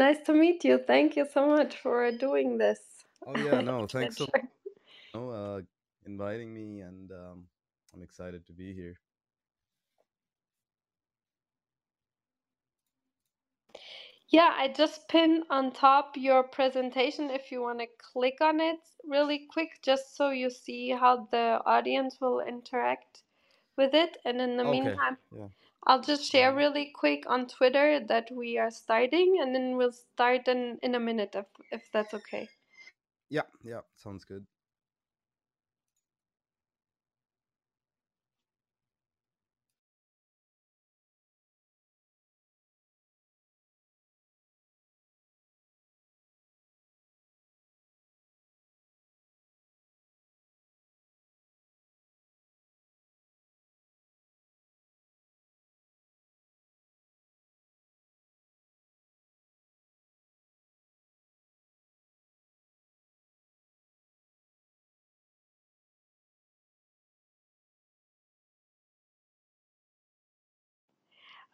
nice to meet you. Thank you so much for doing this. Oh yeah, no, thanks so no, uh, inviting me, and um, I'm excited to be here. Yeah, I just pin on top your presentation if you want to click on it really quick, just so you see how the audience will interact with it. And in the Okay, meantime, yeah. I'll just share really quick on Twitter that we are starting, and then we'll start in, in a minute if, if that's okay. Yeah, yeah, sounds good.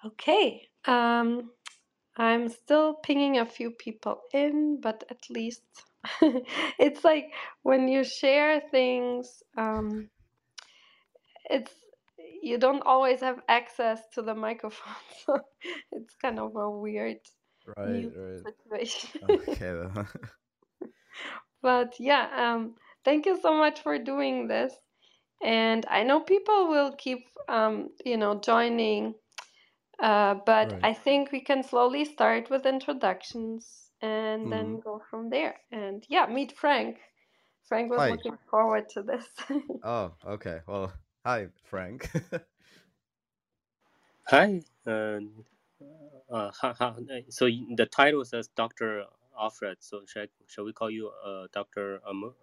Okay. Um, I'm still pinging a few people in, but at least it's like when you share things, um, it's you don't always have access to the microphone, so it's kind of a weird Right, right. situation. Okay. But yeah, um, thank you so much for doing this. And I know people will keep, um, you know, joining, uh, but Right. I think we can slowly start with introductions and hmm then go from there. And yeah, meet Frank. Frank was Hi. looking forward to this. Oh, okay. Well, hi, Frank. Hi. Uh, uh, ha, ha, so the title says Dr. Alfred. So shall, I, shall we call you uh, Dr. Am-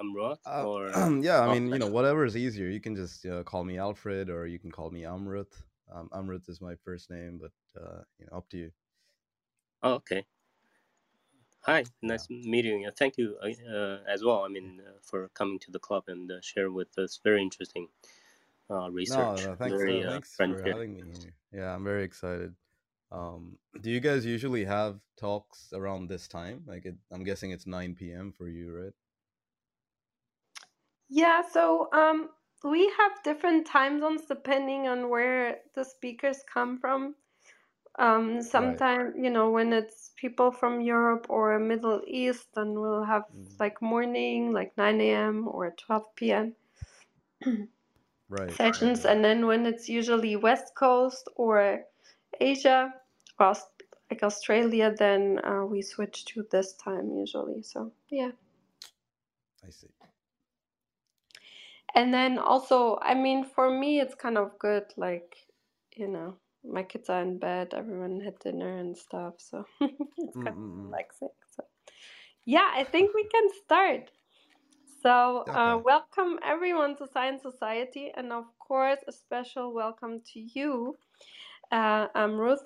Amroth Uh, or yeah, I mean, you know, whatever is easier. You can just uh, call me Alfred, or you can call me Amrut. Um, Amrut is my first name, but uh, you know, up to you. Oh, okay. Hi. Yeah. Nice meeting you. Thank you uh, uh, as well. I mean, uh, for coming to the club and uh, share with us very interesting uh, No, research. no, thanks. Very thanks for here. having me here. Yeah, I'm very excited. Um, do you guys usually have talks around this time? Like, it, I'm guessing it's 9 p.m. for you, right? Yeah, so um, we have different time zones depending on where the speakers come from. Um, Right. sometimes, you know, when it's people from Europe or Middle East, then we'll have Mm, like morning, like 9 a.m. or 12 p.m. Right. Right. sessions. Right. And then when it's usually West Coast or Asia, Aus- like Australia, then uh, we switch to this time usually. So, yeah. I see. And then also, I mean, for me, it's kind of good, like, you know, my kids are in bed, everyone had dinner and stuff, so it's kind of Mm-mm-mm. relaxing. So, yeah, I think we can start. So, uh, welcome everyone to Science Society, and of course, a special welcome to you, uh, I'm Ruth.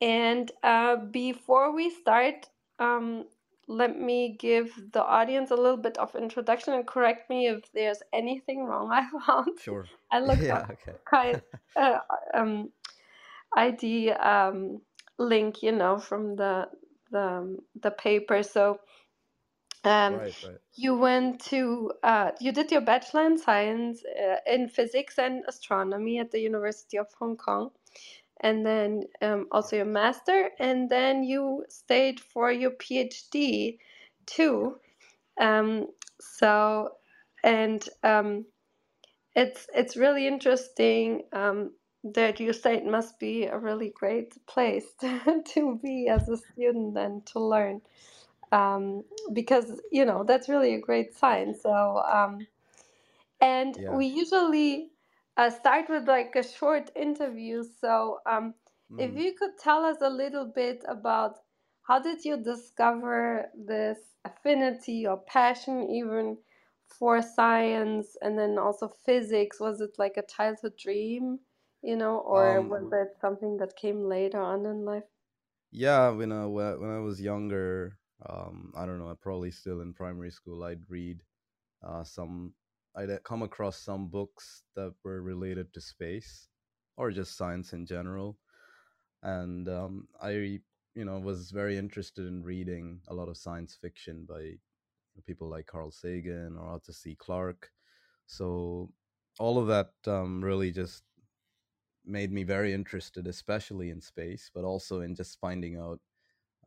And uh, before we start, um, let me give the audience a little bit of introduction and correct me if there's anything wrong I found. Sure. I looked Yeah. up Okay. kind uh, um, ID um, link, you know, from the the the paper. So um, Right. Right. you went to uh, you did your bachelor in science uh, in physics and astronomy at the University of Hong Kong, and then um, also your master, and then you stayed for your PhD too. Um, so and um, it's it's really interesting um, that you say it must be a really great place to, to be as a student and to learn um, because you know that's really a great sign. So um, and Yeah. we usually uh, start with like a short interview. So um, if hmm you could tell us a little bit about how did you discover this affinity or passion even for science and then also physics? Was it like a childhood dream, you know, or was Um. it something that came later on in life? Yeah. When I when I was younger, um, I don't know. I probably still in primary school, I'd read uh, some. I'd uh, come across some books that were related to space or just science in general, and um, I you know was very interested in reading a lot of science fiction by people like Carl Sagan or Arthur C. Clarke. So all of that um, really just made me very interested, especially in space, but also in just finding out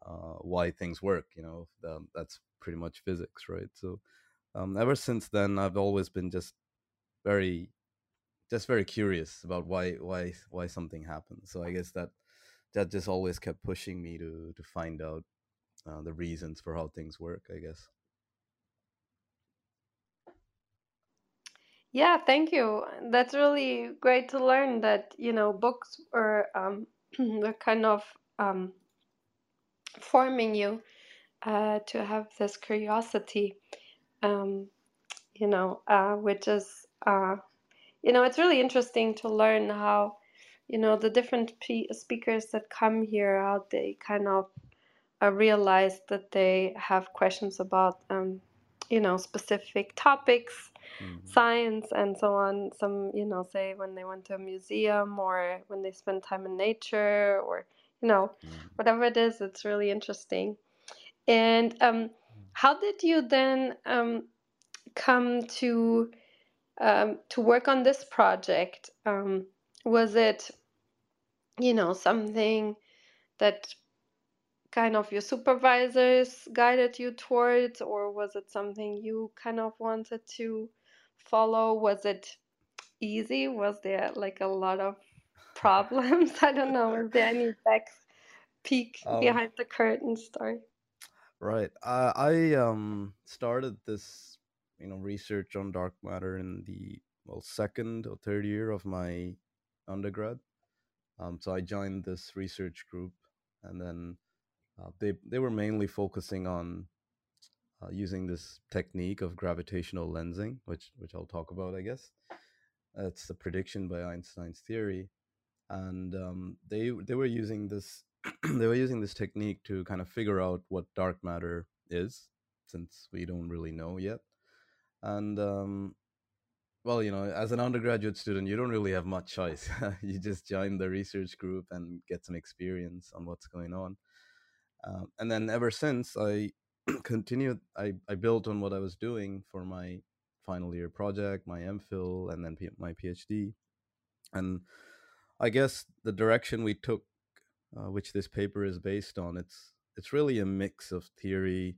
uh, why things work. You know, that's pretty much physics, right? So um, ever since then, I've always been just very, just very curious about why why why something happens. So I guess that that just always kept pushing me to to find out uh, the reasons for how things work. I guess. Yeah, thank you. That's really great to learn that, you know, books are um, kind of um, forming you uh, to have this curiosity, um, you know, uh, which is, uh, you know, it's really interesting to learn how, you know, the different speakers that come here, how they kind of uh, realize that they have questions about, um, you know, specific topics mm-hmm. science and so on. Some, you know, say when they went to a museum or when they spend time in nature or, you know, mm-hmm. whatever it is, it's really interesting. And um. How did you then um, come to um, to work on this project? Um, was it, you know, something that kind of your supervisors guided you towards, or was it something you kind of wanted to follow? Was it easy? Was there like a lot of problems? I don't know. Was there any back peek um, behind the curtain story? Right. I um started this you know research on dark matter in the well second or third year of my undergrad. Um, so I joined this research group, and then uh, they they were mainly focusing on uh, using this technique of gravitational lensing, which which I'll talk about, I guess. It's a prediction by Einstein's theory, and um, they they were using this they were using this technique to kind of figure out what dark matter is, since we don't really know yet. And um, well, you know, as an undergraduate student, you don't really have much choice. you just join the research group and get some experience on what's going on. Um, and then ever since, I continued I, I built on what i was doing for my final year project my mphil and then P- my phd and i guess the direction we took uh, which this paper is based on it's it's really a mix of theory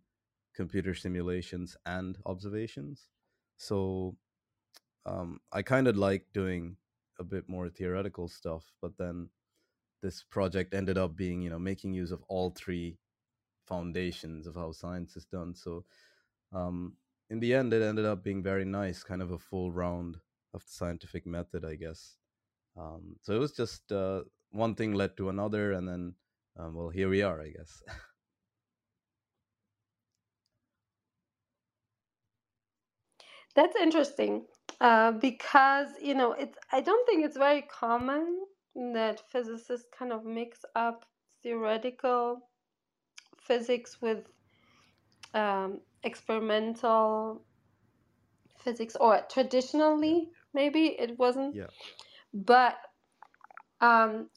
computer simulations and observations so um, i kind of like doing a bit more theoretical stuff but then this project ended up being you know making use of all three foundations of how science is done. So um, in the end, it ended up being very nice, kind of a full round of the scientific method, I guess. Um, so it was just uh, one thing led to another, and then, um, well, here we are, I guess. That's interesting uh, because you know it's. I don't think it's very common that physicists kind of mix up theoretical physics with um, experimental physics, or traditionally maybe it wasn't. Yeah. But um,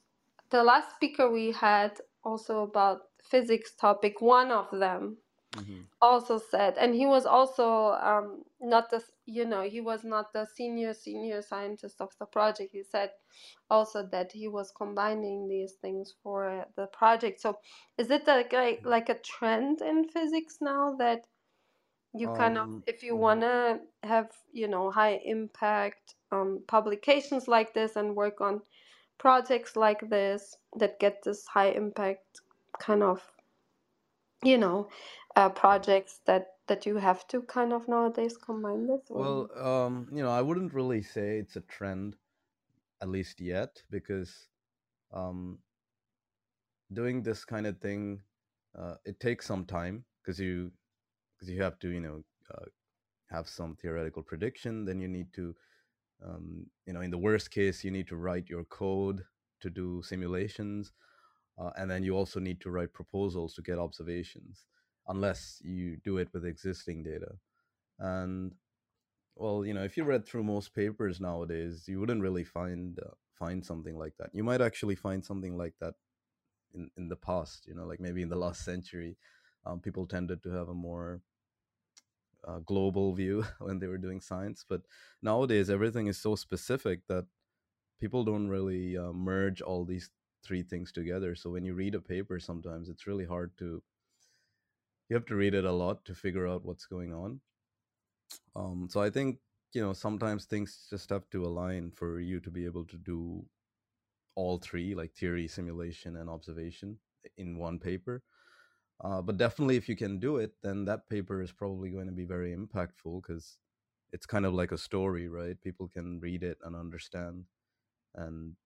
the last speaker we had also about physics topic, one of them mm-hmm. also said, and he was also um, not the you know he was not the senior senior scientist of the project. He said also that he was combining these things for the project. So is it like like, mm-hmm. like a trend in physics now that you kind of um, if you mm-hmm. want to have you know high impact um, publications like this and work on projects like this that get this high impact kind of you know uh, projects that that you have to kind of nowadays combine this? Well, um, you know, I wouldn't really say it's a trend, at least yet, because um, doing this kind of thing, uh, it takes some time because you because you have to, you know, uh, have some theoretical prediction. Then you need to, um, you know, in the worst case, you need to write your code to do simulations, uh, and then you also need to write proposals to get observations unless you do it with existing data. And well, you know, if you read through most papers nowadays, you wouldn't really find uh, find something like that. You might actually find something like that in in the past. You know, like maybe in the last century, um, people tended to have a more uh, global view when they were doing science. But nowadays, everything is so specific that people don't really uh, merge all these three things together. So when you read a paper, sometimes it's really hard to. You have to read it a lot to figure out what's going on. Um, so I think you know sometimes things just have to align for you to be able to do all three, like theory, simulation, and observation, in one paper. Uh, but definitely, if you can do it, then that paper is probably going to be very impactful because it's kind of like a story, right? People can read it and understand, and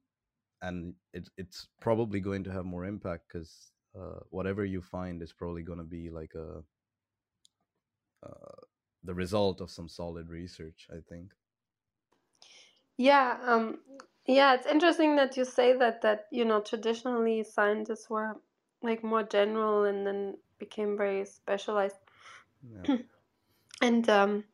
and it, it's probably going to have more impact because uh, whatever you find is probably going to be like a uh, the result of some solid research. I think. Yeah, um, yeah, it's interesting that you say that that you know traditionally scientists were like more general and then became very specialized. Yeah. And um,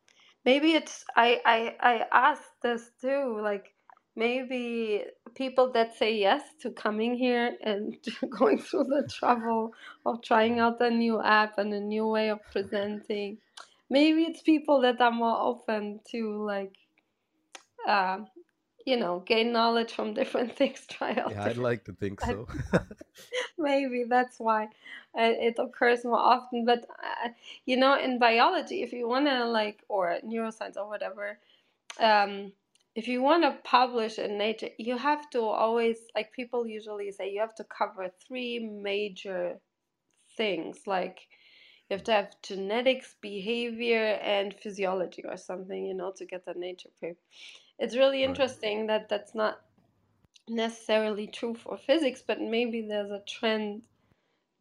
maybe it's I I I asked this too, like maybe people that say yes to coming here and going through the trouble of trying out a new app and a new way of presenting. Maybe it's people that are more open to like uh, you know, gain knowledge from different things, try out Yeah, I'd like to think so. maybe that's why uh, it occurs more often but uh, you know in biology if you want to like or neuroscience or whatever um, if you want to publish in nature you have to always like people usually say you have to cover three major things like you have to have genetics behavior and physiology or something you know to get the nature paper it's really interesting that that's not necessarily true for physics, but maybe there's a trend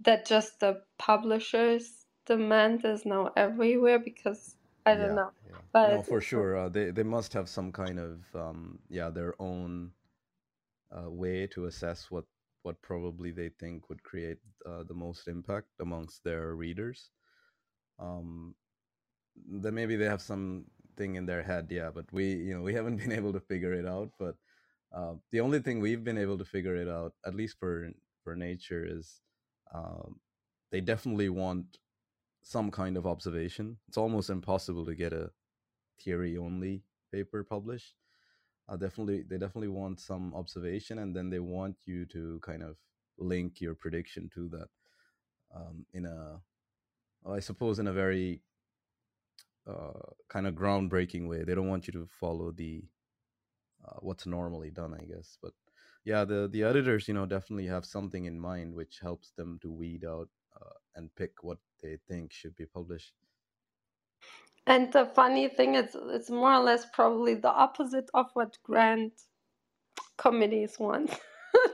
that just the publishers demand is now everywhere because I don't yeah, know. yeah. But No, for sure. Uh, they they must have some kind of um, yeah their own uh, way to assess what what probably they think would create uh, the most impact amongst their readers. Um, then maybe they have something in their head, yeah. But we you know we haven't been able to figure it out. But uh, the only thing we've been able to figure it out, at least for for nature, is um, they definitely want some kind of observation. It's almost impossible to get a theory only paper published. Uh, definitely, they definitely want some observation, and then they want you to kind of link your prediction to that um, in a I suppose, in a very uh, kind of groundbreaking way. They don't want you to follow the uh, what's normally done, I guess. But yeah, the the editors, you know, definitely have something in mind which helps them to weed out uh, and pick what they think should be published. and the funny thing is it's more or less probably the opposite of what grant committees want.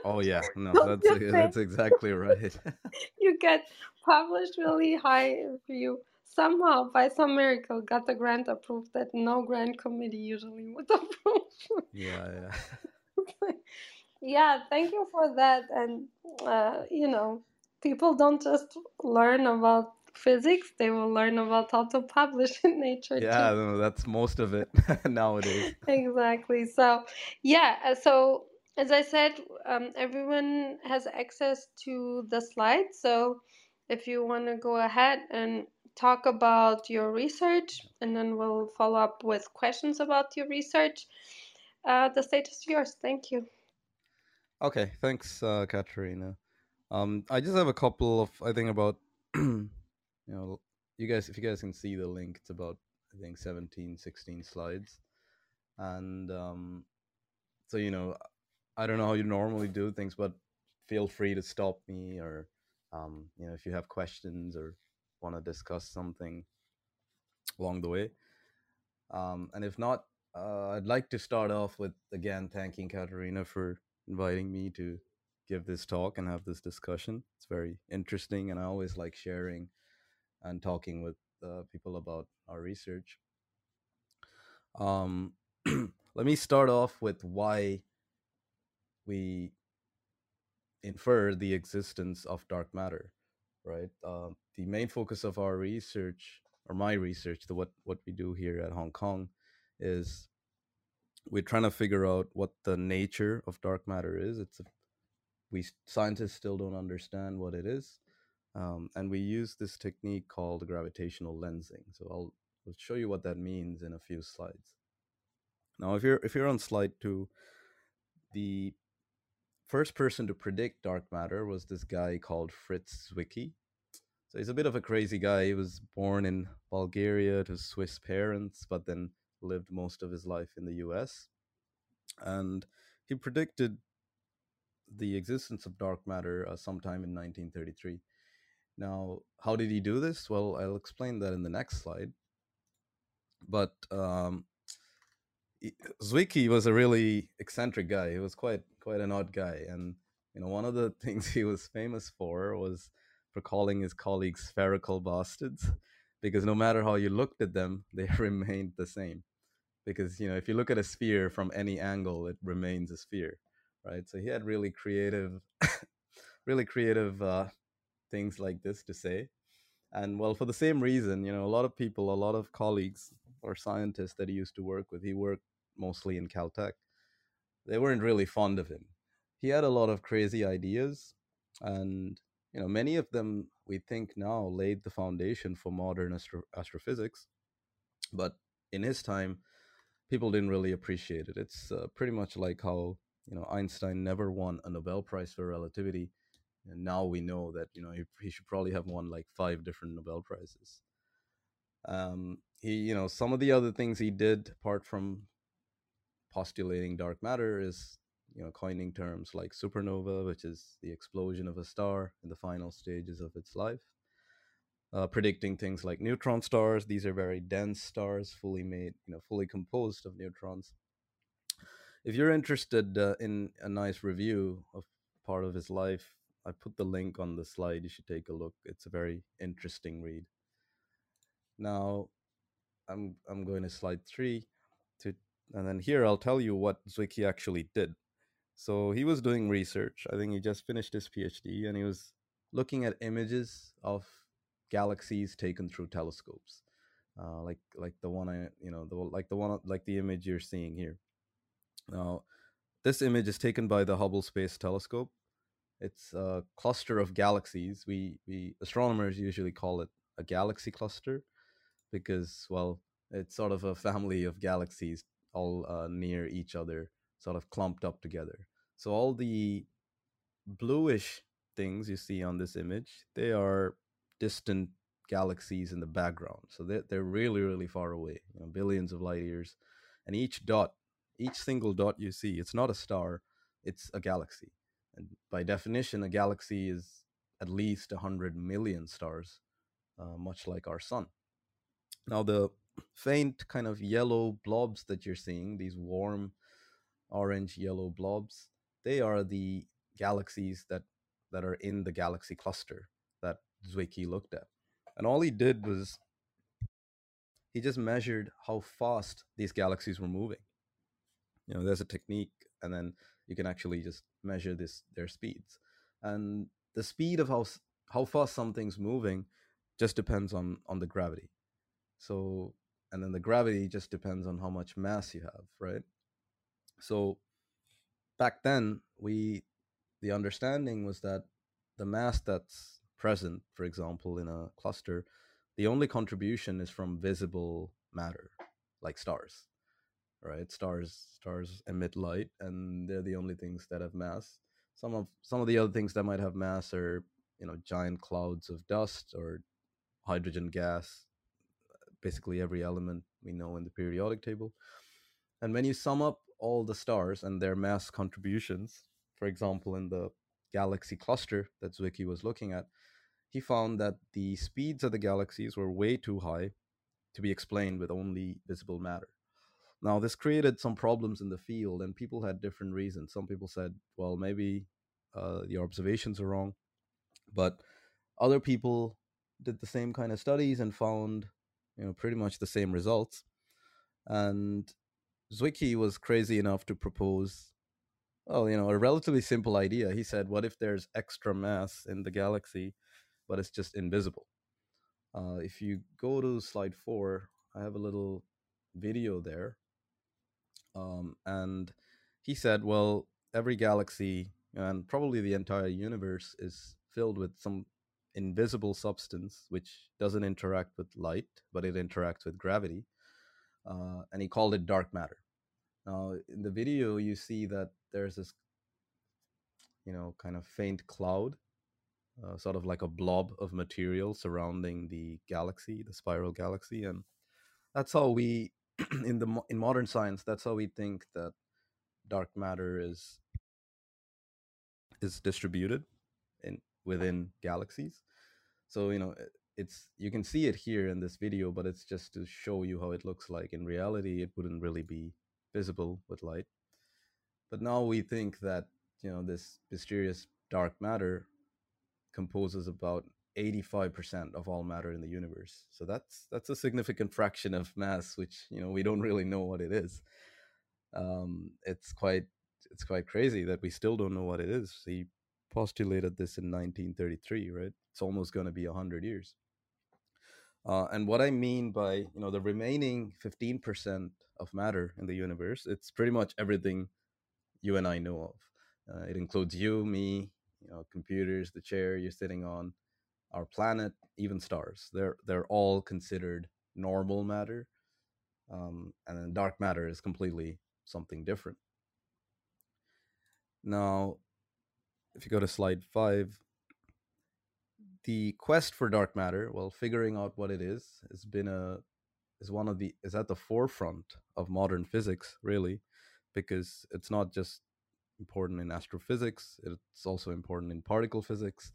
Oh yeah, no, that's that's exactly right. you get published really high if you somehow by some miracle got the grant approved that no grant committee usually would approve. yeah, yeah. yeah, thank you for that. And, uh, you know, people don't just learn about physics, they will learn about how to publish in nature Yeah, too. no, that's most of it nowadays. Exactly. So, yeah, uh, so as I said, um, everyone has access to the slides. So, if you want to go ahead and talk about your research, and then we'll follow up with questions about your research, uh, the stage is yours. Thank you. Okay, thanks, uh, Katerina. Um, I just have a couple of I think about you know you guys if you guys can see the link, it's about I think 17, 16 slides, and um, so you know I don't know how you normally do things, but feel free to stop me or um, you know if you have questions or want to discuss something along the way. Um, and if not, uh, I'd like to start off with again thanking Katerina for inviting me to give this talk and have this discussion. It's very interesting, and I always like sharing and talking with uh, people about our research. Um, let me start off with why we infer the existence of dark matter, right? Uh, the main focus of our research, or my research, the what what we do here at Hong Kong, is we're trying to figure out what the nature of dark matter is. It's a, we scientists still don't understand what it is. Um, and we use this technique called gravitational lensing. So I'll, I'll show you what that means in a few slides. Now, if you're if you're on slide two, the first person to predict dark matter was this guy called Fritz Zwicky. So he's a bit of a crazy guy. He was born in Bulgaria to Swiss parents, but then lived most of his life in the US. And he predicted the existence of dark matter uh, sometime in 1933. Now, how did he do this? Well, I'll explain that in the next slide. But um, Zwicky was a really eccentric guy. He was quite quite an odd guy, and you know one of the things he was famous for was for calling his colleagues spherical bastards, because no matter how you looked at them, they remained the same. Because you know if you look at a sphere from any angle, it remains a sphere, right? So he had really creative, really creative uh, things like this to say. And well, for the same reason, you know, a lot of people, a lot of colleagues or scientists that he used to work with, he worked mostly in Caltech, they weren't really fond of him. He had a lot of crazy ideas, and you know, many of them we think now laid the foundation for modern astro- astrophysics. But in his time, people didn't really appreciate it. It's uh, pretty much like how you know Einstein never won a Nobel Prize for relativity, and now we know that you know he, he should probably have won like five different Nobel prizes. Um, he, you know, some of the other things he did apart from postulating dark matter is you know coining terms like supernova which is the explosion of a star in the final stages of its life uh, predicting things like neutron stars. These are very dense stars fully made you know fully composed of neutrons. If you're interested uh, in a nice review of part of his life i put the link on the slide. You should take a look. It's a very interesting read. Now i'm i'm going to slide 3 to and then here I'll tell you what Zwicky actually did. So he was doing research. I think he just finished his PhD and he was looking at images of galaxies taken through telescopes, uh, like like the one I you know the like the one like the image you're seeing here. Now, this image is taken by the Hubble Space Telescope. It's a cluster of galaxies. We we astronomers usually call it a galaxy cluster because well, it's sort of a family of galaxies all uh, near each other, sort of clumped up together. So all the bluish things you see on this image, they are distant galaxies in the background. So they're, they're really, really far away, you know, billions of light years. And each dot, each single dot you see, it's not a star, it's a galaxy. And by definition, a galaxy is at least 100 million stars, uh, much like our sun. Now, the faint kind of yellow blobs that you're seeing, these warm orange yellow blobs, they are the galaxies that that are in the galaxy cluster that Zwicky looked at. And all he did was he just measured how fast these galaxies were moving. You know, there's a technique and then you can actually just measure this their speeds. And the speed of how how fast something's moving just depends on on the gravity. So and then the gravity just depends on how much mass you have right? So back then we the understanding was that the mass that's present for example in a cluster the only contribution is from visible matter like stars right? Stars stars emit light and they're the only things that have mass. Some of some of the other things that might have mass are you know giant clouds of dust or hydrogen gas basically every element we know in the periodic table. And when you sum up all the stars and their mass contributions, for example, in the galaxy cluster that Zwicky was looking at, he found that the speeds of the galaxies were way too high to be explained with only visible matter. Now, this created some problems in the field, and people had different reasons. Some people said, well, maybe uh, the observations are wrong. But other people did the same kind of studies and found you know, pretty much the same results. And Zwicky was crazy enough to propose, well, you know, a relatively simple idea. He said, what if there's extra mass in the galaxy, but it's just invisible? Uh, if you go to slide four, I have a little video there. Um, and he said, well, every galaxy, and probably the entire universe is filled with some invisible substance which doesn't interact with light, but it interacts with gravity. Uh, and he called it dark matter. Now, in the video, you see that there's this, you know, kind of faint cloud, uh, sort of like a blob of material surrounding the galaxy, the spiral galaxy, and that's how we, in the in modern science, that's how we think that dark matter is is distributed within galaxies. So you know it's you can see it here in this video but it's just to show you how it looks like. In reality it wouldn't really be visible with light. But now we think that you know this mysterious dark matter composes about 85% of all matter in the universe. So that's that's a significant fraction of mass which you know we don't really know what it is. Um, it's quite it's quite crazy that we still don't know what it is. He postulated this in 1933, right? It's almost going to be 100 years. Uh, and what I mean by, you know, the remaining 15% of matter in the universe, it's pretty much everything you and I know of. Uh, it includes you, me, you know, computers, the chair you're sitting on, our planet, even stars. They're they're all considered normal matter, um, and then dark matter is completely something different. Now, if you go to slide five, the quest for dark matter, well, figuring out what it is, has been a is one of the is at the forefront of modern physics, really, because it's not just important in astrophysics; it's also important in particle physics.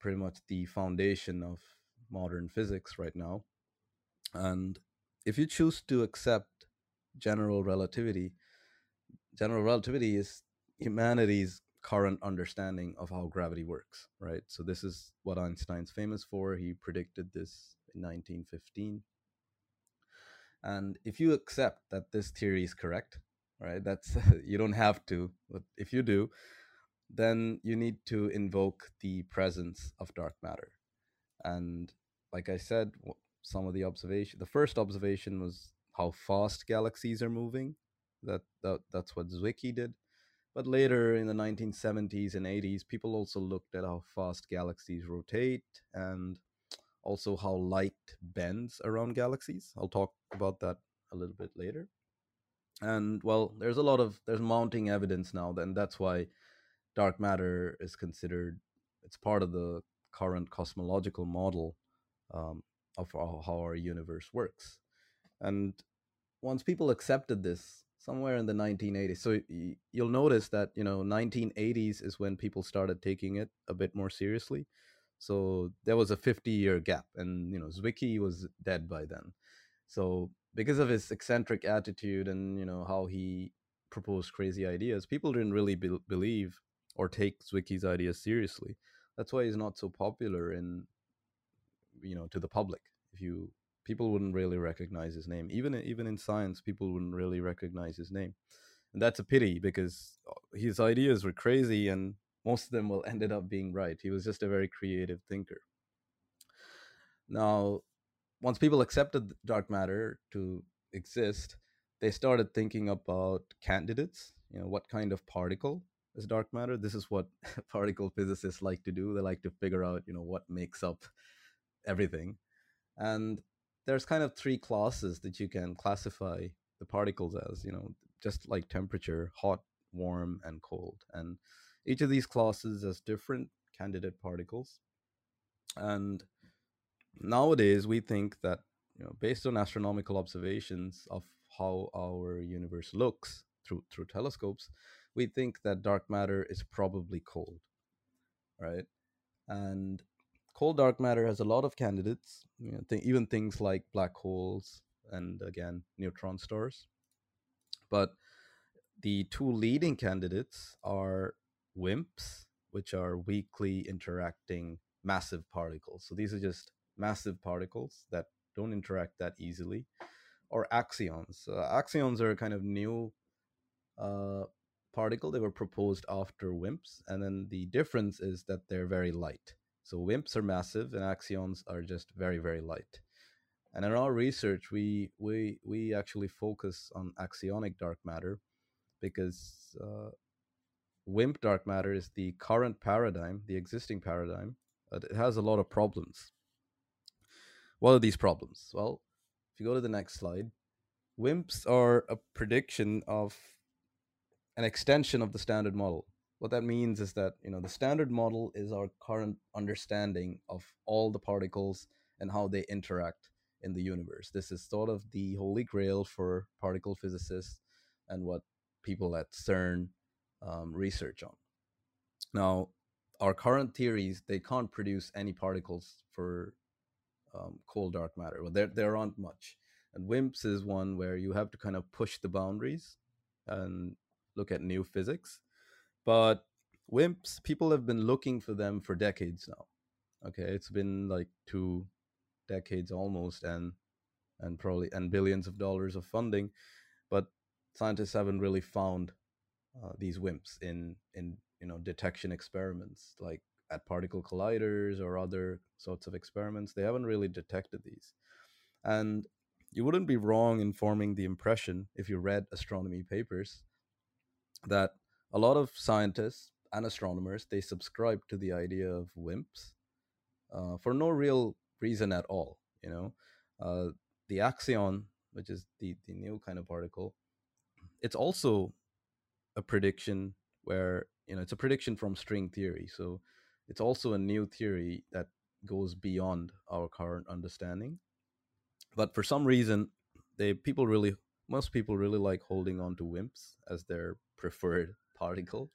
Pretty much the foundation of modern physics right now. And if you choose to accept general relativity, general relativity is humanity's current understanding of how gravity works, right? So this is what Einstein's famous for. He predicted this in 1915. And if you accept that this theory is correct, right? That's you don't have to, but if you do, then you need to invoke the presence of dark matter. And like I said, some of the observation, the first observation was how fast galaxies are moving. That, that that's what Zwicky did but later in the 1970s and 80s, people also looked at how fast galaxies rotate and also how light bends around galaxies. I'll talk about that a little bit later. And well, there's a lot of there's mounting evidence now, and that's why dark matter is considered it's part of the current cosmological model um, of how, how our universe works. And once people accepted this somewhere in the 1980s. So you'll notice that you know 1980s is when people started taking it a bit more seriously. So there was a 50 year gap, and you know Zwicky was dead by then. So because of his eccentric attitude and you know how he proposed crazy ideas, people didn't really be- believe or take Zwicky's ideas seriously. That's why he's not so popular in you know to the public. If you people wouldn't really recognize his name. Even even in science, people wouldn't really recognize his name, and that's a pity because uh, his ideas were crazy, and most of them will ended up being right. He was just a very creative thinker. Now, once people accepted dark matter to exist, they started thinking about candidates. You know, what kind of particle is dark matter? This is what particle physicists like to do. They like to figure out, you know, what makes up everything. And there's kind of three classes that you can classify the particles as you know just like temperature hot warm and cold. And each of these classes has different candidate particles. And nowadays we think that you know based on astronomical observations of how our universe looks through through telescopes we think that dark matter is probably cold right? And cold dark matter has a lot of candidates, you know, th- even things like black holes and again neutron stars. But the two leading candidates are WIMPs, which are weakly interacting massive particles. So these are just massive particles that don't interact that easily, or axions. Uh, axions are a kind of new uh, particle. They were proposed after WIMPs, and then the difference is that they're very light. So WIMPs are massive and axions are just very, very light. And in our research, we we we actually focus on axionic dark matter because uh, WIMP dark matter is the current paradigm, the existing paradigm, but it has a lot of problems. What are these problems? Well, if you go to the next slide, WIMPs are a prediction of an extension of the standard model. What that means is that you know the standard model is our current understanding of all the particles and how they interact in the universe. This is sort of the holy grail for particle physicists and what people at CERN um, research on. Now, our current theories they can't produce any particles for um, cold dark matter. Well, there there aren't much, and WIMPs is one where you have to kind of push the boundaries and look at new physics. But WIMPs, people have been looking for them for decades now. Okay, it's been like two decades almost, and and probably and billions of dollars of funding, but scientists haven't really found uh, these WIMPs in in you know detection experiments like at particle colliders or other sorts of experiments. They haven't really detected these, and you wouldn't be wrong in forming the impression if you read astronomy papers that a lot of scientists and astronomers they subscribe to the idea of WIMPs uh, for no real reason at all. You know, uh, the axion, which is the the new kind of particle, it's also a prediction where you know it's a prediction from string theory. So it's also a new theory that goes beyond our current understanding. But for some reason, they people really most people really like holding on to WIMPs as their preferred particle.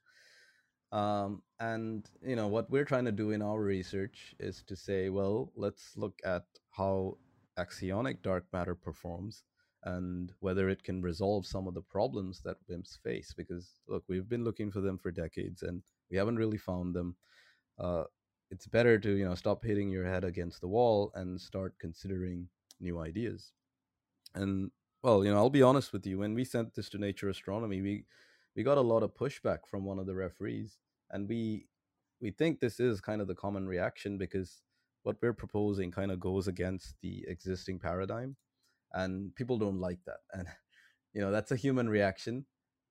Um, and you know what we're trying to do in our research is to say, well, let's look at how axionic dark matter performs and whether it can resolve some of the problems that WIMPs face. Because look, we've been looking for them for decades and we haven't really found them. Uh, it's better to you know stop hitting your head against the wall and start considering new ideas. And well, you know, I'll be honest with you. When we sent this to Nature Astronomy, we we got a lot of pushback from one of the referees, and we we think this is kind of the common reaction because what we're proposing kind of goes against the existing paradigm, and people don't like that. And you know, that's a human reaction,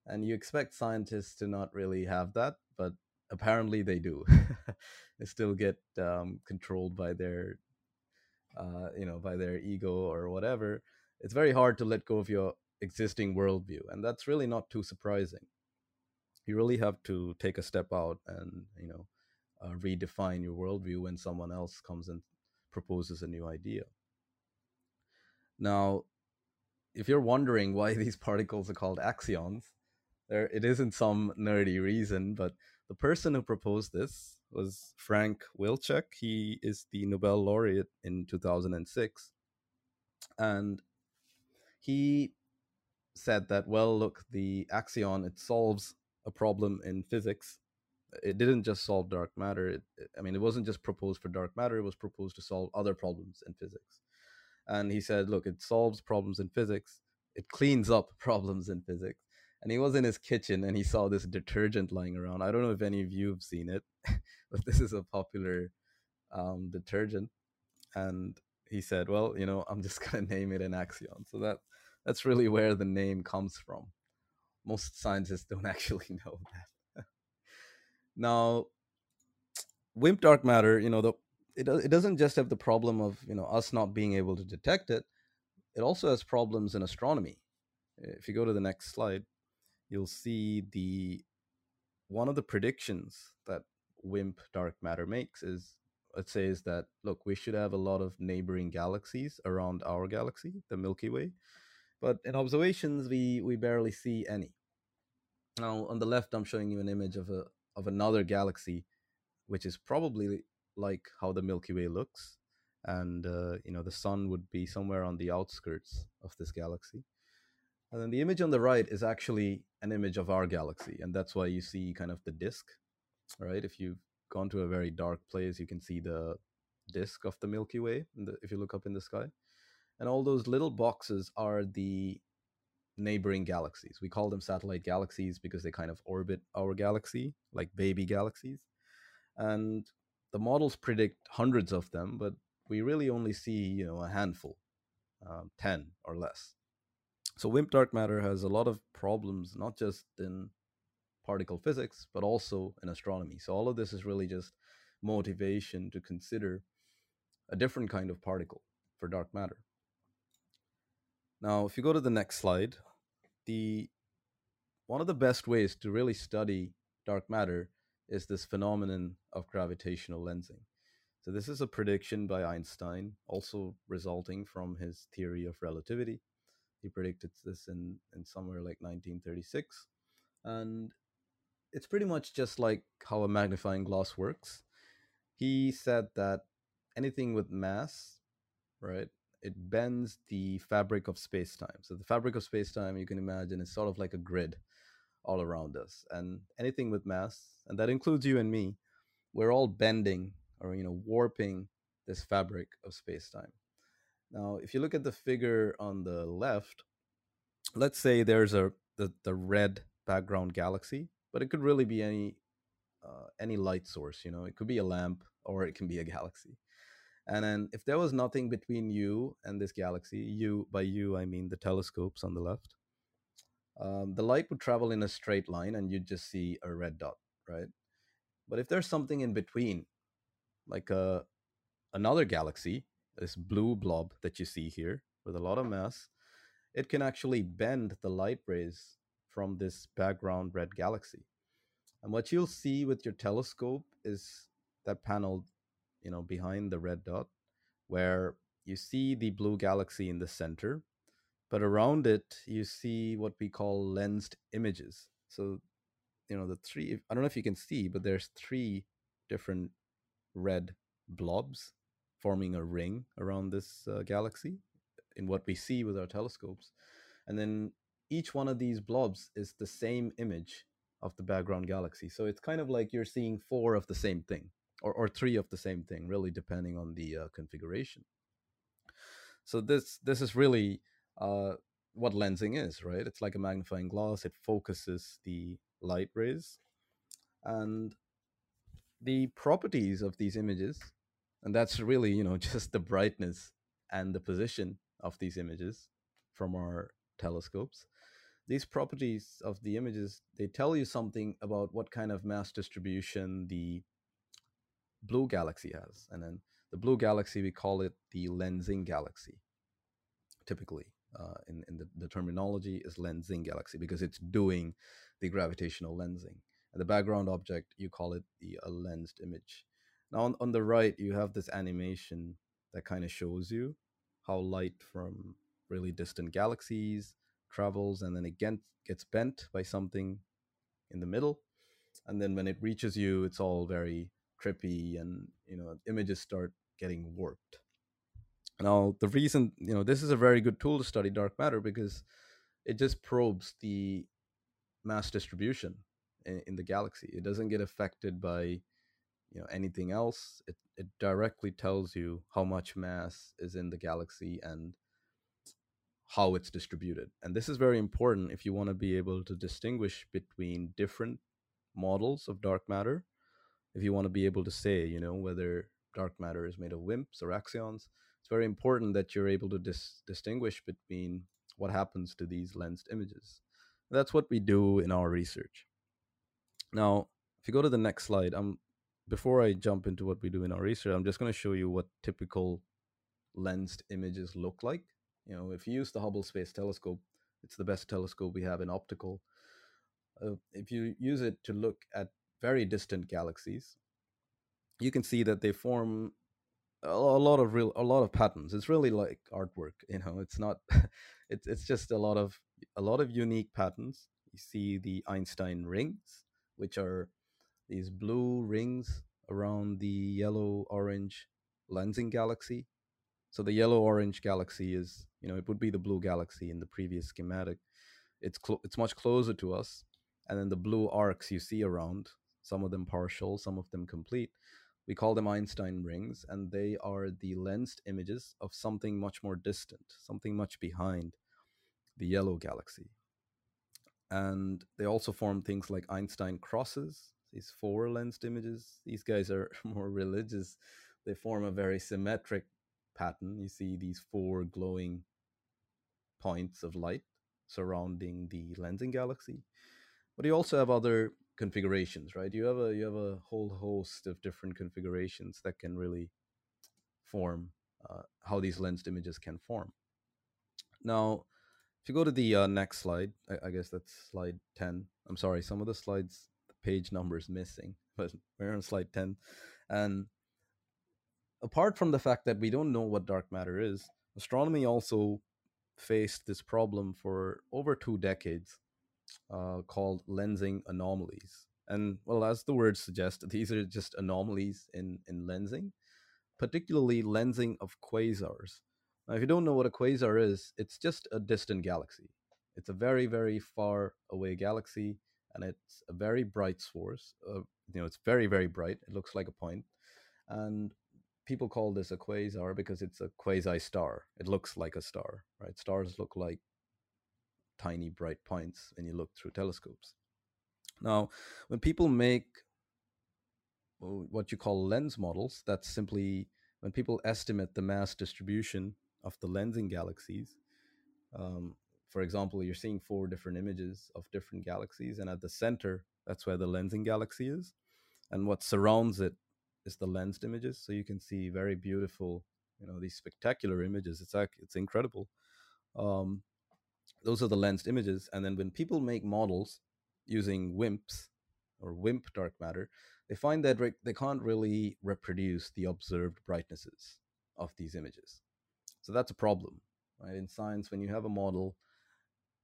and you expect scientists to not really have that, but apparently they do. they still get um, controlled by their uh, you know by their ego or whatever it's very hard to let go of your existing worldview and that's really not too surprising you really have to take a step out and you know uh, redefine your worldview when someone else comes and proposes a new idea. Now if you're wondering why these particles are called axions there it isn't some nerdy reason but the person who proposed this was frank wilczek. He is the nobel laureate in 2006 and he said that well look the axion it solves a problem in physics it didn't just solve dark matter it, i mean it wasn't just proposed for dark matter it was proposed to solve other problems in physics. And he said look it solves problems in physics it cleans up problems in physics. And he was in his kitchen and he saw this detergent lying around. I don't know if any of you have seen it but this is a popular um, detergent. And he said well you know i'm just going to name it an axion. So that that's really where the name comes from most scientists don't actually know that. now, WIMP dark matter, you know, the, it, it doesn't just have the problem of, you know, us not being able to detect it. It also has problems in astronomy. If you go to the next slide, you'll see the one of the predictions that WIMP dark matter makes is it says that look, we should have a lot of neighboring galaxies around our galaxy, the Milky Way, but in observations we we barely see any. Now on the left, I'm showing you an image of a of another galaxy, which is probably like how the Milky Way looks, and uh, you know the sun would be somewhere on the outskirts of this galaxy. And then the image on the right is actually an image of our galaxy, and that's why you see kind of the disk, right? If you've gone to a very dark place, you can see the disk of the Milky Way the, if you look up in the sky. And all those little boxes are the neighboring galaxies. We call them satellite galaxies because they kind of orbit our galaxy, like baby galaxies. And the models predict hundreds of them, but we really only see, you know, a handful, um, 10 or less. So WIMP dark matter has a lot of problems, not just in particle physics, but also in astronomy. So all of this is really just motivation to consider a different kind of particle for dark matter. Now, if you go to the next slide, the one of the best ways to really study dark matter is this phenomenon of gravitational lensing. So this is a prediction by Einstein, also resulting from his theory of relativity. He predicted this in, in somewhere like 1936. And it's pretty much just like how a magnifying glass works. He said that anything with mass, right, it bends the fabric of space-time. So the fabric of space-time, you can imagine, is sort of like a grid all around us. And anything with mass, and that includes you and me, we're all bending or you know warping this fabric of space-time. Now, if you look at the figure on the left, let's say there's a the, the red background galaxy, but it could really be any uh, any light source. You know, it could be a lamp or it can be a galaxy. And then if there was nothing between you and this galaxy, you by you I mean the telescopes on the left, um, the light would travel in a straight line and you'd just see a red dot, right? But if there's something in between, like a uh, another galaxy, this blue blob that you see here with a lot of mass, it can actually bend the light rays from this background red galaxy. And what you'll see with your telescope is that panel, you know, behind the red dot, where you see the blue galaxy in the center, but around it you see what we call lensed images. So, you know, the three I don't know if you can see, but there's three different red blobs forming a ring around this uh, galaxy in what we see with our telescopes. And then each one of these blobs is the same image of the background galaxy. So it's kind of like you're seeing four of the same thing or, or three of the same thing, really depending on the uh, configuration. So this this is really uh, what lensing is, right? It's like a magnifying glass. It focuses the light rays, and the properties of these images, and that's really you know just the brightness and the position of these images from our telescopes. These properties of the images they tell you something about what kind of mass distribution the blue galaxy has, and then the blue galaxy we call it the lensing galaxy, typically. Uh, in, in the, the terminology is lensing galaxy because it's doing the gravitational lensing and the background object you call it the a lensed image now on, on the right you have this animation that kind of shows you how light from really distant galaxies travels and then again gets bent by something in the middle and then when it reaches you it's all very trippy and you know images start getting warped now the reason you know this is a very good tool to study dark matter because it just probes the mass distribution in, in the galaxy. It doesn't get affected by you know anything else. It it directly tells you how much mass is in the galaxy and how it's distributed. And this is very important if you want to be able to distinguish between different models of dark matter. If you want to be able to say, you know, whether dark matter is made of WIMPs or axions, it's very important that you're able to dis- distinguish between what happens to these lensed images. That's what we do in our research. Now, if you go to the next slide, I'm before I jump into what we do in our research, I'm just going to show you what typical lensed images look like. You know, if you use the Hubble Space Telescope, it's the best telescope we have in optical. Uh, if you use it to look at very distant galaxies, you can see that they form a lot of real a lot of patterns. It's really like artwork, you know. It's not. it's it's just a lot of a lot of unique patterns. You see the Einstein rings, which are these blue rings around the yellow orange lensing galaxy. So the yellow orange galaxy is, you know, it would be the blue galaxy in the previous schematic. It's cl- it's much closer to us, and then the blue arcs you see around, some of them partial, some of them complete. We call them Einstein rings, and they are the lensed images of something much more distant, something much behind the yellow galaxy and they also form things like Einstein crosses, these four lensed images. These guys are more religious. They form a very symmetric pattern. You see these four glowing points of light surrounding the lensing galaxy. but you also have other configurations, right? You have a you have a whole host of different configurations that can really form uh, how these lensed images can form. Now, if you go to the uh, next slide, I, I, guess that's slide 10. I'm sorry, some of the slides, the page number is missing, but we're on slide 10. And apart from the fact that we don't know what dark matter is, astronomy also faced this problem for over two decades uh, called lensing anomalies. And well, as the word suggests, these are just anomalies in, in lensing, particularly lensing of quasars. Now, if you don't know what a quasar is, it's just a distant galaxy. It's a very, very far away galaxy, and it's a very bright source. Uh, you know, it's very, very bright. It looks like a point, and people call this a quasar because it's a quasi star. It looks like a star, right? Stars look like tiny bright points when you look through telescopes. Now, when people make what you call lens models, that's simply when people estimate the mass distribution of the lensing galaxies. Um, for example, you're seeing four different images of different galaxies, and at the center, that's where the lensing galaxy is. And what surrounds it is the lensed images. So you can see very beautiful, you know, these spectacular images. It's like it's incredible. Um, those are the lensed images. And then when people make models using WIMPs or WIMP dark matter, they find that re- they can't really reproduce the observed brightnesses of these images. So that's a problem, right? In science, when you have a model,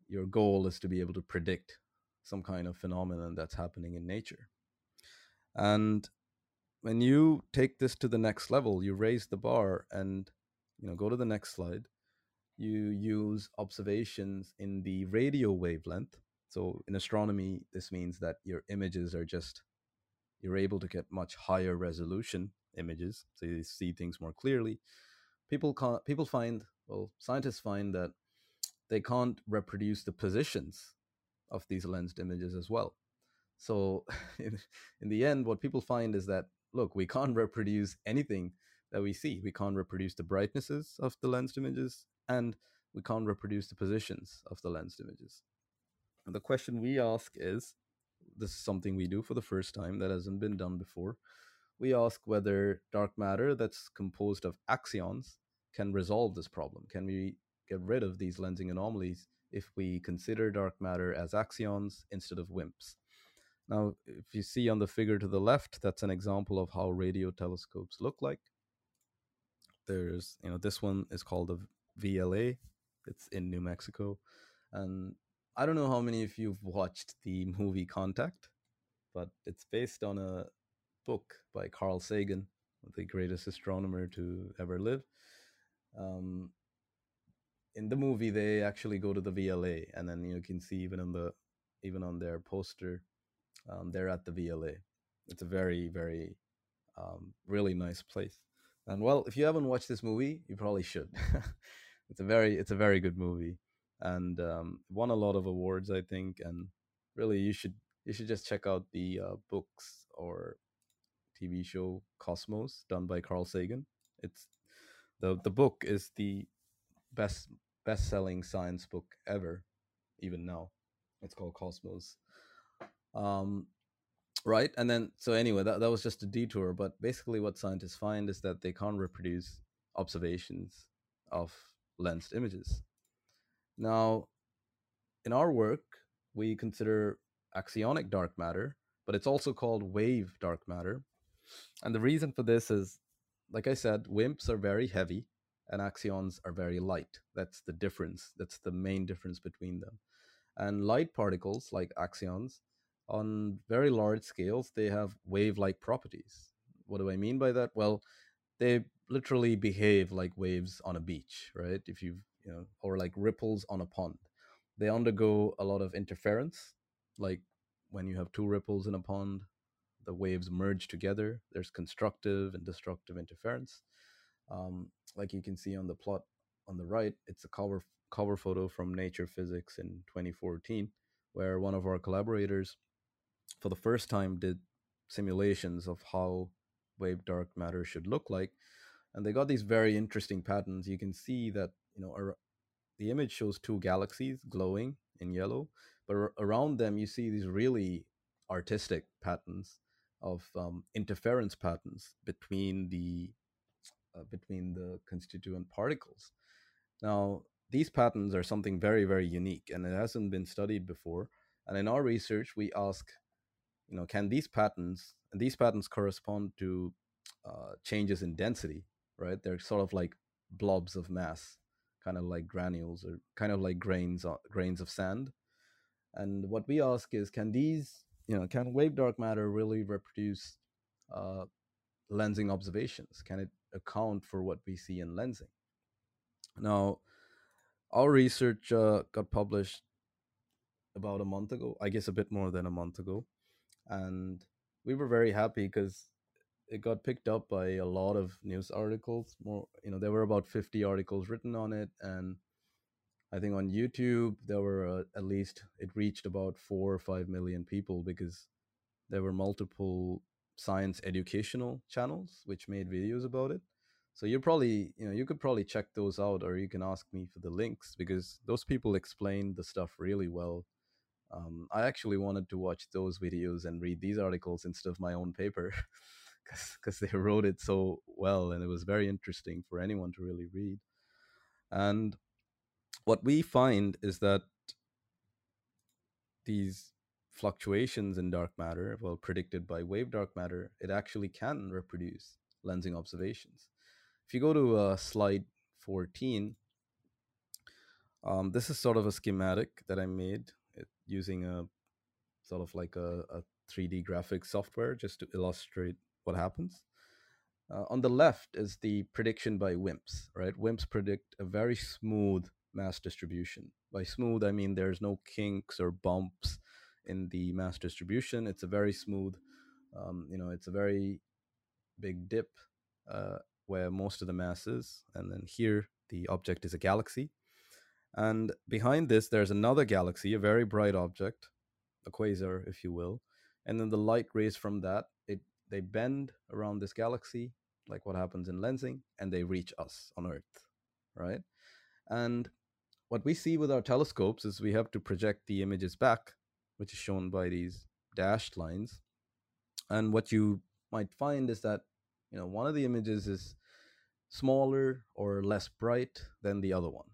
your goal is to be able to predict some kind of phenomenon that's happening in nature. And when you take this to the next level, you raise the bar and you know go to the next slide you use observations in the radio wavelength. So in astronomy, this means that your images are just, you're able to get much higher resolution images, so you see things more clearly. People can't, people find, well, scientists find that they can't reproduce the positions of these lensed images as well. So in, in the end, what people find is that, look, we can't reproduce anything that we see. We can't reproduce the brightnesses of the lensed images and we can't reproduce the positions of the lensed images. And the question we ask is this is something we do for the first time that hasn't been done before. We ask whether dark matter that's composed of axions can resolve this problem. Can we get rid of these lensing anomalies if we consider dark matter as axions instead of WIMPs? Now, if you see on the figure to the left, that's an example of how radio telescopes look like. There's, you know, this one is called a VLA. It's in New Mexico. And I don't know how many of you've watched the movie Contact, but it's based on a book by Carl Sagan, the greatest astronomer to ever live. Um, in the movie, they actually go to the VLA, and then you can see even on the even on their poster, um, they're at the VLA. It's a very very um, really nice place. And well, if you haven't watched this movie, you probably should. it's a very it's a very good movie and um, won a lot of awards i think and really you should you should just check out the uh, books or tv show cosmos done by carl sagan. It's the the book is the best best selling science book ever even now. It's called cosmos. Um right and then so anyway that, that was just a detour but basically what scientists find is that they can't reproduce observations of lensed images. Now, in our work, we consider axionic dark matter, but it's also called wave dark matter. And the reason for this is, like I said, WIMPs are very heavy and axions are very light. That's the difference. That's the main difference between them. And light particles, like axions, on very large scales, they have wave like properties. What do I mean by that? Well, they literally behave like waves on a beach, right? If you've, you know, or like ripples on a pond. They undergo a lot of interference, like when you have two ripples in a pond, the waves merge together. There's constructive and destructive interference. Um, like you can see on the plot on the right, it's a cover cover photo from Nature Physics in 2014, where one of our collaborators, for the first time, did simulations of how wave dark matter should look like and they got these very interesting patterns you can see that you know the image shows two galaxies glowing in yellow but ar- around them you see these really artistic patterns of um, interference patterns between the uh, between the constituent particles. Now, these patterns are something very, very unique, and it hasn't been studied before. And in our research, we ask, you know, can these patterns and these patterns correspond to uh, changes in density? Right? They're sort of like blobs of mass, kind of like granules or kind of like grains grains of sand. And what we ask is, can these, you know, can wave dark matter really reproduce uh, lensing observations? Can it account for what we see in lensing? Now, our research uh, got published about a month ago, I guess a bit more than a month ago, and we were very happy because it got picked up by a lot of news articles. More, you know, there were about fifty articles written on it, and I think on YouTube there were uh, at least it reached about four or five million people because there were multiple science educational channels which made videos about it so you probably you know you could probably check those out or you can ask me for the links because those people explain the stuff really well um, i actually wanted to watch those videos and read these articles instead of my own paper because they wrote it so well and it was very interesting for anyone to really read. And what we find is that these fluctuations in dark matter well predicted by wave dark matter it actually can reproduce lensing observations. If you go to uh, slide 14, um, this is sort of a schematic that I made it, using a sort of like a, a 3D graphic software just to illustrate what happens. Uh, on the left is the prediction by WIMPs, right? WIMPs predict a very smooth mass distribution. By smooth, I mean there's no kinks or bumps in the mass distribution. It's a very smooth, um, you know, it's a very big dip uh, where most of the mass is. And then here, the object is a galaxy. And behind this, there's another galaxy, a very bright object, a quasar, if you will. And then the light rays from that, they bend around this galaxy, like what happens in lensing, and they reach us on Earth, right? And what we see with our telescopes is we have to project the images back, which is shown by these dashed lines. And what you might find is that you know one of the images is smaller or less bright than the other one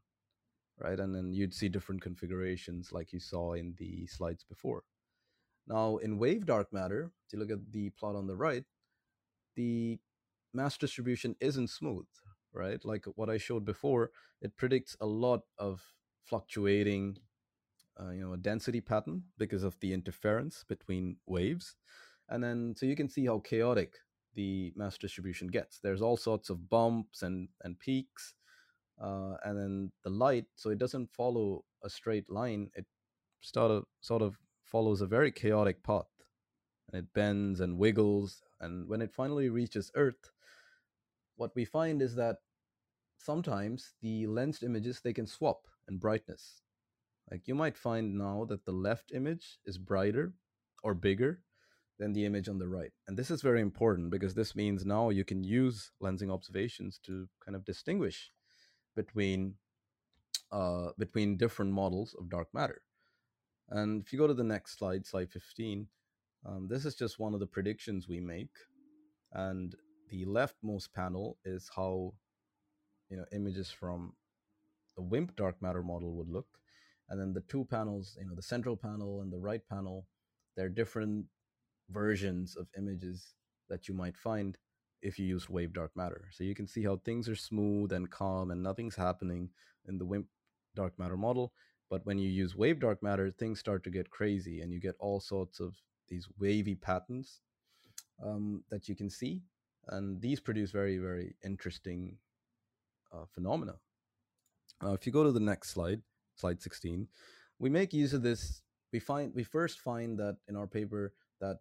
right and then you'd see different configurations like you saw in the slides before now in wave dark matter if you look at the plot on the right the mass distribution isn't smooth right like what i showed before it predicts a lot of fluctuating uh, you know a density pattern because of the interference between waves and then so you can see how chaotic the mass distribution gets. There's all sorts of bumps and and peaks, uh, and then the light. So it doesn't follow a straight line. It sort of sort of follows a very chaotic path, and it bends and wiggles. And when it finally reaches Earth, what we find is that sometimes the lensed images they can swap in brightness. Like you might find now that the left image is brighter or bigger than the image on the right. And this is very important because this means now you can use lensing observations to kind of distinguish between uh, between different models of dark matter. And if you go to the next slide, slide 15, um, this is just one of the predictions we make. And the leftmost panel is how you know images from the WIMP dark matter model would look. And then the two panels, you know, the central panel and the right panel, they're different versions of images that you might find if you use wave dark matter. So you can see how things are smooth and calm and nothing's happening in the WIMP dark matter model. But when you use wave dark matter, things start to get crazy and you get all sorts of these wavy patterns um, that you can see. And these produce very, very interesting uh, phenomena. Uh, if you go to the next slide, slide 16, we make use of this. We find we first find that in our paper that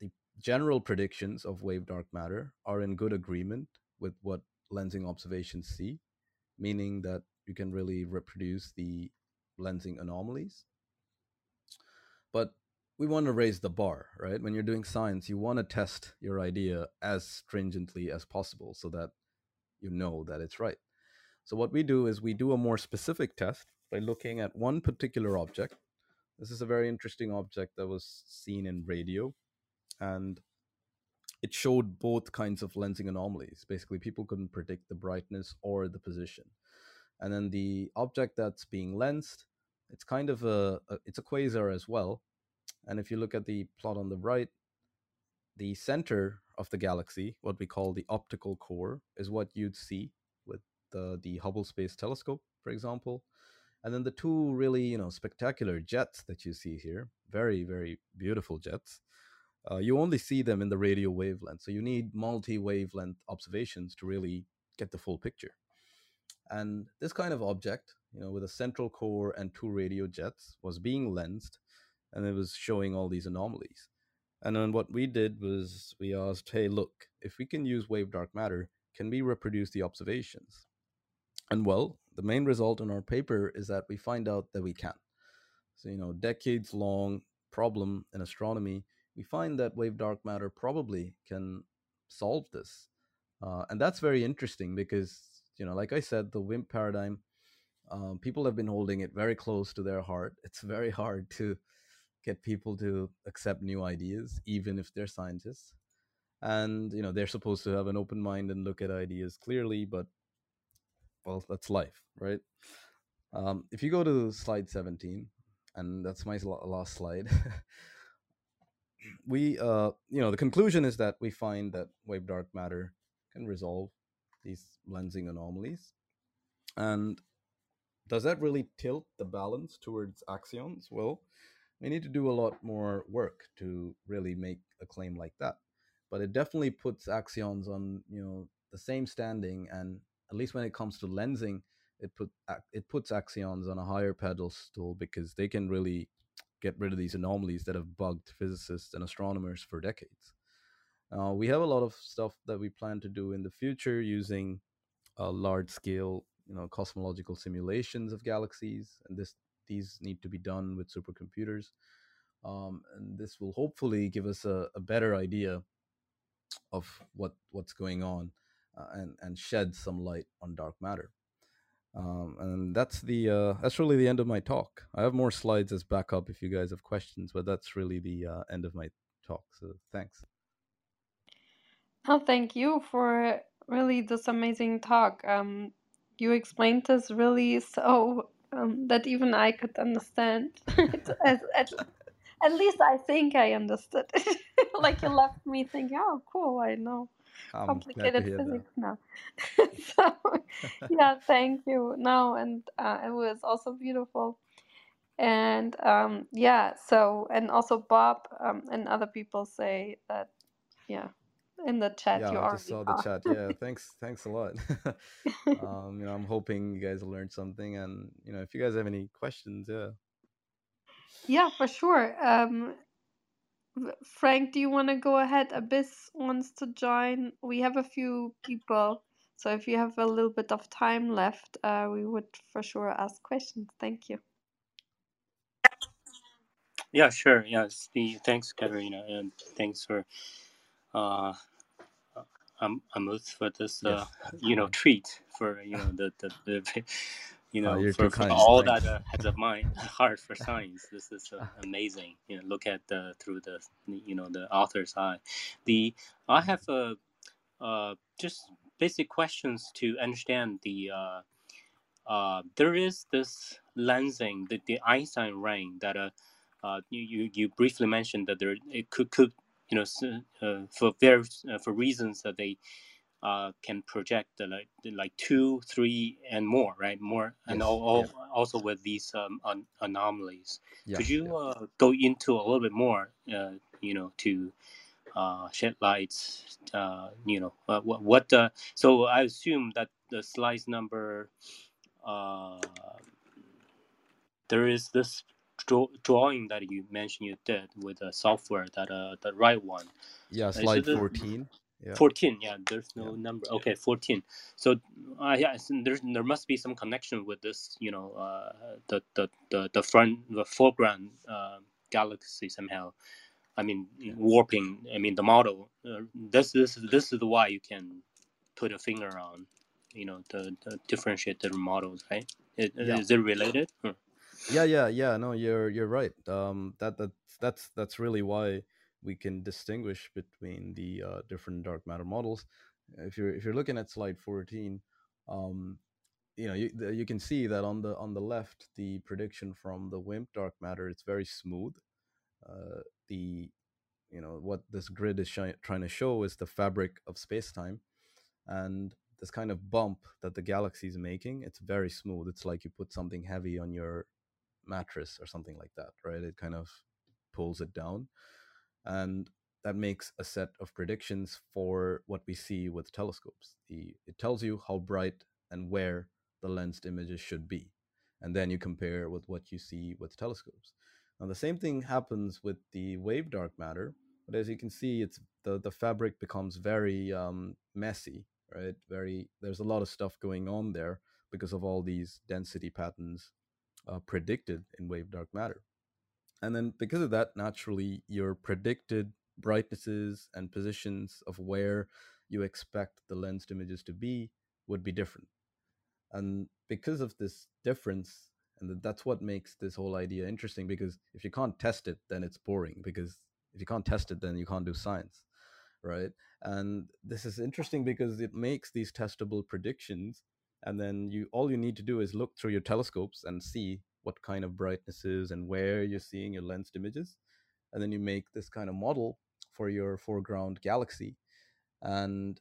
the general predictions of wave dark matter are in good agreement with what lensing observations see, meaning that you can really reproduce the lensing anomalies. But we want to raise the bar, right? When you're doing science, you want to test your idea as stringently as possible so that you know that it's right. So, what we do is we do a more specific test by looking at one particular object This is a very interesting object that was seen in radio, and it showed both kinds of lensing anomalies. Basically, people couldn't predict the brightness or the position. And then the object that's being lensed, it's kind of a, a it's a quasar as well. And if you look at the plot on the right, the center of the galaxy, what we call the optical core, is what you'd see with the, the Hubble Space Telescope, for example. And then the two really, you know, spectacular jets that you see here, very, very beautiful jets, uh, you only see them in the radio wavelength. So you need multi wavelength observations to really get the full picture. And this kind of object, you know, with a central core and two radio jets, was being lensed and it was showing all these anomalies. And then what we did was we asked, hey, look, if we can use wave dark matter, can we reproduce the observations? And well, the main result in our paper is that we find out that we can. So, you know, decades long problem in astronomy, we find that wave dark matter probably can solve this. Uh, and that's very interesting because, you know, like I said, the WIMP paradigm, um, people have been holding it very close to their heart. It's very hard to get people to accept new ideas, even if they're scientists. And you know they're supposed to have an open mind and look at ideas clearly, but well, that's life, right? Um, if you go to slide 17, and that's my last slide, we, uh, you know, the conclusion is that we find that wave dark matter can resolve these lensing anomalies. And does that really tilt the balance towards axions? Well, we need to do a lot more work to really make a claim like that. But it definitely puts axions on you know the same standing, and at least when it comes to lensing, it put it puts axions on a higher pedestal because they can really get rid of these anomalies that have bugged physicists and astronomers for decades. Uh, we have a lot of stuff that we plan to do in the future using uh, large scale you know cosmological simulations of galaxies and this these need to be done with supercomputers. Um, and this will hopefully give us a, a better idea of what what's going on uh, and and shed some light on dark matter. Um, and that's the uh, that's really the end of my talk. I have more slides as backup if you guys have questions, but that's really the uh, end of my talk. So thanks. Oh, thank you for really this amazing talk. Um, you explained this really so um, that even I could understand. at, at, at, least I think I understood. like you left me thinking, oh, cool, I know I'm complicated physics that. now. so, yeah, thank you. No, and uh, it was also beautiful. And um, yeah, so, and also Bob um, and other people say that, yeah, in the chat. Yeah, you I just saw the chat. Yeah, thanks, thanks a lot. um, you know, I'm hoping you guys learned something, and you know, if you guys have any questions, yeah. Yeah, for sure. Um, Frank, do you want to go ahead? Abyss wants to join. We have a few people, so if you have a little bit of time left, uh, we would for sure ask questions. Thank you. Yeah, sure. Yes, the thanks, Katerina, and thanks for uh, Amruth for this, uh, you know, treat for you know the the, the you oh, know for, for all that uh, has a mind heart for science. This is uh, amazing. You know, look at the through the you know the author's eye. The I have a uh, uh, just basic questions to understand the. Uh, uh, there is this lensing, the, the Einstein ring that uh, uh, you, you, you briefly mentioned that there it could could you know, uh, for various uh, for reasons that they uh, can project like like two, three, and more, right? More, yes, and all, all yeah. also with these um, an anomalies. Yeah, Could you yeah. uh, go into a little bit more, uh, you know, to uh, shed lights, uh, you know, uh, what, what uh, so I assume that the slice number, uh, there is this draw, drawing that you mentioned you did with the software that uh the right one. Yeah slide 14 yeah. 14 yeah there's no yeah. number. Okay 14 so uh, yeah there's there must be some connection with this you know uh the the the, the front the foreground uh, galaxy somehow. I mean warping i mean the model uh, this this this is why you can put a finger on you know the, the differentiated models right? Is, yeah. is it related? Hmm. Yeah, yeah, yeah. No, you're you're right. Um, that that's that's that's really why we can distinguish between the uh, different dark matter models. If you're if you're looking at slide fourteen, um, you know you you can see that on the on the left, the prediction from the WIMP dark matter it's very smooth. Uh, the you know what this grid is trying to show is the fabric of space time, and this kind of bump that the galaxy is making it's very smooth it's like you put something heavy on your mattress or something like that right? It kind of pulls it down and that makes a set of predictions for what we see with telescopes. The it tells you how bright and where the lensed images should be and then you compare with what you see with telescopes. Now the same thing happens with the wave dark matter but as you can see it's the the fabric becomes very um, messy right? Very there's a lot of stuff going on there because of all these density patterns uh, predicted in wave dark matter. And then because of that naturally your predicted brightnesses and positions of where you expect the lensed images to be would be different. And because of this difference and that's what makes this whole idea interesting because if you can't test it then it's boring because if you can't test it then you can't do science right? And this is interesting because it makes these testable predictions and then you all you need to do is look through your telescopes and see what kind of brightnesses and where you're seeing your lensed images and then you make this kind of model for your foreground galaxy and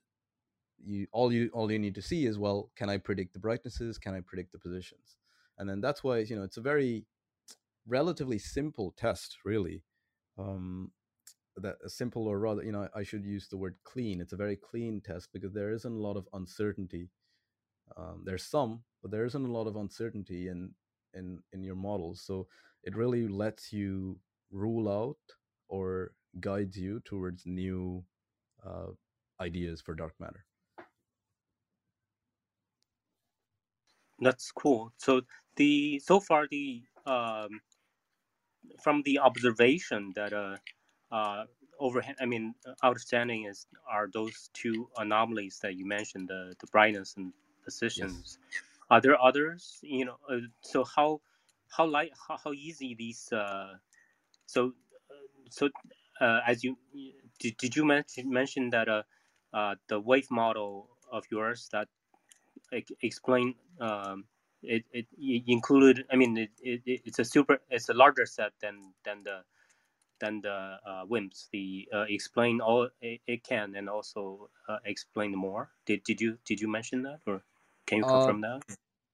you all you all you need to see is well can i predict the brightnesses? Can i predict the positions? And then that's why you know it's a very relatively simple test really um that a simple or rather you know i should use the word clean. It's a very clean test because there isn't a lot of uncertainty um, there's some but there isn't a lot of uncertainty in in in your models so it really lets you rule out or guides you towards new uh, ideas for dark matter. That's cool. So the so far the um, from the observation that uh, uh, i mean outstanding is are those two anomalies that you mentioned the the brightness and positions yes. are there others you know uh, so how how light how, how easy these uh, so so uh, as you did, did you mention mention that uh, uh, the wave model of yours that explain um, it, it, it included i mean it, it, it's a super it's a larger set than than the than the uh, WIMPs. The uh, explain all it, it, can and also uh, explain more. Did did you did you mention that or can you confirm that?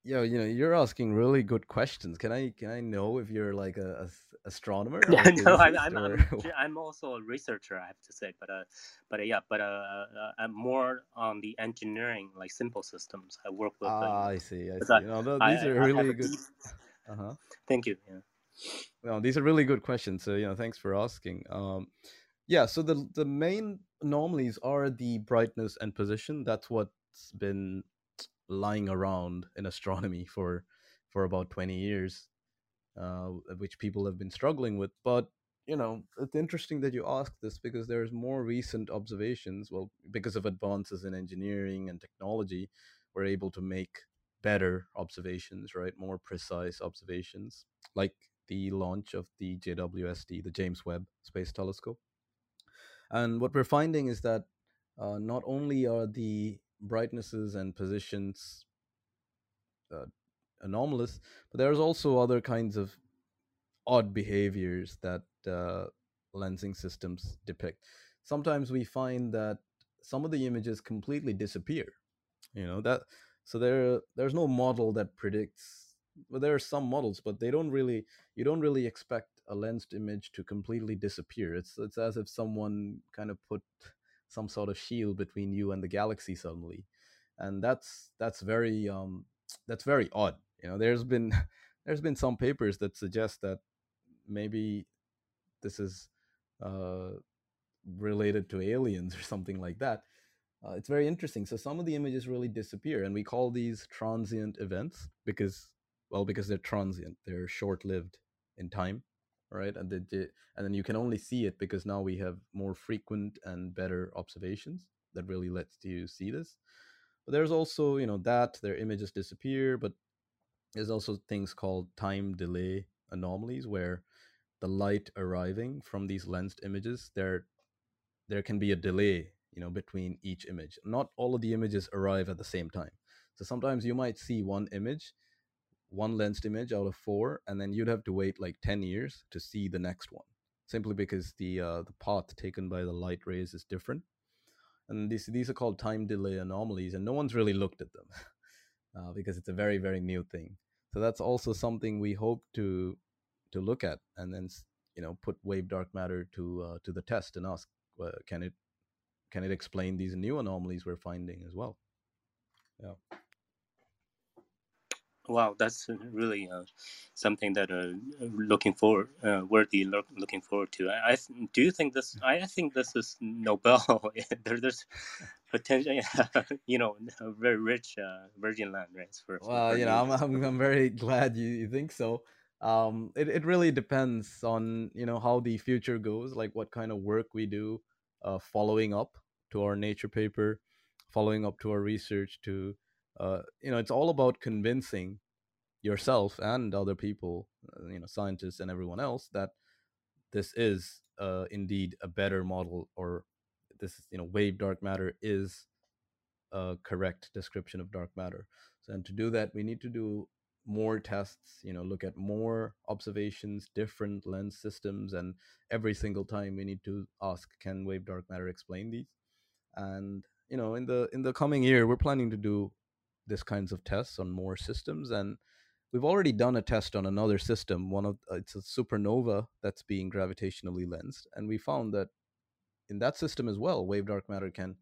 Yeah, you know, you're asking really good questions. Can I can I know if you're like a, a astronomer? Yeah, no, I'm I'm, I'm, I'm also a researcher. I have to say, but uh, but uh, yeah, but uh, uh, I'm more on the engineering, like simple systems. I work with. Ah, I see. I see. I, no, these I, are really good. Uh huh. Thank you. Yeah. Well, these are really good questions. So, you know, thanks for asking. Um, yeah, so the the main anomalies are the brightness and position. That's what's been lying around in astronomy for for about 20 years, uh, which people have been struggling with. But you know, it's interesting that you ask this because there's more recent observations. Well, because of advances in engineering and technology, we're able to make better observations, right? More precise observations, like the launch of the JWST, the James Webb Space Telescope. And what we're finding is that uh, not only are the brightnesses and positions uh, anomalous, but there's also other kinds of odd behaviors that uh, lensing systems depict. Sometimes we find that some of the images completely disappear. You know that so there there's no model that predicts well, there are some models, but they don't really you don't really expect a lensed image to completely disappear. It's it's as if someone kind of put some sort of shield between you and the galaxy suddenly, and that's that's very um that's very odd. You know, there's been there's been some papers that suggest that maybe this is uh, related to aliens or something like that. Uh, it's very interesting. So some of the images really disappear, and we call these transient events because well, because they're transient, they're short lived in time, right? And they, and then you can only see it because now we have more frequent and better observations that really lets you see this. But there's also, you know, that their images disappear, but there's also things called time delay anomalies where the light arriving from these lensed images there there can be a delay you know between each image not all of the images arrive at the same time so sometimes you might see one image one lensed image out of four and then you'd have to wait like 10 years to see the next one simply because the uh, the path taken by the light rays is different. And these these are called time delay anomalies and no one's really looked at them uh, because it's a very very new thing. So that's also something we hope to to look at and then you know put wave dark matter to uh, to the test and ask uh, can it can it explain these new anomalies we're finding as well? Yeah Wow, that's really uh, something that uh, looking forward, uh, worthy look, looking forward to. I, I do you think this. I, I think this is Nobel. there, there's potential, you know, a very rich uh, virgin land, right? For, well, you know, I'm, I'm, I'm very glad you, you think so. Um, it it really depends on you know how the future goes, like what kind of work we do, uh, following up to our nature paper, following up to our research to uh, you know it's all about convincing yourself and other people uh, you know scientists and everyone else that this is uh, indeed a better model or this you know wave dark matter is a correct description of dark matter. So and to do that we need to do more tests you know look at more observations different lens systems and every single time we need to ask can wave dark matter explain these? And you know in the in the coming year we're planning to do this kinds of tests on more systems and we've already done a test on another system one of uh, it's a supernova that's being gravitationally lensed and we found that in that system as well wave dark matter can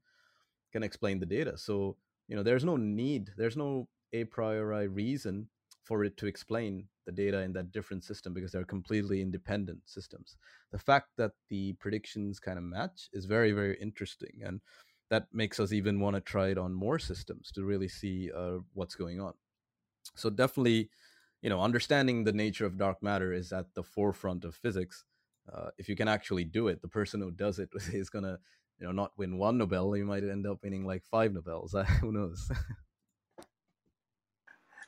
can explain the data. So you know there's no need there's no a priori reason for it to explain the data in that different system because they're completely independent systems. The fact that the predictions kind of match is very very interesting and that makes us even want to try it on more systems to really see uh, what's going on. So definitely, you know, understanding the nature of dark matter is at the forefront of physics. Uh, if you can actually do it, the person who does it is gonna, you know, not win one Nobel. You might end up winning like five Nobels. who knows?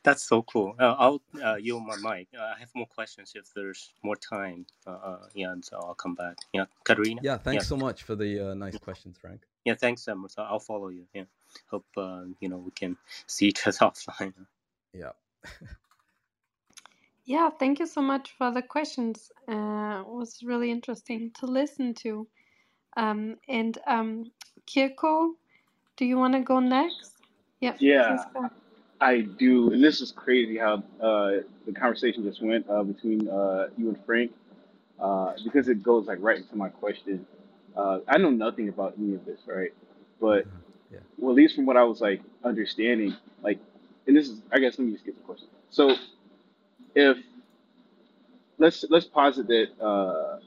That's so cool. Uh, I'll uh, yield my mic. Uh, I have more questions if there's more time. Uh, uh yeah, and so I'll come back. Yeah, Katerina. Yeah, thanks yeah. so much for the uh, nice questions, Frank. Yeah, thanks, um, so I'll follow you. Yeah, hope uh, you know we can see each other offline. Yeah. yeah, thank you so much for the questions. Uh, it was really interesting to listen to. Um, and um, Kirko, do you want to go next? Yeah. Yeah. I do, and this is crazy how uh, the conversation just went uh, between uh, you and Frank, uh, because it goes like right into my question. Uh, I know nothing about any of this, right? But mm-hmm. yeah. well, at least from what I was like understanding, like, and this is, I guess, let me just get the question. So, if let's let's posit that uh,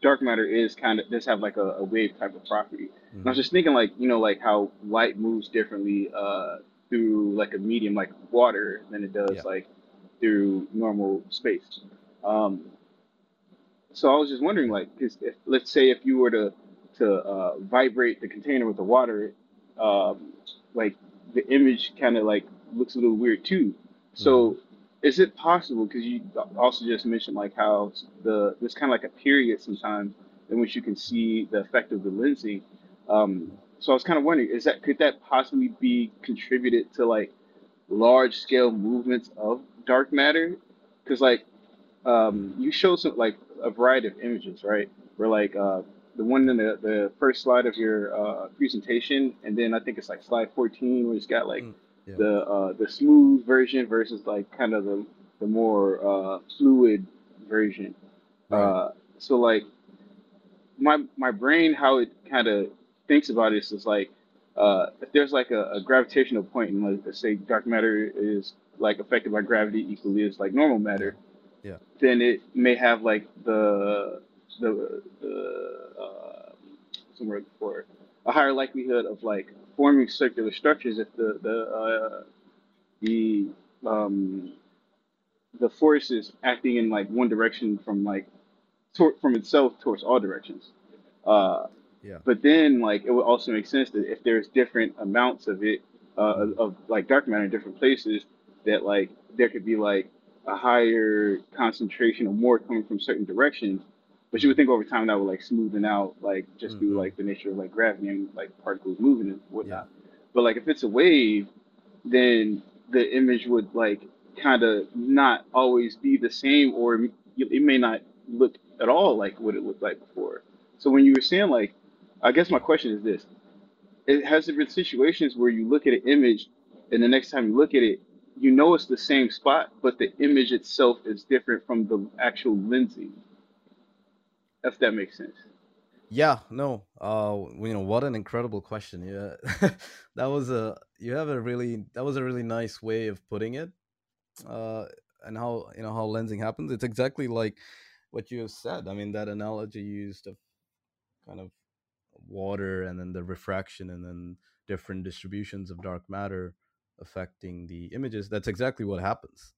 dark matter is kind of does have like a, a wave type of property. Mm-hmm. And I was mm-hmm. just thinking, like, you know, like how light moves differently through like a medium like water than it does yeah. like through normal space. Um, so I was just wondering, like, cause if, let's say if you were to to uh, vibrate the container with the water, um, like the image kind of like looks a little weird too. So mm-hmm. is it possible? Because you also just mentioned like how the there's kind of like a period sometimes in which you can see the effect of the lensing. Um, so I was kind of wondering, is that could that possibly be contributed to like large scale movements of dark matter? Because like um, you show some like a variety of images, right? Where like uh, the one in the, the first slide of your uh, presentation, and then I think it's like slide 14 where it's got like mm, yeah. the uh, the smooth version versus like kind of the the more uh, fluid version. Right. Uh, so like my my brain, how it kind of thinks about this is like uh, if there's like a, a gravitational point and like let's say dark matter is like affected by gravity equally as like normal matter, yeah, then it may have like the the the uh, for a higher likelihood of like forming circular structures if the the uh, the um, the force is acting in like one direction from like from itself towards all directions. Uh, yeah. But then, like, it would also make sense that if there's different amounts of it, uh, of, of like dark matter in different places, that like there could be like a higher concentration or more coming from certain directions. But you would think over time that would like smoothen out, like just through Mm-hmm. like the nature of like gravity and like particles moving and Yeah. whatnot. But like if it's a wave, then the image would like kind of not always be the same, or it it may not look at all like what it looked like before. So when you were saying like, I guess my question is this: it has there been situations where you look at an image and the next time you look at it, you know it's the same spot, but the image itself is different from the actual lensing, if that makes sense. Yeah, no. Uh, you know, what an incredible question. Yeah, that was a you have a really that was a really nice way of putting it. Uh, and how you know how lensing happens. It's exactly like what you have said. I mean, that analogy used of kind of water and then the refraction and then different distributions of dark matter affecting the images. That's exactly what happens.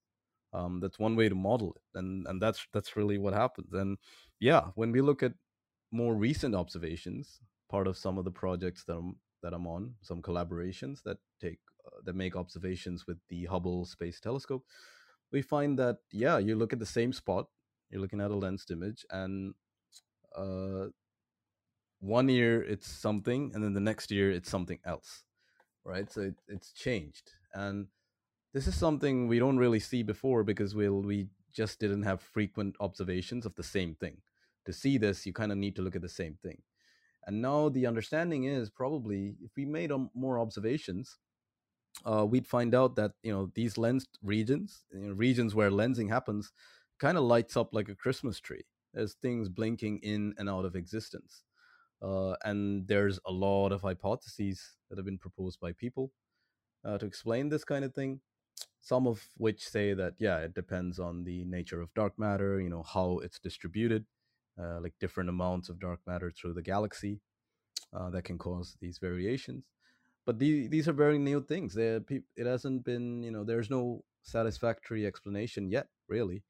Um, that's one way to model it, and and that's that's really what happens. And yeah, when we look at more recent observations, part of some of the projects that I'm that I'm on, some collaborations that take uh, that make observations with the Hubble Space Telescope, we find that yeah, you look at the same spot, you're looking at a lensed image, and uh, one year it's something, and then the next year it's something else, right? So it, it's changed, and this is something we don't really see before because we'll we just didn't have frequent observations of the same thing. To see this you kind of need to look at the same thing. And now the understanding is probably if we made um, more observations uh, we'd find out that you know these lensed regions you know, regions where lensing happens kind of lights up like a christmas tree there's things blinking in and out of existence. Uh, and there's a lot of hypotheses that have been proposed by people uh, to explain this kind of thing some of which say that yeah it depends on the nature of dark matter you know how it's distributed uh, like different amounts of dark matter through the galaxy uh, that can cause these variations. But the, these are very new things. They're, it hasn't been you know there's no satisfactory explanation yet really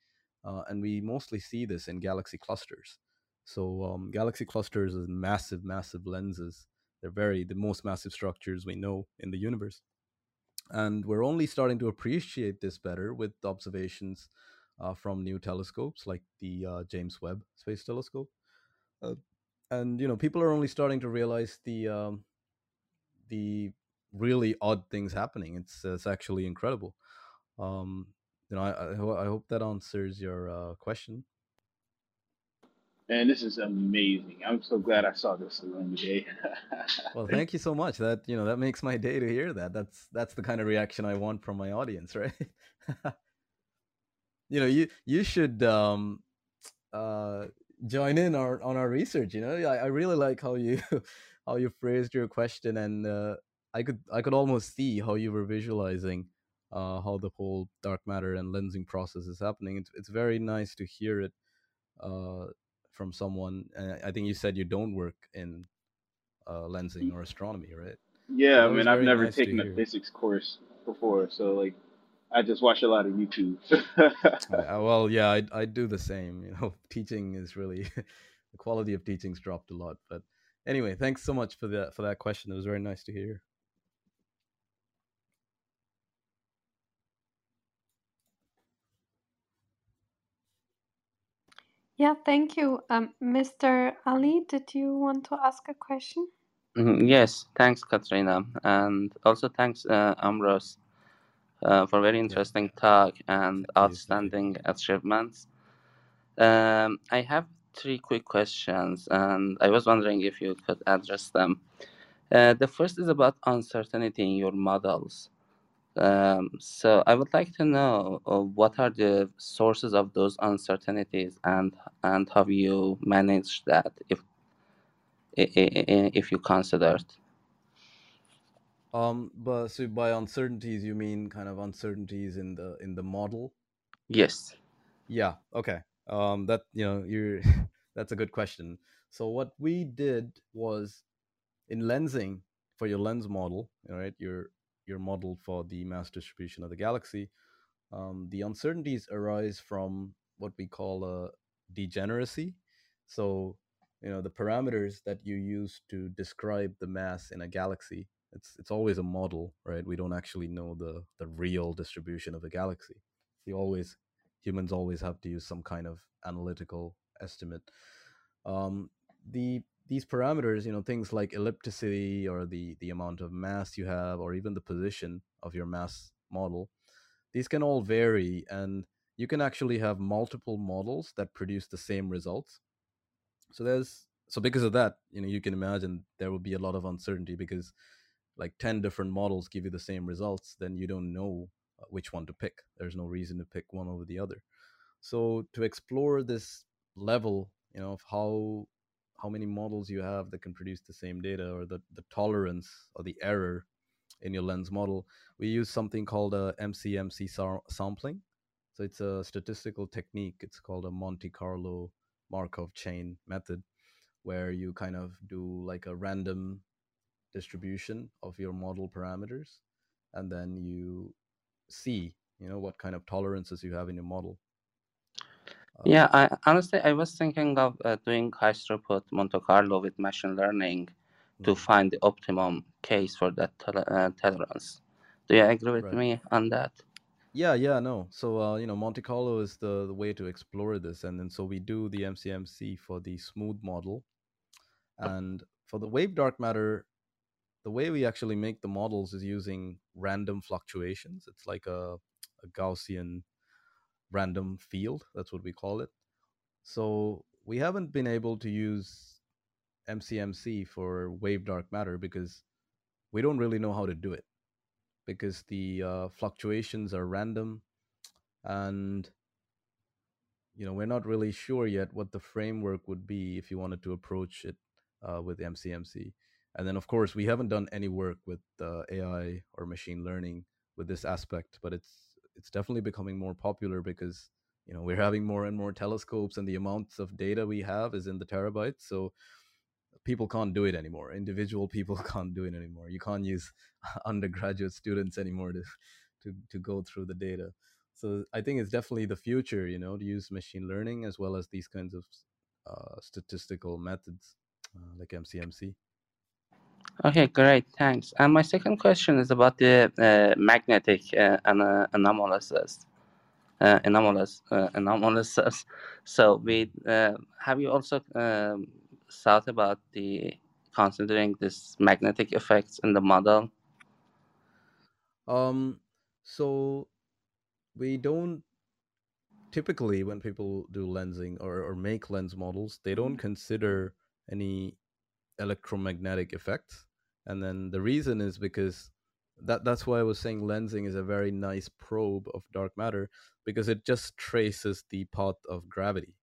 uh, and we mostly see this in galaxy clusters. So um, galaxy clusters is massive massive lenses. They're very the most massive structures we know in the universe and we're only starting to appreciate this better with observations uh, from new telescopes like the uh, James Webb Space Telescope. Uh, and you know, people are only starting to realize the um, the really odd things happening. It's it's actually incredible. Um, you know, I, I, I hope that answers your uh, question. And this is amazing. I'm so glad I saw this along the day. well, thank you so much. That you know that makes my day to hear that. That's that's the kind of reaction I want from my audience, right? you know, you you should um, uh, join in our on our research. You know, I, I really like how you how you phrased your question, and uh, I could I could almost see how you were visualizing uh, how the whole dark matter and lensing process is happening. It's it's very nice to hear it uh, from someone. And I think you said you don't work in uh, lensing or astronomy, right? Yeah, So I mean, I've never nice taken a hear. physics course before, so like, I just watch a lot of YouTube. Well, yeah, I I do the same. You know, teaching is really the quality of teaching's dropped a lot. But anyway, thanks so much for that for that question. It was very nice to hear. Yeah, thank you. Um, Mr. Ali, did you want to ask a question? Mhm, Yes, thanks, Katrina, and also thanks, uh, Ambrose, uh, for very Yeah, interesting talk and thank you, thank you. outstanding achievements. Um, I have three quick questions, and I was wondering if you could address them. Uh, the first is about uncertainty in your models. Um, so I would like to know uh, what are the sources of those uncertainties and and how you manage that if if you considered. Um, but so by uncertainties, you mean kind of uncertainties in the in the model? Yes. Yeah. Okay. Um, that you know, you're that's a good question. So what we did was in lensing for your lens model, all right, your your model for the mass distribution of the galaxy, um, the uncertainties arise from what we call a degeneracy. So you know the parameters that you use to describe the mass in a galaxy it's it's always a model right? We don't actually know the the real distribution of a galaxy. You always humans always have to use some kind of analytical estimate. Um, the these parameters you know things like ellipticity or the the amount of mass you have or even the position of your mass model these can all vary and you can actually have multiple models that produce the same results. So there's so because of that you know you can imagine there will be a lot of uncertainty because like 10 different models give you the same results then you don't know uh, which one to pick. There's no reason to pick one over the other. So to explore this level you know of how how many models you have that can produce the same data or the, the tolerance or the error in your lens model. We use something called a mcmc sampling. So it's a statistical technique. It's called a monte carlo markov chain method where you kind of do like a random distribution of your model parameters and then you see you know what kind of tolerances you have in your model yeah, I, honestly, I was thinking of uh, doing high throughput Monte Carlo with machine learning to mm. find the optimum case for that uh, tolerance. Do you agree with right. me on that? Yeah, yeah, no. So, uh, you know, Monte Carlo is the, the way to explore this. And then so we do the MCMC for the smooth model. And for the wave dark matter, the way we actually make the models is using random fluctuations. It's like a, a Gaussian random field. That's what we call it. So we haven't been able to use MCMC for wave dark matter because we don't really know how to do it because the uh, fluctuations are random and you know we're not really sure yet what the framework would be if you wanted to approach it uh, with MCMC. And then of course we haven't done any work with uh, AI or machine learning with this aspect, but it's it's definitely becoming more popular because you know we're having more and more telescopes and the amounts of data we have is in the terabytes so people can't do it anymore. Individual people can't do it anymore. You can't use undergraduate students anymore to to to go through the data. So i think it's definitely the future you know to use machine learning as well as these kinds of uh, statistical methods uh, like mcmc Okay, great. Thanks. And my second question is about the uh, magnetic uh, an- anomalies. Uh, anomalous uh, anomalies. So, we uh, have you also um, thought about the considering this magnetic effects in the model? Um. So, we don't typically when people do lensing or, or make lens models, they don't consider any electromagnetic effects and then the reason is because that that's why I was saying lensing is a very nice probe of dark matter because it just traces the path of gravity.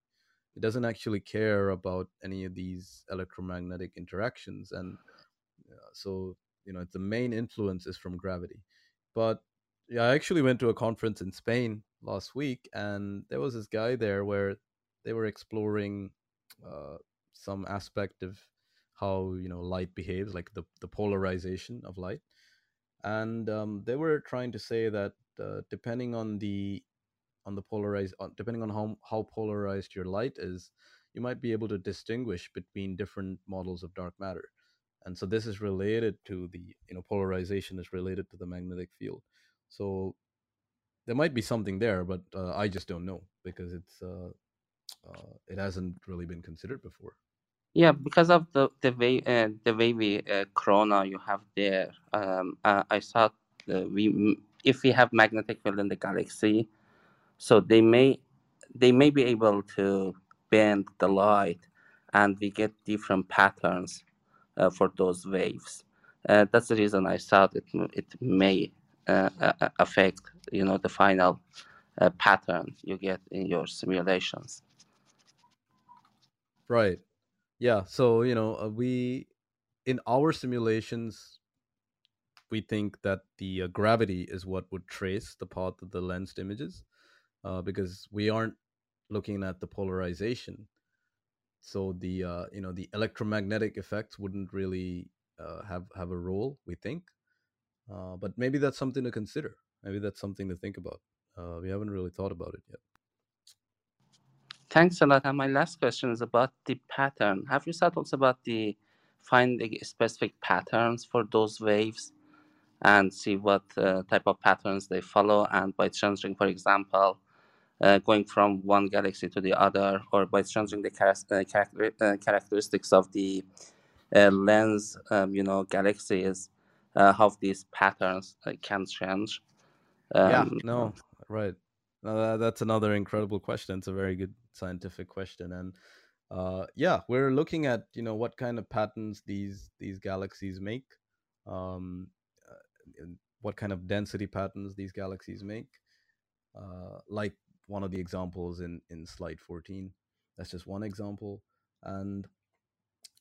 It doesn't actually care about any of these electromagnetic interactions, and uh, so you know the main influence is from gravity. But yeah, I actually went to a conference in Spain last week, and there was this guy there where they were exploring uh, some aspect of how you know light behaves, like the the polarization of light, and um, they were trying to say that uh, depending on the on the polarized depending on how how polarized your light is, you might be able to distinguish between different models of dark matter, and so this is related to the you know polarization is related to the magnetic field, so there might be something there, but uh, I just don't know because it's uh, uh, it hasn't really been considered before. Yeah, because of the the way uh, the wavy uh, corona you have there, um, uh, I thought uh, we if we have magnetic field in the galaxy, so they may they may be able to bend the light, and we get different patterns uh, for those waves. Uh, that's the reason I thought it it may uh, affect you know the final uh, pattern you get in your simulations. Right. Yeah, so you know, uh, we in our simulations we think that the uh, gravity is what would trace the path of the lensed images uh, because we aren't looking at the polarization. So the uh, you know the electromagnetic effects wouldn't really uh, have have a role we think uh, but maybe that's something to consider. Maybe that's something to think about. Uh, we haven't really thought about it yet Thanks a lot. And my last question is about the pattern. Have you thought also about the finding specific patterns for those waves and see what uh, type of patterns they follow. And by changing, for example, uh, going from one galaxy to the other, or by changing the char- uh, character- uh, characteristics of the uh, lens, um, you know, galaxies, uh, how these patterns can change. Um, yeah, no, right. that's another incredible question. It's a very good scientific question, and uh, yeah, we're looking at you know what kind of patterns these these galaxies make, um, uh, what kind of density patterns these galaxies make. Uh, like one of the examples in in slide 14. That's just one example, and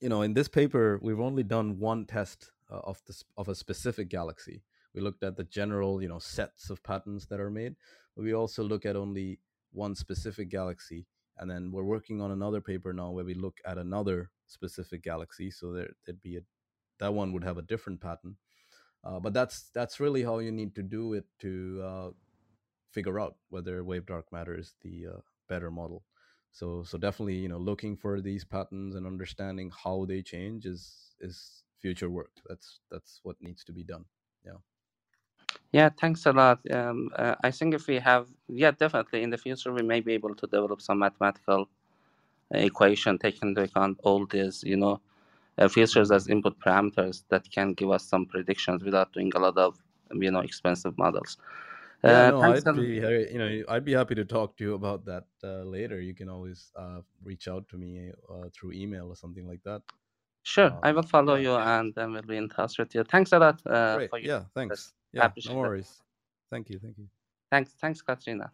you know in this paper we've only done one test uh, of this of a specific galaxy. We looked at the general you know sets of patterns that are made, but we also look at only one specific galaxy and then we're working on another paper now where we look at another specific galaxy so there, would be a that one would have a different pattern. Uh, but that's that's really how you need to do it to uh, figure out whether wave dark matter is the uh, better model. So so definitely you know looking for these patterns and understanding how they change is is future work. That's that's what needs to be done. Yeah yeah, thanks a lot. Um, uh, I think if we have, yeah, definitely in the future we may be able to develop some mathematical equation taking into account all these, you know, uh, features as input parameters that can give us some predictions without doing a lot of, you know, expensive models. Yeah, uh, no, I'd be, you know, I'd be happy to talk to you about that uh, later. You can always uh, reach out to me uh, through email or something like that. Sure, I will follow yeah. you and then we'll be in touch with you. Thanks a lot. Great. yeah, thanks. Yeah, no worries. Thank you. Thank you. Thanks. Thanks, Katrina.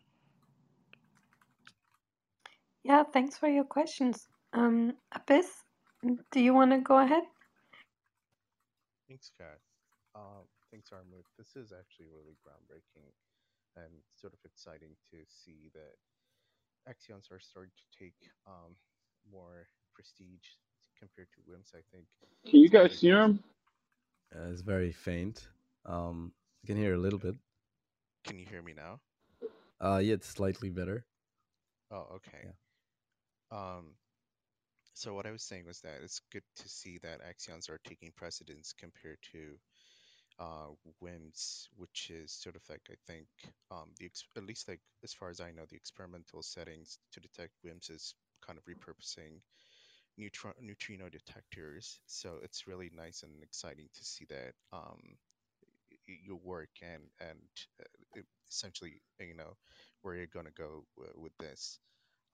Yeah, thanks for your questions. Um, Abyss, do you want to go ahead? Thanks, Kat. Uh, thanks, Armut. This is actually really groundbreaking and sort of exciting to see that axions are starting to take um, more prestige compared to WIMPs, I think. Can you guys see them? Uh, it's very faint. Um, I can hear a little bit. Can you hear me now? Uh, yeah, it's slightly better. Oh, okay. Yeah. Um, so what I was saying was that it's good to see that axions are taking precedence compared to uh, WIMPs, which is sort of like I think um, the at least like as far as I know, the experimental settings to detect WIMPs is kind of repurposing neutron neutrino detectors. So it's really nice and exciting to see that um, your work and and uh, essentially you know where you're going to go w- with this.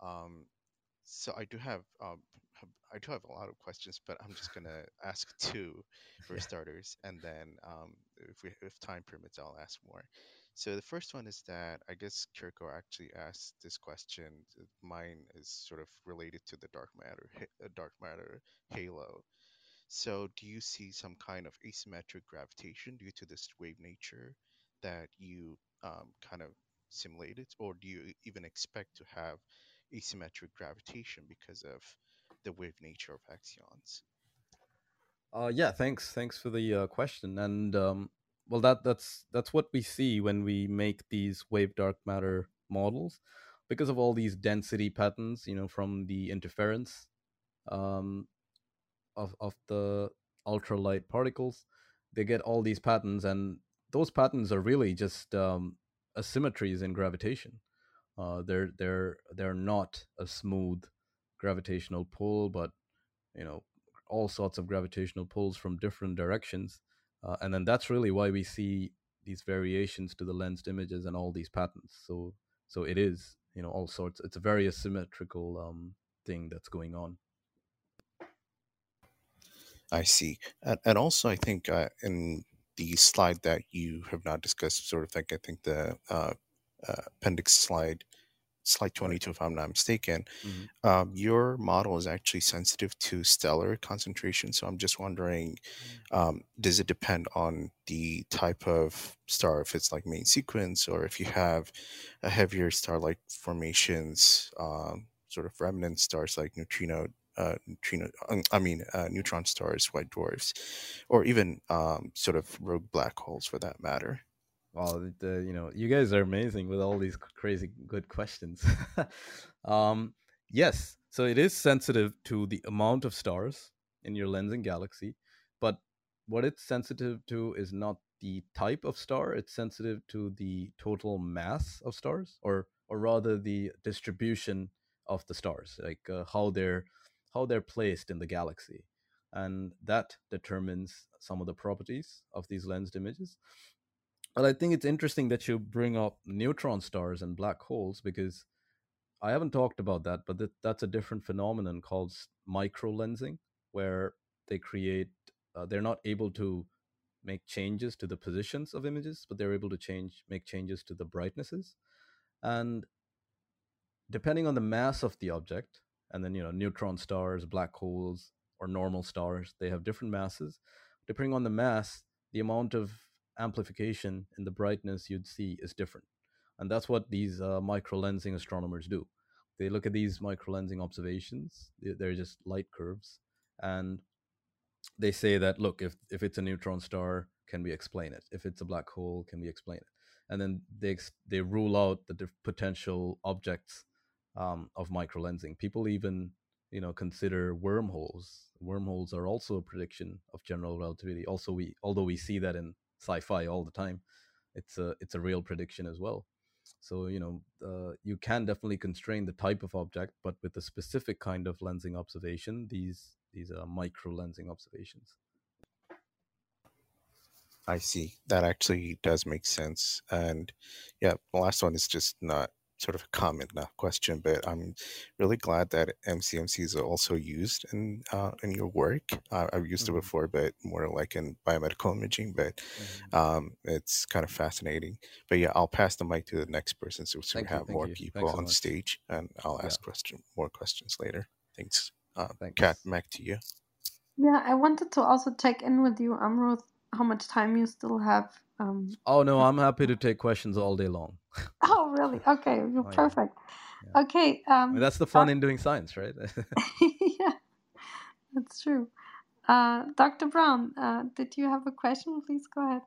Um, so i do have um, i do have a lot of questions but i'm just going to ask two for yeah. starters and then um, if we if time permits i'll ask more. So the first one is that i guess kirko actually asked this question mine is sort of related to the dark matter dark matter halo so, do you see some kind of asymmetric gravitation due to this wave nature that you um, kind of simulated, or do you even expect to have asymmetric gravitation because of the wave nature of axions? Uh, yeah, thanks. Thanks for the uh, question. And um, well, that that's that's what we see when we make these wave dark matter models, because of all these density patterns, you know, from the interference. Um, of, of the ultralight particles they get all these patterns and those patterns are really just um, asymmetries in gravitation. Uh, they're they're they're not a smooth gravitational pull but you know all sorts of gravitational pulls from different directions uh, and then that's really why we see these variations to the lensed images and all these patterns. So so it is you know all sorts it's a very asymmetrical um, thing that's going on I see. And, and also, I think uh, in the slide that you have not discussed, sort of like I think the uh, uh, appendix slide, slide 22, if I'm not mistaken, mm-hmm. um, your model is actually sensitive to stellar concentration. So I'm just wondering, mm. um, does it depend on the type of star, if it's like main sequence, or if you have a heavier star-like formations, um, sort of remnant stars like neutrino uh, neutrino, um, I mean, uh, neutron stars, white dwarfs, or even um, sort of rogue black holes for that matter. Well, the, you know, you guys are amazing with all these crazy good questions. um, yes, so it is sensitive to the amount of stars in your lensing galaxy, but what it's sensitive to is not the type of star; it's sensitive to the total mass of stars, or or rather the distribution of the stars, like uh, how they're how they're placed in the galaxy, and that determines some of the properties of these lensed images. But I think it's interesting that you bring up neutron stars and black holes because I haven't talked about that, but that, that's a different phenomenon called micro lensing, where they create, uh, they're not able to make changes to the positions of images, but they're able to change, make changes to the brightnesses. And depending on the mass of the object, and then, you know, neutron stars, black holes, or normal stars, they have different masses. Depending on the mass, the amount of amplification in the brightness you'd see is different. And that's what these uh, micro lensing astronomers do. They look at these micro lensing observations, they're just light curves, and they say that look, if, if it's a neutron star, can we explain it? If it's a black hole, can we explain it? And then they they rule out the potential objects um, of micro lensing. People even you know consider wormholes. Wormholes are also a prediction of general relativity. Also, we although we see that in sci-fi all the time it's a it's a real prediction as well so you know uh, you can definitely constrain the type of object but with a specific kind of lensing observation these these are micro lensing observations i see that actually does make sense and yeah the last one is just not sort of a comment, not question, but I'm really glad that MCMC is also used in uh, in your work. Uh, I've used mm-hmm. it before, but more like in biomedical imaging. But mm-hmm. um, it's kind of fascinating. But yeah, I'll pass the mic to the next person so, so we have more you. people on stage, and I'll ask yeah. question more questions later. Thanks. Uh, Thanks. Kat, back to you. Yeah, I wanted to also check in with you, Amruth, how much time you still have um, oh no, I'm happy to take questions all day long. Oh really? Okay, you're oh, perfect. Yeah. Okay. Um, I mean, that's the fun uh, in doing science, right? yeah, that's true. Uh, Dr. Brown, uh, did you have a question? Please go ahead.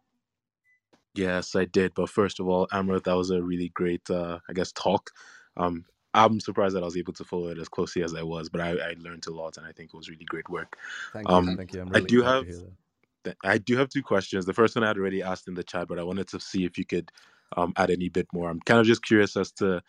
Yes, I did. But first of all, Amrit, that was a really great, uh, I guess, talk. Um, I'm surprised that I was able to follow it as closely as I was, but I, I learned a lot, and I think it was really great work. Thank you. Um, thank you. Really i do have I do have two questions. The first one I had already asked in the chat, but I wanted to see if you could um, add any bit more. I'm kind of just curious as to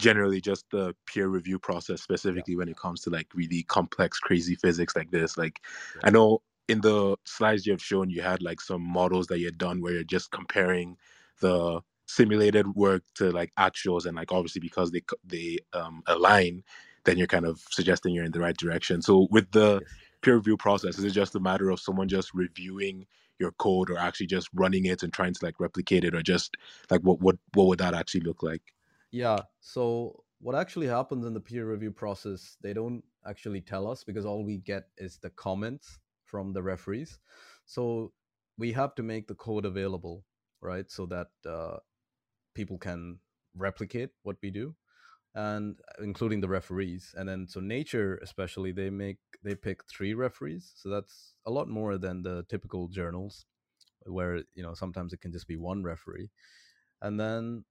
generally just the peer review process, specifically yeah. when it comes to like really complex, crazy physics like this. Like, yeah. I know in the slides you have shown, you had like some models that you had done where you're just comparing the simulated work to like actuals, and like obviously because they they um, align, then you're kind of suggesting you're in the right direction. So with the peer review process? Is it just a matter of someone just reviewing your code or actually just running it and trying to like replicate it or just like what what what would that actually look like? Yeah. So what actually happens in the peer review process, they don't actually tell us because all we get is the comments from the referees. So we have to make the code available, right? So that uh, people can replicate what we do and uh, including the referees and then so nature especially they make they pick three referees so that's a lot more than the typical journals where you know sometimes it can just be one referee. And then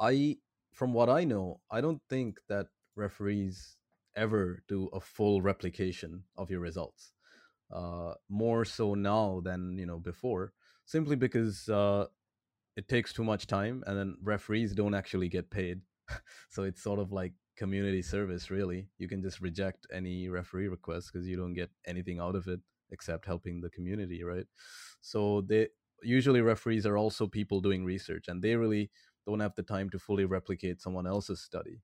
i from what i know i don't think that referees ever do a full replication of your results uh, more so now than you know before simply because uh, it takes too much time and then referees don't actually get paid so it's sort of like community service really. You can just reject any referee request because you don't get anything out of it except helping the community right? So they usually referees are also people doing research and they really don't have the time to fully replicate someone else's study.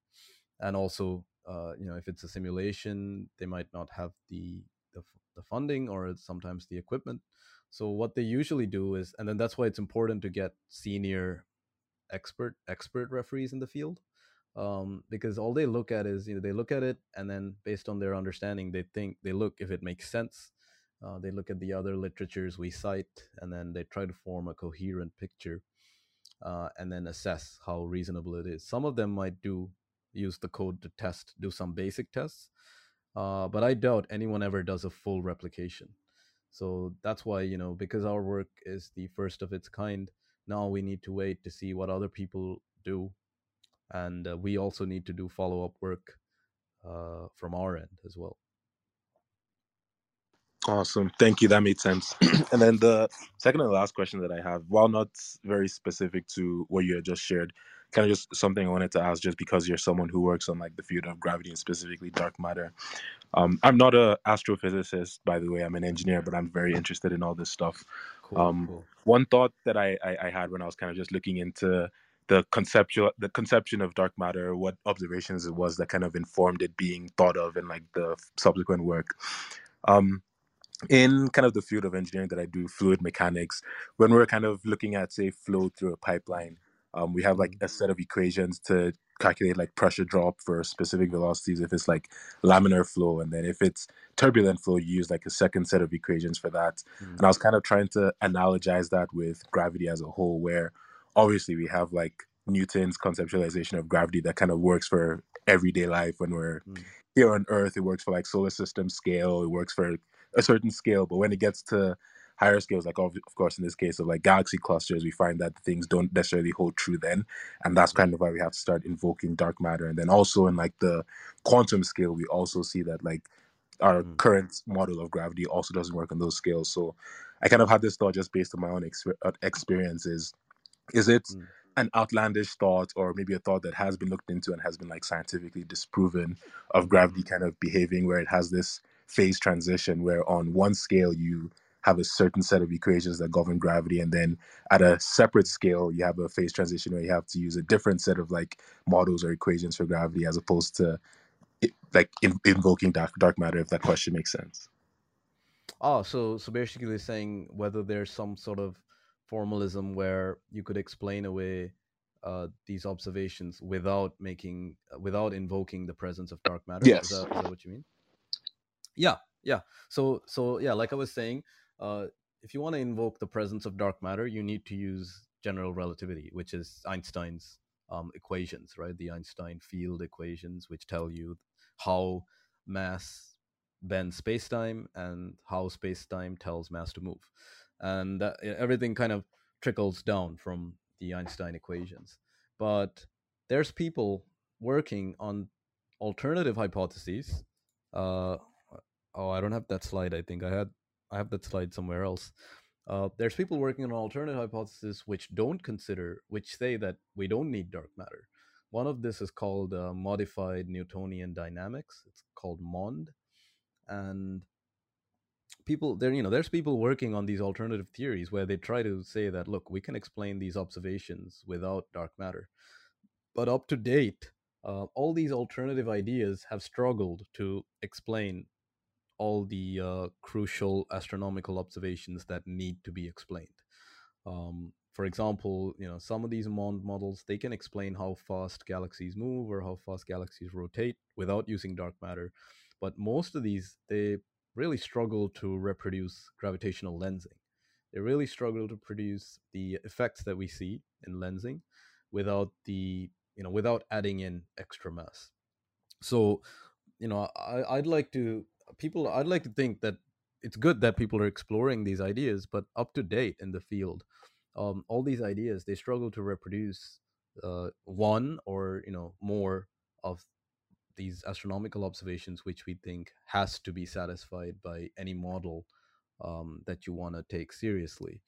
And also uh, you know if it's a simulation they might not have the, the the funding or sometimes the equipment. So what they usually do is and then that's why it's important to get senior expert expert referees in the field um, because all they look at is you know they look at it and then based on their understanding they think they look if it makes sense. Uh, they look at the other literatures we cite and then they try to form a coherent picture uh, and then assess how reasonable it is. Some of them might do use the code to test do some basic tests uh, but i doubt anyone ever does a full replication. So that's why you know because our work is the first of its kind now we need to wait to see what other people do and uh, we also need to do follow up work uh, from our end as well. Awesome. Thank you. That made sense. and then the second and last question that I have, while not very specific to what you had just shared, kind of just something I wanted to ask just because you're someone who works on like the field of gravity and specifically dark matter. Um, I'm not a astrophysicist, by the way. I'm an engineer, but I'm very interested in all this stuff. Cool, um, cool. One thought that I, I, I had when I was kind of just looking into the conceptual the conception of dark matter, what observations it was that kind of informed it being thought of in like the subsequent work. Um, in kind of the field of engineering that I do, fluid mechanics, when we're kind of looking at say flow through a pipeline, um, we have like mm-hmm. a set of equations to calculate like pressure drop for specific velocities if it's like laminar flow and then if it's turbulent flow you use like a second set of equations for that mm-hmm. and i was kind of trying to analogize that with gravity as a whole where obviously we have like newton's conceptualization of gravity that kind of works for everyday life when we're mm-hmm. here on earth it works for like solar system scale it works for a certain scale but when it gets to higher scales, like of, of course in this case of like galaxy clusters, we find that things don't necessarily hold true then, and that's kind of why we have to start invoking dark matter. And then also in like the quantum scale, we also see that like our mm. current model of gravity also doesn't work on those scales. So I kind of had this thought just based on my own ex- uh, experiences. Is it mm. an outlandish thought, or maybe a thought that has been looked into and has been like scientifically disproven of gravity kind of behaving where it has this phase transition where on one scale you have a certain set of equations that govern gravity and then at a separate scale you have a phase transition where you have to use a different set of like models or equations for gravity as opposed to like in, invoking dark dark matter if that question makes sense oh so so basically saying whether there's some sort of formalism where you could explain away uh, these observations without making without invoking the presence of dark matter yes is that, is that what you mean yeah yeah so so yeah like i was saying uh, if you want to invoke the presence of dark matter, you need to use general relativity, which is Einstein's um, equations, right? The Einstein field equations, which tell you how mass bends spacetime and how spacetime tells mass to move. And that, everything kind of trickles down from the Einstein equations. But there's people working on alternative hypotheses. Uh, oh, I don't have that slide. I think I had I have that slide somewhere else. Uh, there's people working on alternative hypotheses which don't consider, which say that we don't need dark matter. One of this is called uh, modified Newtonian dynamics. It's called MOND, and people there, you know, there's people working on these alternative theories where they try to say that look, we can explain these observations without dark matter, but up to date, uh, all these alternative ideas have struggled to explain all the uh, crucial astronomical observations that need to be explained. Um, for example, you know some of these MOND models they can explain how fast galaxies move or how fast galaxies rotate without using dark matter, but most of these they really struggle to reproduce gravitational lensing. They really struggle to produce the effects that we see in lensing without the you know without adding in extra mass. So you know I, I'd like to people i'd like to think that it's good that people are exploring these ideas but up to date in the field um, all these ideas they struggle to reproduce uh, one or you know more of these astronomical observations which we think has to be satisfied by any model um, that you want to take seriously.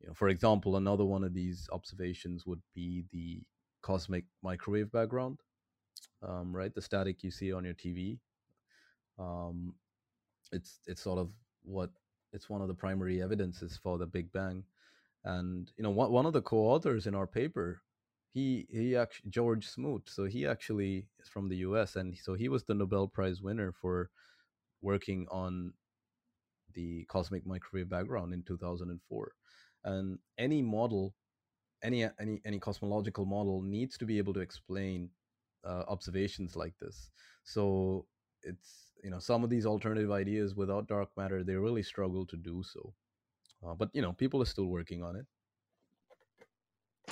You know for example another one of these observations would be the cosmic microwave background um, right? The static you see on your tv um, it's it's sort of what it's one of the primary evidences for the Big Bang. And you know, one one of the co-authors in our paper, he he actually George Smoot. So he actually is from the U.S. and so he was the Nobel Prize winner for working on the cosmic microwave background in 2004. And any model, any any any cosmological model needs to be able to explain uh, observations like this. So it's you know some of these alternative ideas without dark matter they really struggle to do so uh, but you know people are still working on it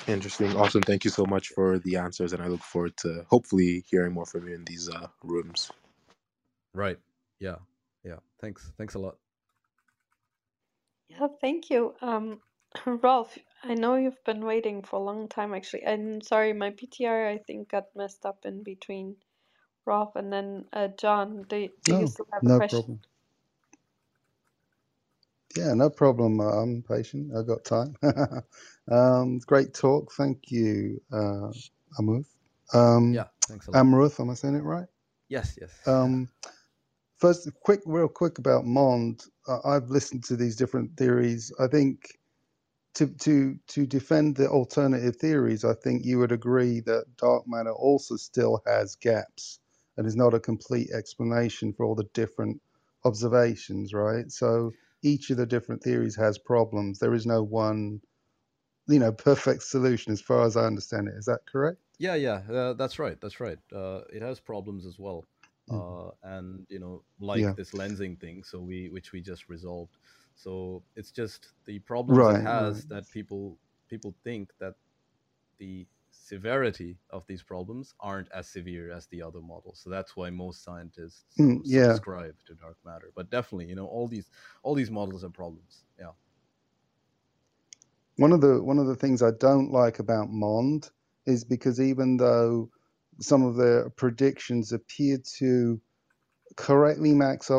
interesting. Awesome. Thank you so much for the answers and i look forward to hopefully hearing more from you in these uh, rooms. Right. Yeah. Yeah. Thanks. Thanks a lot. Yeah thank you. Um rolf i know you've been waiting for a long time actually i'm sorry my ptr i think got messed up in between Rob, and then uh, John, do, do no, you still have no a question? problem. Yeah, no problem. I'm patient. I've got time. um, great talk. Thank you, uh, Amuth. Um, yeah, thanks a lot. Amaruth, am I saying it right? Yes, yes. Um, first, quick, real quick about Mond. Uh, I've listened to these different theories. I think to to to defend the alternative theories, I think you would agree that dark matter also still has gaps and is not a complete explanation for all the different observations, right? So each of the different theories has problems. There is no one, you know, perfect solution as far as I understand it. Is that correct? Yeah, yeah, uh, that's right. That's right. Uh, it has problems as well, mm. uh, and you know, like yeah. this lensing thing. So we, which we just resolved. So it's just the problems right, it has right. that people people think that the severity of these problems aren't as severe as the other models. So that's why most scientists mm, yeah. subscribe to dark matter. But definitely, you know, all these all these models have problems. Yeah. One of the one of the things I don't like about Mond is because even though some of the predictions appear to correctly max,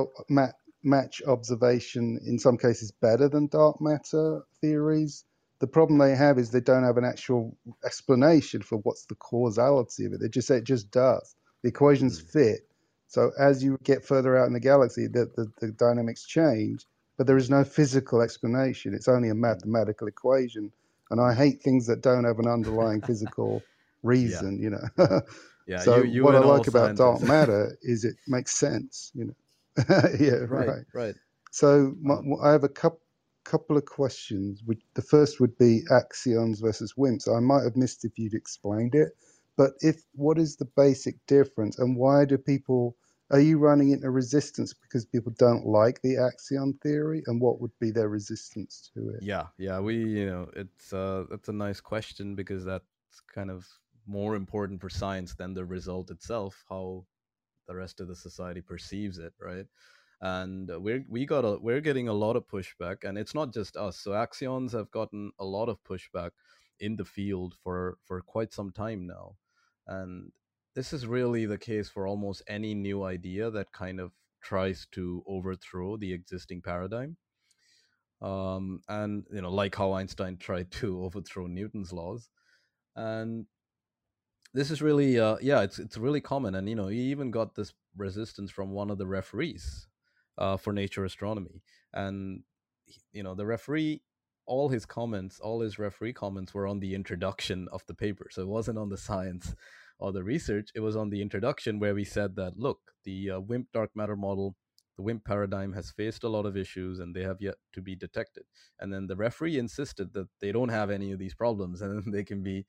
match observation in some cases better than dark matter theories, the problem they have is they don't have an actual explanation for what's the causality of it. They just say it just does. The equations mm. fit. So as you get further out in the galaxy, the, the, the, dynamics change, but there is no physical explanation. It's only a hmm. mathematical equation. And I hate things that don't have an underlying physical reason, yeah. you know. yeah, so you, you what I like about dark matter is it makes sense, you know. yeah, right, right. Right. So my, um, I have a couple couple of questions. The first would be axions versus WIMPs. I might have missed if you'd explained it, but if what is the basic difference and why do people are you running into resistance because people don't like the axion theory and what would be their resistance to it? Yeah, yeah, we you know it's uh that's a nice question because that's kind of more important for science than the result itself, how the rest of the society perceives it, right? And we're we got a we're getting a lot of pushback and it's not just us. So axions have gotten a lot of pushback in the field for for quite some time now. And this is really the case for almost any new idea that kind of tries to overthrow the existing paradigm. Um, and you know like how einstein tried to overthrow newton's laws. And this is really uh, yeah it's it's really common. And you know he even got this resistance from one of the referees uh, for nature astronomy. And you know, the referee, all his comments, all his referee comments were on the introduction of the paper. So it wasn't on the science or the research. It was on the introduction where we said that look, the uh, WIMP dark matter model, the WIMP paradigm has faced a lot of issues and they have yet to be detected. And then the referee insisted that they don't have any of these problems and they can be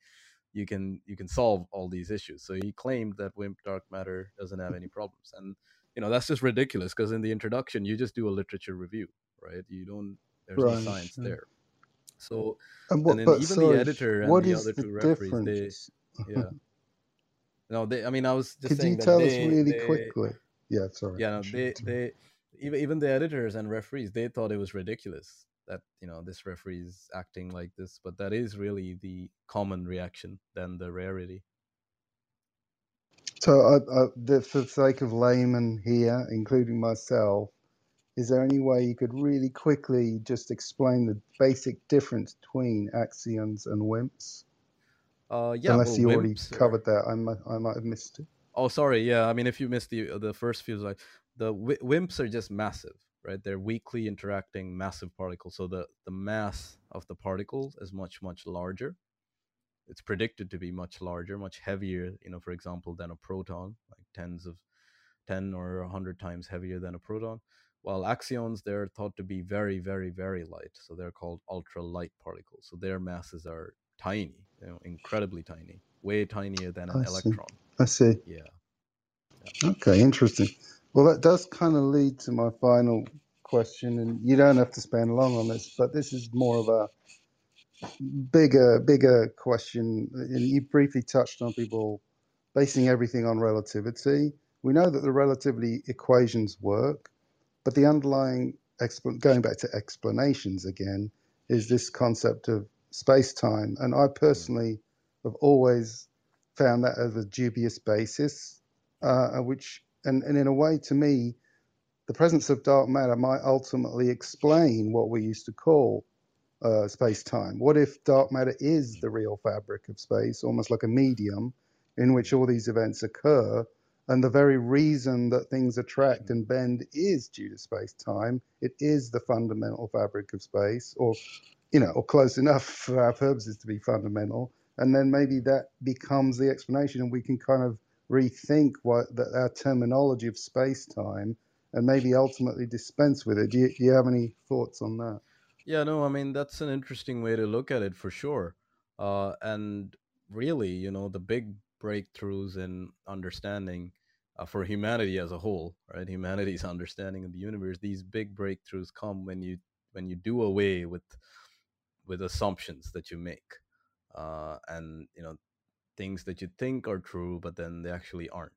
you can you can solve all these issues. So he claimed that WIMP dark matter doesn't have any problems. And you know that's just ridiculous because in the introduction you just do a literature review right? You don't there's right. no science there. So and, what, and then even sorry, the editor and the other the two referees they yeah. No they i mean i was just could saying you tell they, us really they, quickly? Yeah sorry yeah no, they they even even the editors and referees they thought it was ridiculous that you know this referee is acting like this but that is really the common reaction than the rarity so, I, I, for the sake of laymen here, including myself, is there any way you could really quickly just explain the basic difference between axions and WIMPs? Uh, yeah, Unless well, you already WIMPs covered that, I might, I might have missed it. Oh, sorry. Yeah, I mean, if you missed the the first few slides, the WIMPs are just massive, right? They're weakly interacting massive particles, so the the mass of the particles is much much larger it's predicted to be much larger, much heavier, you know, for example, than a proton, like tens of 10 or 100 times heavier than a proton. While axions, they're thought to be very, very, very light. So they're called ultra light particles. So their masses are tiny, you know, incredibly tiny, way tinier than an I electron. See. I see. Yeah. yeah. Okay, interesting. Well, that does kind of lead to my final question, and you don't have to spend long on this, but this is more of a bigger bigger question and you briefly touched on people basing everything on relativity. We know that the relativity equations work but the underlying expl- going back to explanations again is this concept of space-time and i personally have always found that as a dubious basis uh, which and, and in a way to me the presence of dark matter might ultimately explain what we used to call uh, space time. What if dark matter is the real fabric of space, almost like a medium in which all these events occur? And the very reason that things attract and bend is due to space time. It is the fundamental fabric of space, or you know, or close enough for our purposes to be fundamental. And then maybe that becomes the explanation, and we can kind of rethink what that our terminology of space time and maybe ultimately dispense with it. Do you, do you have any thoughts on that? Yeah, no, I mean that's an interesting way to look at it for sure. Uh, and really, you know, the big breakthroughs in understanding uh, for humanity as a whole, right? Humanity's understanding of the universe. These big breakthroughs come when you when you do away with with assumptions that you make, uh, and you know things that you think are true, but then they actually aren't.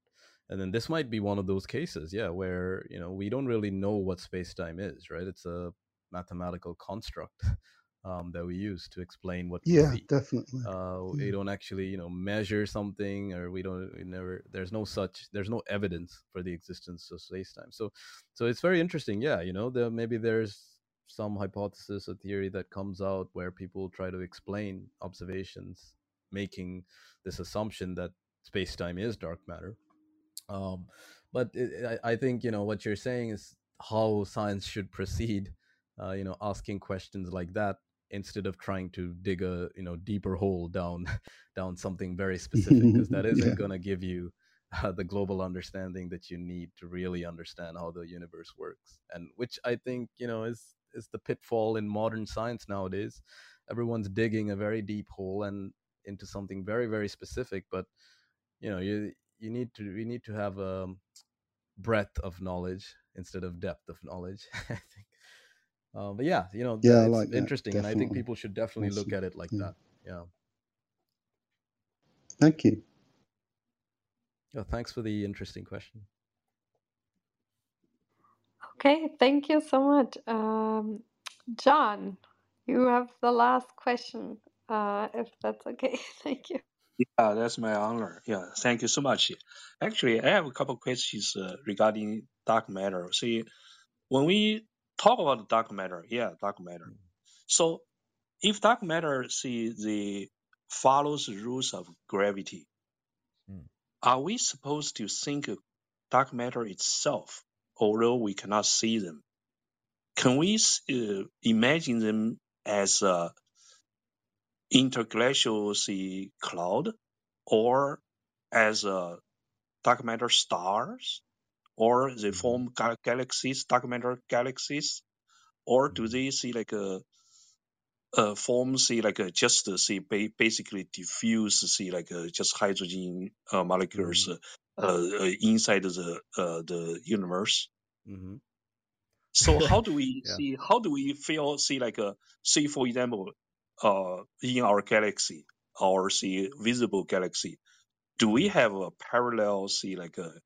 And then this might be one of those cases, yeah, where you know we don't really know what space time is, right? It's a mathematical construct um, that we use to explain what yeah, we definitely. Uh, Yeah. We don't actually, you know, measure something, or we don't. We never. There's no such. There's no evidence for the existence of space time. So, so it's very interesting. Yeah, you know, there maybe there's some hypothesis or theory that comes out where people try to explain observations, making this assumption that space time is dark matter. Um, but it, I, I think you know what you're saying is how science should proceed. Uh, you know, asking questions like that instead of trying to dig a you know deeper hole down down something very specific because that isn't yeah. going to give you uh, the global understanding that you need to really understand how the universe works and which i think you know is is the pitfall in modern science nowadays everyone's digging a very deep hole and into something very very specific but you know you you need to you need to have a breadth of knowledge instead of depth of knowledge i think uh, but yeah you know Yeah, it's like interesting and i think people should definitely look at it like Yeah. that yeah Thank you. yeah thanks for the interesting question Okay, thank you so much. Um, John, you have the last question, uh, if that's okay. Thank you. Yeah, that's my honor. Yeah, thank you so much. Actually, I have a couple questions uh, regarding dark matter. See, when we talk about the dark matter, yeah, dark matter. So, if dark matter, see, the follows the rules of gravity, Mm. are we supposed to think of dark matter itself, although we cannot see them? Can we uh, imagine them as a interglacial sea cloud, or as a dark matter stars, or they Mhm. form ga- galaxies, dark matter galaxies, or do Mhm. they see like a uh, form see like a just uh, see ba- basically diffuse see like uh, just hydrogen uh, molecules Mhm. uh, uh, inside the uh, the universe. hmm So how do we yeah see? How do we feel? See like a see for example, uh, in our galaxy or see visible galaxy, do we Mhm. have a parallel see like a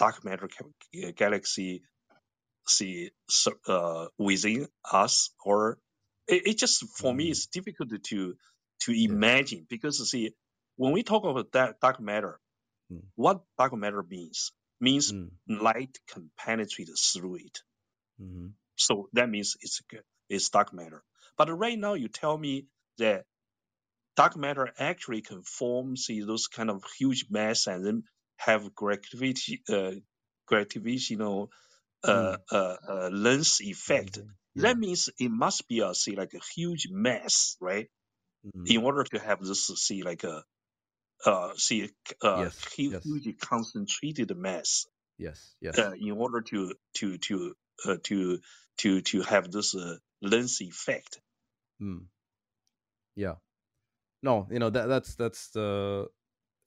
dark matter galaxy see uh, within us or it, it just for me Mm. it's difficult to to imagine because see when we talk about that dark matter Mm. what dark matter means means Mm. light can penetrate through it hmm so that means it's it's dark matter but right now you tell me that dark matter actually can form see those kind of huge mass and then have gravity uh, gravitational uh, Mm. uh, uh, lens effect. amazing That means it must be a see like a huge mass, right? mm In order to have this see like a uh, see uh, yes hu- yes huge concentrated mass yes yes uh, in order to to to uh, to to to have this uh, lens effect. mm. yeah no you know that that's that's the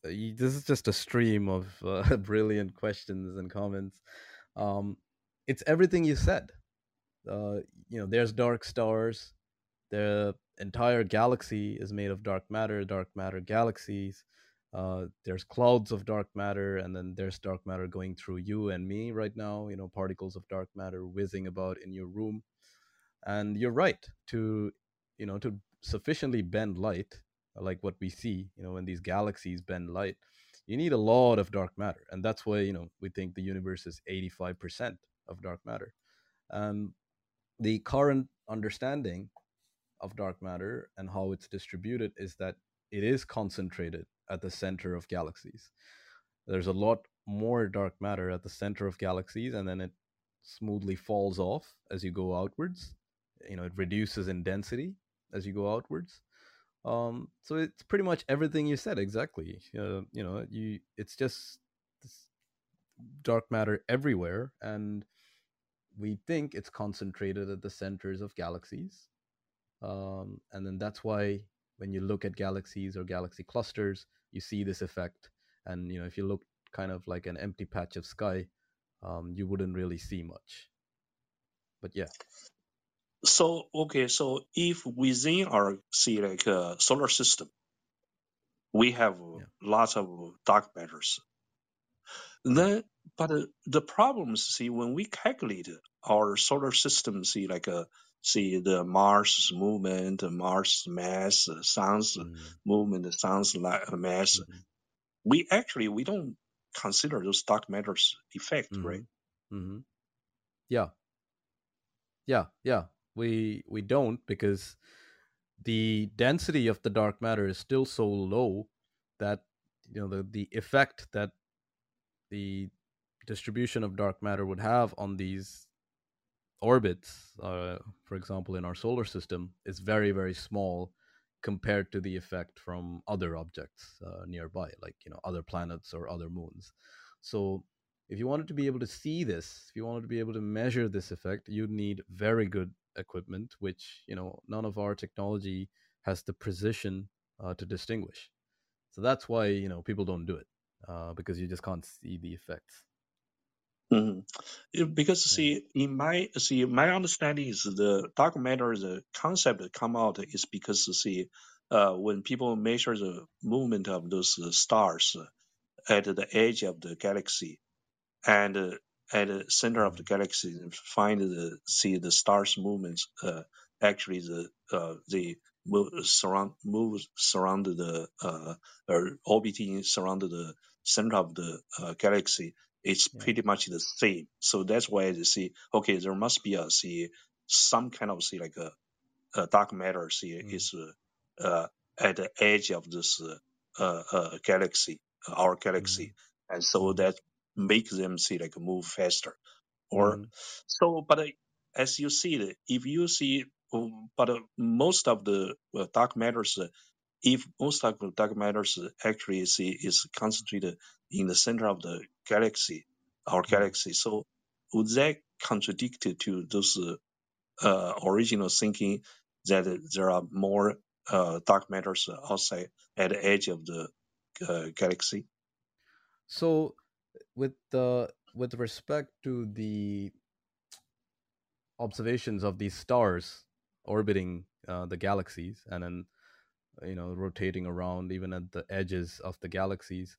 uh, y- this is just a stream of uh, brilliant questions and comments. Um it's everything you said. Uh you know there's dark stars. The entire galaxy is made of dark matter dark matter galaxies. Uh there's clouds of dark matter and then there's dark matter going through you and me right now you know particles of dark matter whizzing about in your room. And you're right to you know to sufficiently bend light like what we see you know when these galaxies bend light you need a lot of dark matter and that's why you know we think the universe is 85% of dark matter. And the current understanding of dark matter and how it's distributed is that it is concentrated at the center of galaxies. There's a lot more dark matter at the center of galaxies, and then it smoothly falls off as you go outwards. You know, it reduces in density as you go outwards. Um, so it's pretty much everything you said exactly. Uh, you know, you it's just dark matter everywhere, and we think it's concentrated at the centers of galaxies. Um, and then that's why when you look at galaxies or galaxy clusters, you see this effect. And you know, if you look kind of like an empty patch of sky, um, you wouldn't really see much. But yeah. So okay, so if within our see like uh, solar system, we have yeah. lots of dark matters. Then, but uh, the problems see when we calculate our solar system, see like uh, see the Mars movement, Mars mass, Sun's mm. movement, Sun's mass. Mm-hmm. We actually we don't consider those dark matters effect, mm-hmm. right? Mm-hmm. Yeah. Yeah, yeah. We we don't because the density of the dark matter is still so low that you know the the effect that the distribution of dark matter would have on these orbits, uh, for example, in our solar system, is very very small compared to the effect from other objects uh, nearby, like you know other planets or other moons. So if you wanted to be able to see this, if you wanted to be able to measure this effect, you'd need very good equipment, which you know none of our technology has the precision uh, to distinguish. So that's why you know people don't do it uh, because you just can't see the effects. Mm-hmm. Because see, in my see, my understanding is the dark matter, the concept that come out is because see, uh, when people measure the movement of those stars at the edge of the galaxy, and uh, at the center of the galaxy, and find the see the stars' movements. Uh, actually, the uh, the move surround move surround the uh, or orbiting surround the center of the uh, galaxy it's yeah. pretty much the same. So that's why they see, okay, there must be a see some kind of see like a, a dark matter see mm. is uh, at the edge of this uh, uh, galaxy, our galaxy, mm. and so mm. that makes them see like move faster. Or mm. so, but uh, as you see, if you see, um, but uh, most of the uh, dark matters if most of the dark matters actually see is concentrated in the center of the galaxy, our mm-hmm. galaxy, so would that contradict to those uh, original thinking that there are more uh, dark matters outside at the edge of the uh, galaxy? So, with the with respect to the observations of these stars orbiting uh, the galaxies, and then you know rotating around even at the edges of the galaxies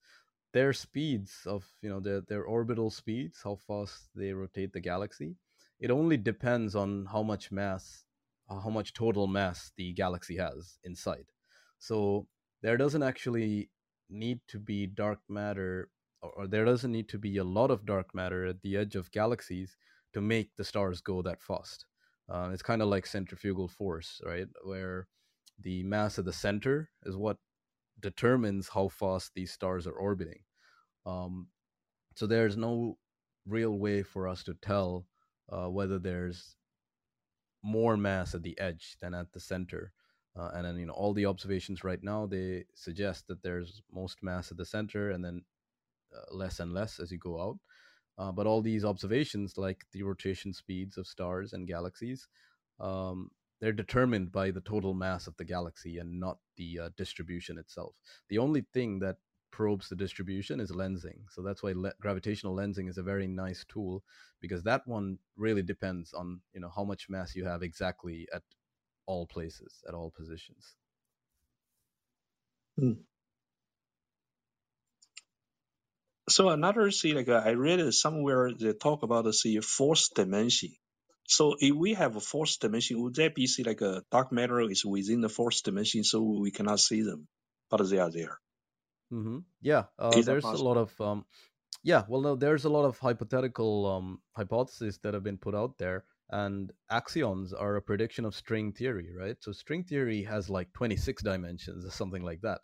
their speeds of you know their their orbital speeds how fast they rotate the galaxy it only depends on how much mass uh, how much total mass the galaxy has inside. So there doesn't actually need to be dark matter or, there doesn't need to be a lot of dark matter at the edge of galaxies to make the stars go that fast uh, it's kind of like centrifugal force right where the mass at the center is what determines how fast these stars are orbiting. Um, so there's no real way for us to tell uh, whether there's more mass at the edge than at the center. Uh, and then you know all the observations right now they suggest that there's most mass at the center and then less and less as you go out. Uh, but all these observations, like the rotation speeds of stars and galaxies, um, they're determined by the total mass of the galaxy and not the uh, distribution itself. The only thing that probes the distribution is lensing. So that's why le- gravitational lensing is a very nice tool because that one really depends on you know how much mass you have exactly at all places at all positions. Hmm. So another thing, like uh, I read somewhere they talk about the fourth dimension. So if we have a fourth dimension, would that be see like a dark matter is within the fourth dimension, so we cannot see them, but they are there? Mm-hmm. Yeah, uh, there's a lot of um, yeah, well, no, there's a lot of hypothetical um, hypotheses that have been put out there, and axions are a prediction of string theory, right? So string theory has like 26 dimensions or something like that.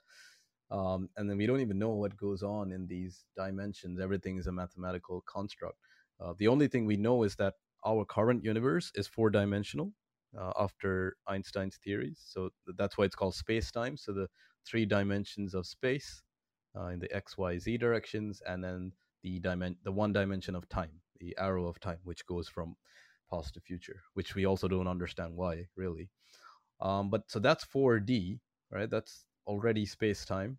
Um, and then we don't even know what goes on in these dimensions. Everything is a mathematical construct. Uh, the only thing we know is that our current universe is four dimensional uh, after Einstein's theories. So that's why it's called space time. So the three dimensions of space uh, in the x, y, z directions, and then the dimen- the one dimension of time, the arrow of time, which goes from past to future, which we also don't understand why really. Um, but so that's 4D, right? That's already space time.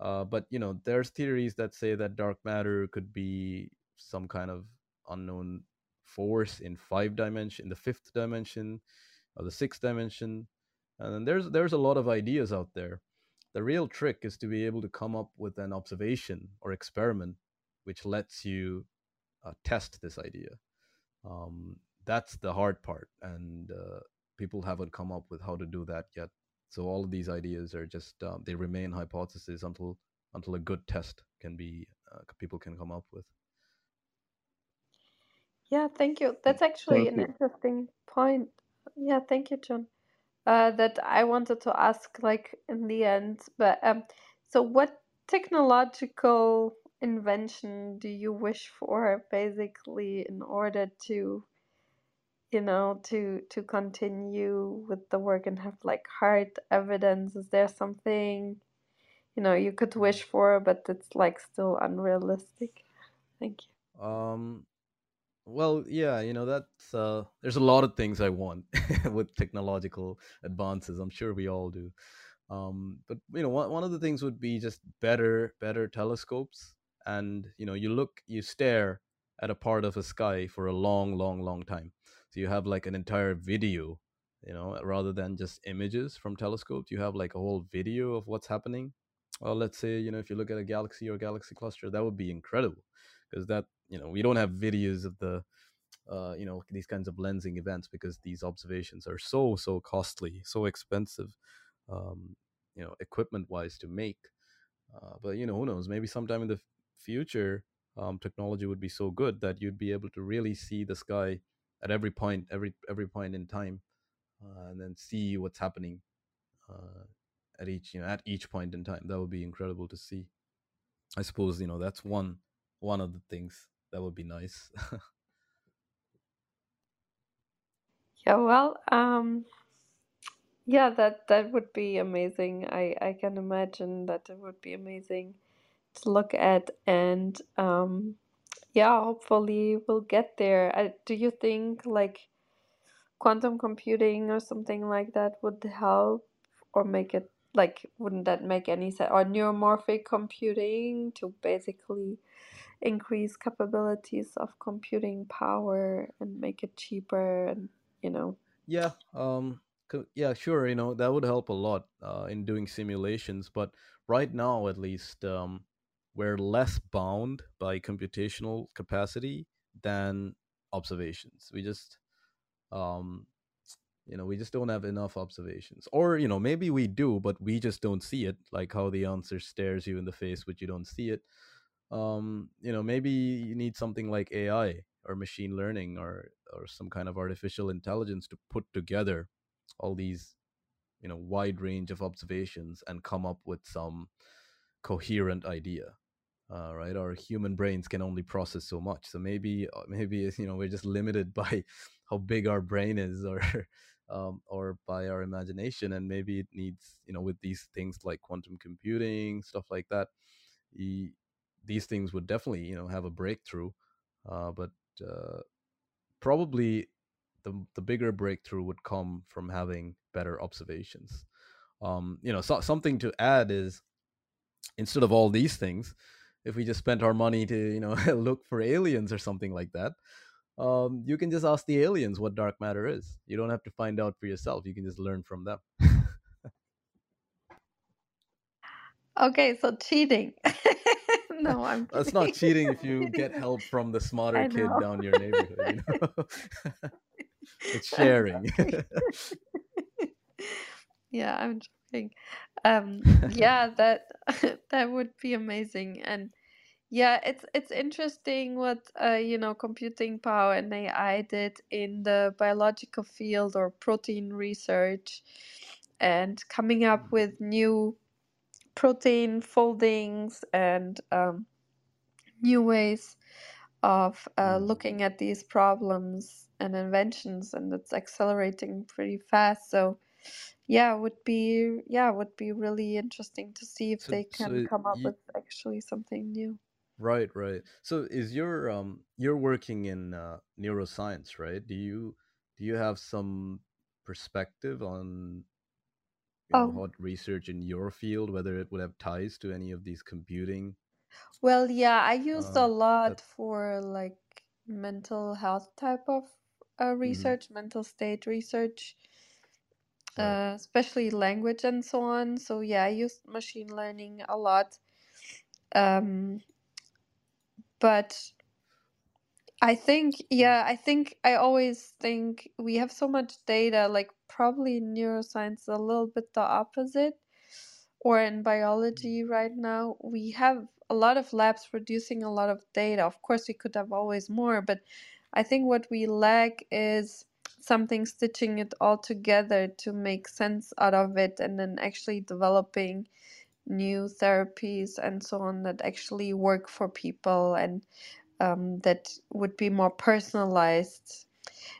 Uh, but you know, there's theories that say that dark matter could be some kind of unknown force in five dimension, in the fifth dimension, or the sixth dimension. And then there's there's a lot of ideas out there. The real trick is to be able to come up with an observation or experiment which lets you uh, test this idea. Um, that's the hard part, and uh, people haven't come up with how to do that yet. So all of these ideas are just um, they remain hypotheses until until a good test can be uh, people can come up with. Yeah, thank you. That's actually an interesting point. Yeah, thank you, John. Uh, that I wanted to ask, like in the end, but um, so what technological invention do you wish for, basically, in order to you know to to continue with the work and have like hard evidence? Is there something you know you could wish for but it's like still unrealistic? Thank you. Um well yeah you know that's uh there's a lot of things i want with technological advances. I'm sure we all do. Um but you know one, one of the things would be just better better telescopes. And you know you look you stare at a part of a sky for a long long long time so you have like an entire video you know rather than just images from telescopes you have like a whole video of what's happening? Well let's say you know if you look at a galaxy or galaxy cluster that would be incredible because that you know we don't have videos of the uh, you know these kinds of lensing events because these observations are so so costly so expensive um, you know equipment wise to make. Uh, but you know who knows? Maybe sometime in the future um, technology would be so good that you'd be able to really see the sky at every point, every every point in time, uh, and then see what's happening uh, at each you know at each point in time. That would be incredible to see. I suppose you know that's one one of the things that would be nice. yeah, well, um, yeah, that that would be amazing. I I can imagine that it would be amazing to look at and um yeah, hopefully we'll get there. I, do you think like quantum computing or something like that would help or make it like wouldn't that make any sense or neuromorphic computing to basically increase capabilities of computing power and make it cheaper and you know yeah um yeah sure you know that would help a lot uh, in doing simulations but right now at least um we're less bound by computational capacity than observations. We just, um, you know, we just don't have enough observations. Or, you know, maybe we do, but we just don't see it, like how the answer stares you in the face, but you don't see it. Um, you know, maybe you need something like AI or machine learning or or some kind of artificial intelligence to put together all these, you know, wide range of observations and come up with some coherent idea uh, right? Our human brains can only process so much. So maybe, uh, maybe you know, we're just limited by how big our brain is, or um, or by our imagination, and maybe it needs, you know, with these things like quantum computing, stuff like that. He, these things would definitely, you know, have a breakthrough, uh, but uh, probably the the bigger breakthrough would come from having better observations. Um, you know, so, something to add is instead of all these things, if we just spent our money to you know look for aliens or something like that um, you can just ask the aliens what dark matter is. You don't have to find out for yourself. You can just learn from them. Okay so cheating. No i'm that's not cheating if you get help from the smarter kid down your neighborhood you know? it's sharing. yeah i'm joking. Um, yeah that that would be amazing and Yeah, it's it's interesting what uh, you know computing power and AI did in the biological field or protein research, and coming up with new protein foldings and um, new ways of uh, looking at these problems and inventions, and it's accelerating pretty fast. So, yeah, would be yeah would be really interesting to see if So, they so can come up you, with actually something new. Right, right. So is your um you're working in uh, neuroscience, right? Do you do you have some perspective on you know Oh, hot research in your field, whether it would have ties to any of these computing well, yeah, I used a that lot for like mental health type of uh, mm-hmm, research, mental state research, right. uh, especially language and so on. So yeah, I used machine learning a lot. Um, but I think, yeah, I think I always think we have so much data, like probably neuroscience a little bit the opposite, or in biology right now, we have a lot of labs producing a lot of data. Of course, we could have always more, but I think what we lack is something stitching it all together to make sense out of it and then actually developing new therapies and so on that actually work for people and um, that would be more personalized.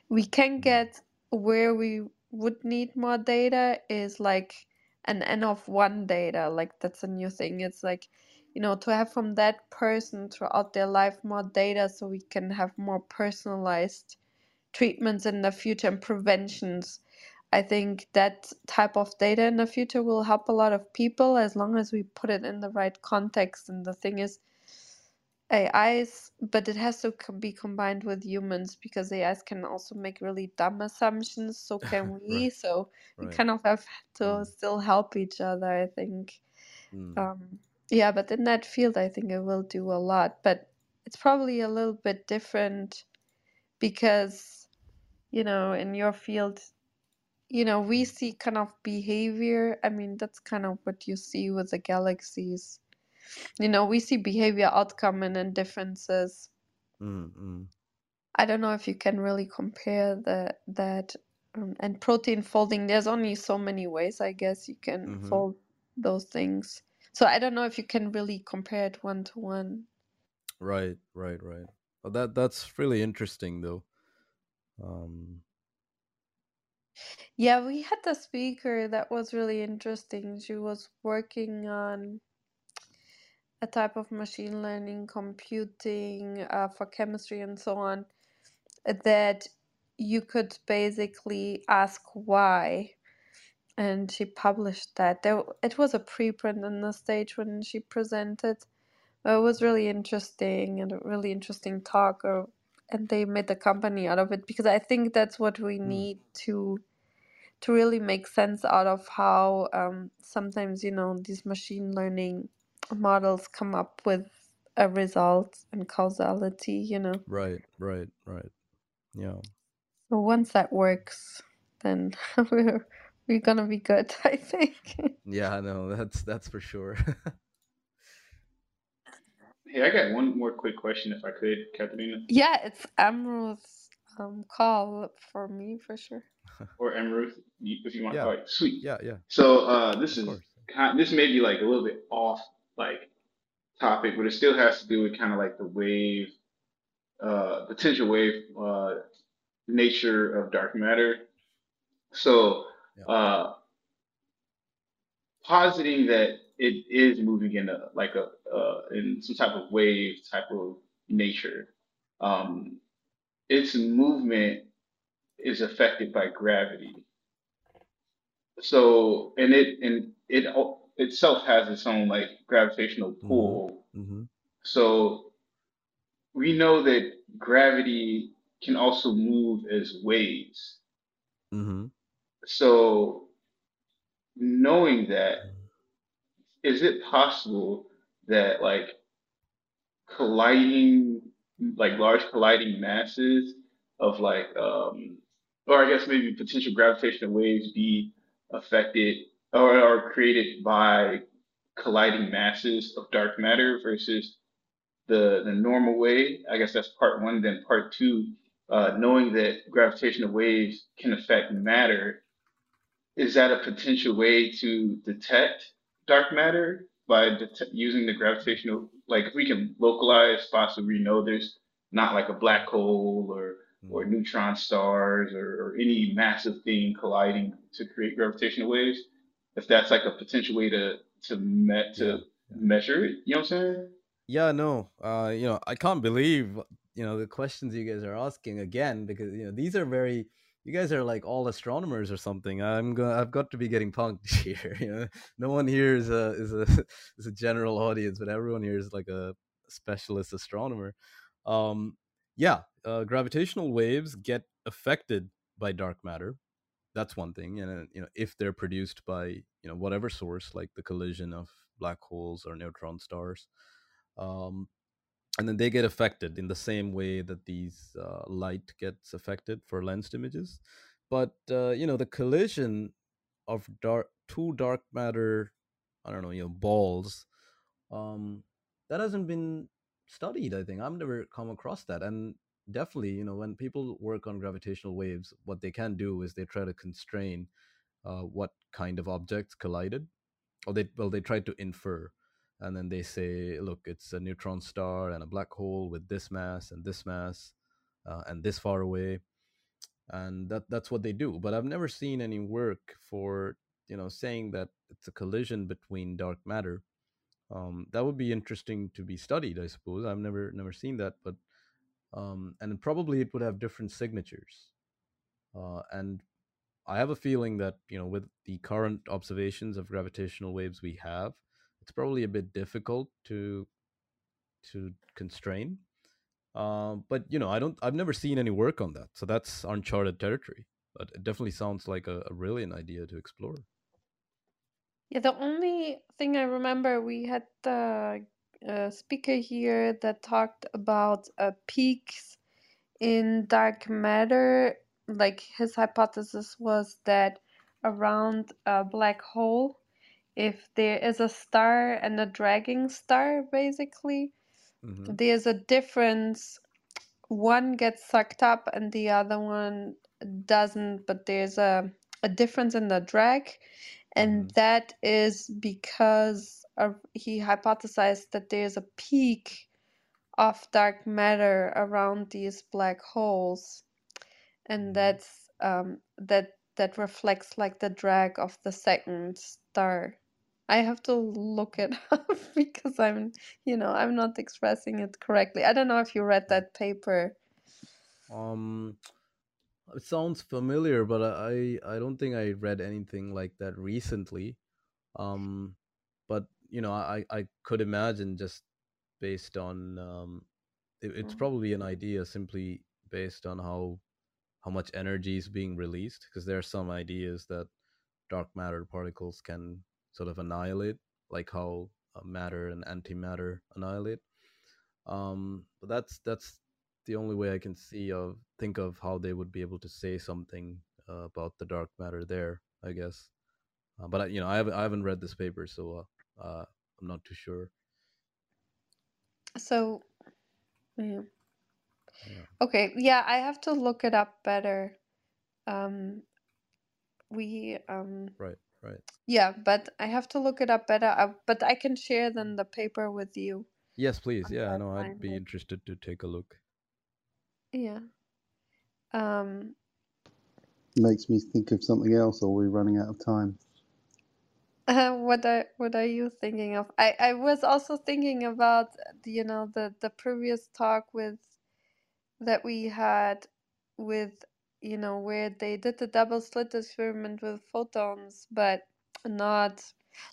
We can Mm, get where we would need more data is like an N of one data. Like that's a new thing. It's like, you know, to have from that person throughout their life more data so we can have more personalized treatments in the future and preventions. I think that type of data in the future will help a lot of people as long as we put it in the right context. And the thing is, AIs, but it has to be combined with humans because AIs can also make really dumb assumptions. So can right, we. So we right. kind of have to Mm, still help each other, I think. mm, Um, yeah, but in that field, I think it will do a lot. But it's probably a little bit different because, you know, in your field, you know, we see kind of behavior. I mean, that's kind of what you see with the galaxies. You know, we see behavior outcome and then differences. mm, mm. I don't know if you can really compare the that um, and protein folding. There's only so many ways, I guess, you can Mm-hmm. fold those things. So I don't know if you can really compare it one to one. Right, right, right. Well, that that's really interesting, though. Um, Yeah, we had a speaker that was really interesting. She was working on a type of machine learning computing uh, for chemistry and so on that you could basically ask why and she published that there it was a preprint on the stage when she presented it was really interesting and a really interesting talk uh, and they made the company out of it because i think that's what we mm, need to to really make sense out of how um, sometimes you know these machine learning models come up with a result and causality you know right, right, right. Yeah. so once that works then we're we're gonna be good i think Yeah, no, that's that's for sure. Hey, I got one more quick question, if I could, Katharina yeah it's Amru's um call for me for sure or Emruth, if you want. yeah, All right, sweet. yeah, yeah. So uh, this Of is course. kind. This may be like a little bit off, like topic, but it still has to do with kind of like the wave, uh, potential wave, uh, nature of dark matter. So, Yeah. uh, positing that it is moving in a like a uh, in some type of wave type of nature. Um, its movement is affected by gravity. So, and it and it itself has its own like gravitational Mm-hmm. pull. Mm-hmm. So we know that gravity can also move as waves. Mm-hmm. So knowing that, is it possible that like colliding, like large colliding masses of like, um, or I guess maybe potential gravitational waves be affected or are created by colliding masses of dark matter versus the the normal way. I guess that's part one. Then part two, uh, knowing that gravitational waves can affect matter, is that a potential way to detect dark matter by det- using the gravitational? Like, if we can localize spots where we know there's not like a black hole or or Mm. neutron stars or, or any massive thing colliding to create gravitational waves, if that's like a potential way to to met to. Yeah. measure it, you know what I'm saying? Yeah, no. Uh, you know, I can't believe, you know, the questions you guys are asking again because, you know, these are very you guys are like all astronomers or something. I'm to I've got to be getting punked here, you know. No one here is a is a is a general audience, but everyone here is like a specialist astronomer. Um yeah, uh, gravitational waves get affected by dark matter. That's one thing, and you know, if they're produced by you know whatever source, like the collision of black holes or neutron stars, um, and then they get affected in the same way that these uh, light gets affected for lensed images. But uh, you know, the collision of dark two dark matter, I don't know, you know, balls, um, that hasn't been studied. I think I've never come across that, and definitely, you know, when people work on gravitational waves, what they can do is they try to constrain uh, what kind of objects collided, or they well they try to infer, and then they say, look, it's a neutron star and a black hole with this mass and this mass, uh, and this far away, and that that's what they do. But I've never seen any work for you know saying that it's a collision between dark matter. Um, that would be interesting to be studied, I suppose. I've never never seen that, but um, and probably it would have different signatures. Uh, and I have a feeling that you know, with the current observations of gravitational waves we have, it's probably a bit difficult to to constrain. Uh, but you know, I don't. I've never seen any work on that, so that's uncharted territory. But it definitely sounds like a, a brilliant idea to explore. Yeah, the only thing I remember, we had the uh, speaker here that talked about uh, peaks in dark matter. Like his hypothesis was that around a black hole, if there is a star and a dragging star, basically, hmm there's a difference. One gets sucked up and the other one doesn't, but there's a, a difference in the drag. And hmm that is because of, he hypothesized that there's a peak of dark matter around these black holes. And hmm that's um, that that reflects like the drag of the second star. I have to look it up because I'm, you know, I'm not expressing it correctly. I don't know if you read that paper. Um, it sounds familiar, but I I don't think I read anything like that recently. Um, but you know, I I could imagine just based on um, it, it's Mm. probably an idea simply based on how how much energy is being released because there are some ideas that dark matter particles can sort of annihilate like how uh, matter and antimatter annihilate. Um but that's that's the only way i can see of think of how they would be able to say something uh, about the dark matter there i guess. Uh, but I, you know i haven't i haven't read this paper so uh, uh i'm not too sure. So, yeah. yeah. Okay, yeah, I have to look it up better. Um, we, um, right right yeah, but I have to look it up better. Uh, but I can share then the paper with you yes please yeah I no i'd be it. interested to take a look Yeah. Um, Makes me think of something else, or we're running out of time. uh, what are what are you thinking of? I I was also thinking about, you know, the the previous talk with that we had with, you know, where they did the double slit experiment with photons, but not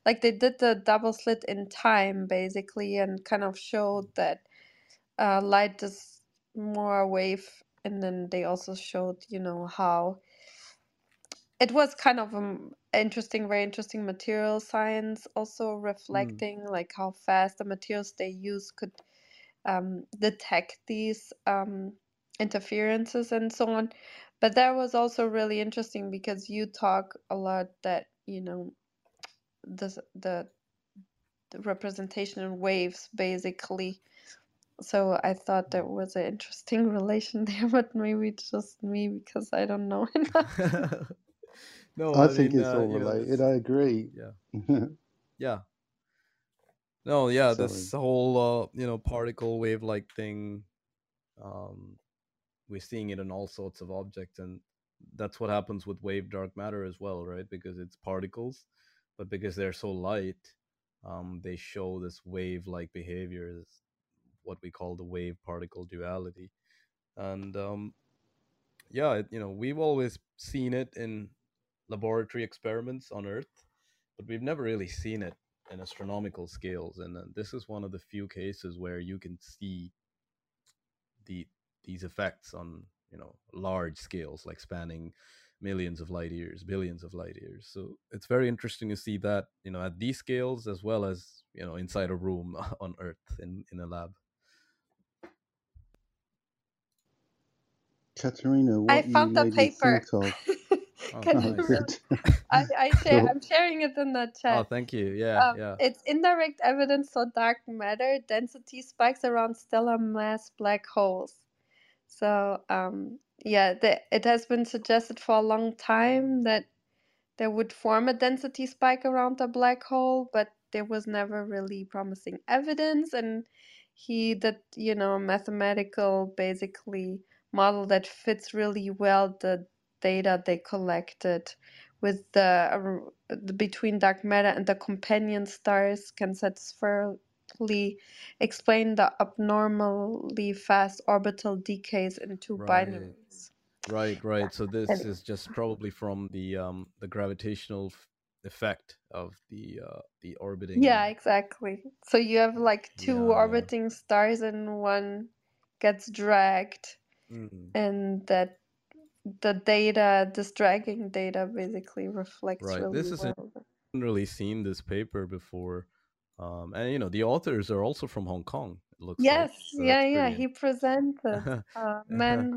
like they did the double slit in time basically and kind of showed that uh, light is more a wave, and then they also showed, you know, how it was kind of um interesting, very interesting material science, also mm. reflecting like how fast the materials they use could um, detect these um, interferences and so on. But that was also really interesting because you talk a lot that you know the the, the representation in waves basically so I thought there was an interesting relation there, but maybe it's just me because I don't know enough. no, I I think mean, it's uh, all you know, related. I agree. yeah, yeah. No, yeah, Sorry. this whole uh, you know particle wave like thing, um, we're seeing it in all sorts of objects, and that's what happens with wave dark matter as well, right? Because it's particles, but because they're so light, um, they show this wave like behavior, is what we call the wave particle duality, and um, yeah, you know, we've always seen it in laboratory experiments on Earth, but we've never really seen it in astronomical scales. And uh, this is one of the few cases where you can see the these effects on you know large scales, like spanning millions of light years, billions of light years. So it's very interesting to see that you know at these scales as well as you know inside a room on Earth in in a lab. Katerina, I what you found the made me paper. think of. Oh, Can Oh, you nice. good. I, I share, Cool. I'm sharing it in the chat. Oh, thank you. Yeah, Um, yeah. it's indirect evidence for dark matter density spikes around stellar mass black holes. So, um, yeah, the, it has been suggested for a long time that there would form a density spike around a black hole, but there was never really promising evidence. And he did, you know, mathematical basically model that fits really well the data they collected with the, uh, the between dark matter and the companion stars can satisfactorily explain the abnormally fast orbital decays in two Right. binaries. Right, right. So this is just probably from the um the gravitational f- effect of the uh the orbiting. Yeah, exactly. So you have like two Yeah, yeah. orbiting stars and one gets dragged, Mm, and that the data, this dragging data basically reflects right. really This is well. haven't really seen this paper before. Um, and you know the authors are also from Hong Kong. It looks like Yes, so. yeah, yeah. He presented uh, Man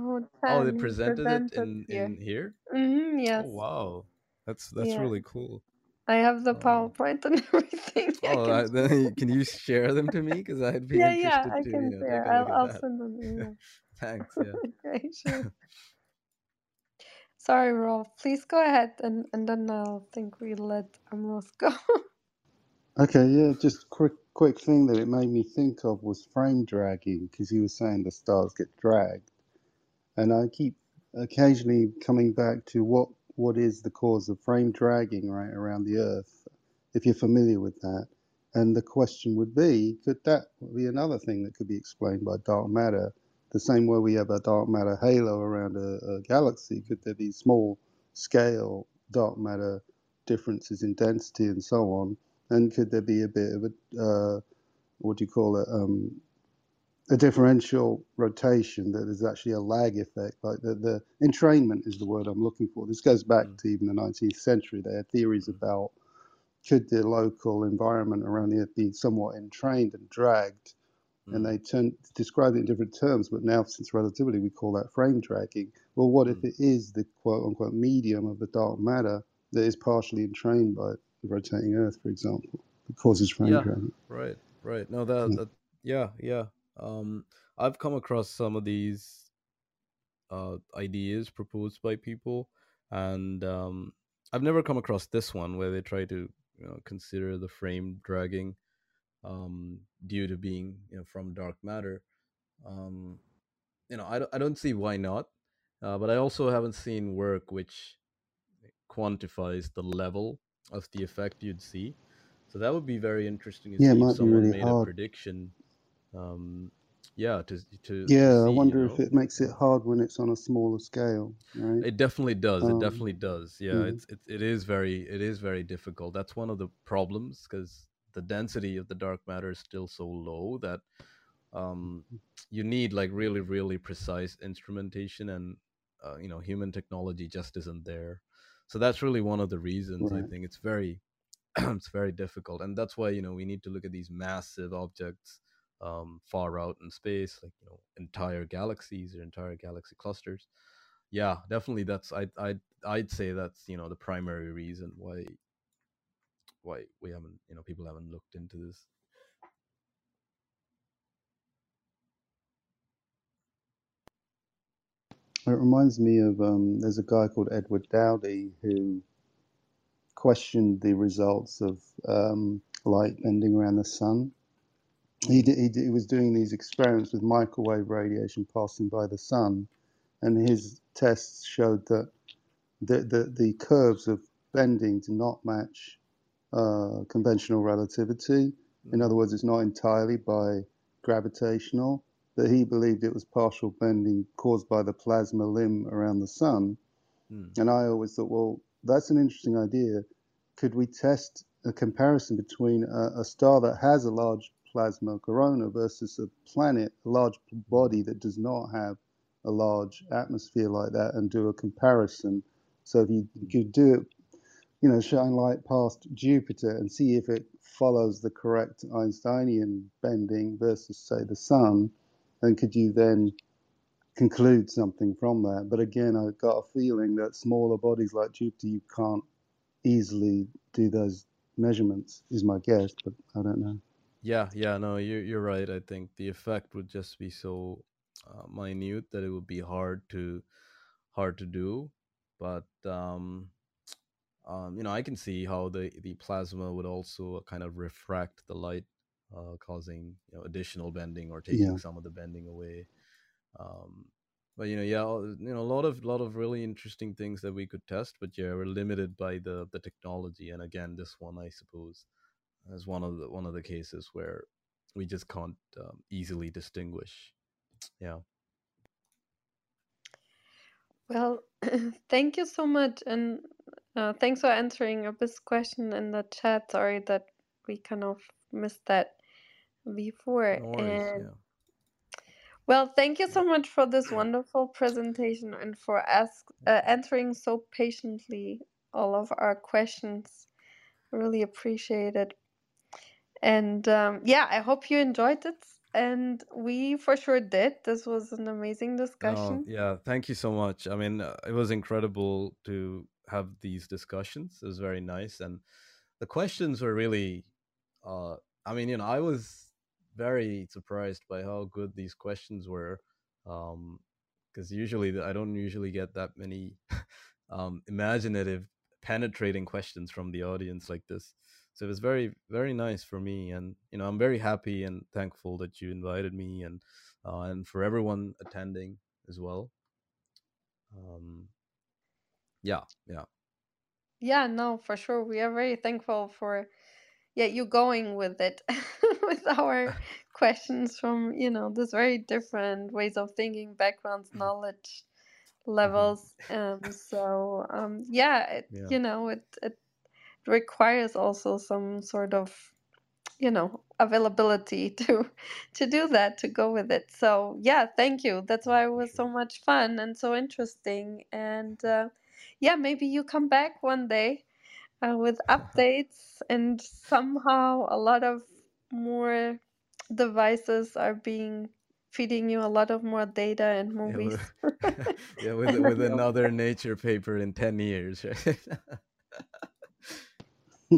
oh, they. He presented it presented in here. in here. hmm Oh yes, wow, that's that's yeah. really cool. I have the Um, PowerPoint and everything. I oh, can I, then can you share them to me? Because I'd be interested. Yeah, yeah, I to you can know share. take a look I'll I'll send an email. Thanks. Yeah. Okay, sure. Sorry, Rolf. Please go ahead, and and then I'll think we let Amos go. Okay, yeah, just quick quick thing that it made me think of was frame dragging because you were saying the stars get dragged, and I keep occasionally coming back to what what is the cause of frame dragging right around the Earth, if you're familiar with that. And the question would be, could that be another thing that could be explained by dark matter? The same way we have a dark matter halo around a, a galaxy, could there be small scale dark matter differences in density and so on? And could there be a bit of a, uh, what do you call it, um, a differential rotation that is actually a lag effect? Like the, the entrainment is the word I'm looking for. This goes back Mm, to even the 19th century. They had theories mm, about could the local environment around the Earth be somewhat entrained and dragged? And mm, they turned, described it in different terms, but now since relativity, we call that frame dragging. Well, what if mm. it is the quote unquote medium of the dark matter that is partially entrained by the rotating Earth, for example, that causes frame Yeah. dragging? Right. Right. No, that Yeah. that yeah, yeah. Um, I've come across some of these uh ideas proposed by people, and um, I've never come across this one where they try to you know consider the frame dragging um due to being you know from dark matter. Um, you know, I don't, I don't see why not, uh, but I also haven't seen work which quantifies the level of the effect you'd see. So that would be very interesting to Yeah, see if someone really made a prediction. Um, yeah, to to to Yeah, I see, you wonder if it makes it hard when it's on a smaller scale, right? It definitely does. It Um, definitely does. Yeah, mhm. it's it, it is very it is very difficult. That's one of the problems because the density of the dark matter is still so low that um you need like really really precise instrumentation and uh, you know human technology just isn't there. So that's really one of the reasons I think. It's very it's very difficult and that's why you know we need to look at these massive objects um, far out in space like you know entire galaxies or entire galaxy clusters. Yeah definitely that's i i I'd, I'd say that's you know the primary reason why why we haven't you know people haven't looked into this It reminds me of um, there's a guy called Edward Dowdye who questioned the results of um, light bending around the sun. He, did, he, did, he was doing these experiments with microwave radiation passing by the sun, and his tests showed that the, the, the curves of bending do not match uh, conventional relativity. In other words, it's not entirely by gravitational, that he believed it was partial bending caused by the plasma limb around the sun. Mm. And I always thought, well, that's an interesting idea. Could we test a comparison between a, a star that has a large plasma corona versus a planet, a large body that does not have a large atmosphere like that, and do a comparison? So if you could do it, you know, shine light past Jupiter and see if it follows the correct Einsteinian bending versus, say, the sun, and could you then conclude something from that? But again, I got a feeling that smaller bodies like Jupiter, you can't easily do those measurements, is my guess, but I don't know. Yeah, yeah, no, you're you're right. I think the effect would just be so uh, minute that it would be hard to hard to do. But um, um, you know, I can see how the the plasma would also kind of refract the light uh, causing you know, additional bending or taking yeah. some of the bending away. Um, but you know, yeah, you know, a lot of lot of really interesting things that we could test, but yeah, we're limited by the the technology. And again, this one, I suppose, is one of the one of the cases where we just can't um, easily distinguish. Yeah. Well, thank you so much, and uh, thanks for answering this question in the chat. Sorry that we kind of missed that before. No worries, and yeah. well, thank you so much for this wonderful presentation and for ask, uh, answering so patiently all of our questions. Really appreciate it. And um, yeah, I hope you enjoyed it. And we for sure did. This was an amazing Oh, discussion. yeah, thank you so much. I mean, uh, it was incredible to have these discussions. It was very nice, and the questions were really. Uh, I mean, you know, I was very surprised by how good these questions were, because usually I don't usually get that many um, imaginative, penetrating questions from the audience like this. So it was very, very nice for me, and you know, I'm very happy and thankful that you invited me, and uh, and for everyone attending as well. Um, yeah, yeah. Yeah, no, for sure. We are very thankful for yeah, you're going with it with our questions from, you know, this very different ways of thinking, backgrounds, knowledge Mhm. levels. Um, so um, yeah, it, Yeah. you know, it it requires also some sort of, you know, availability to to do that, to go with it. So yeah, thank you. That's why it was so much fun and so interesting. And uh, yeah, maybe you come back one day uh, with updates and somehow a lot of more devices are being feeding you a lot of more data and Yeah, movies. with, yeah, with with another nature paper in ten years. Right?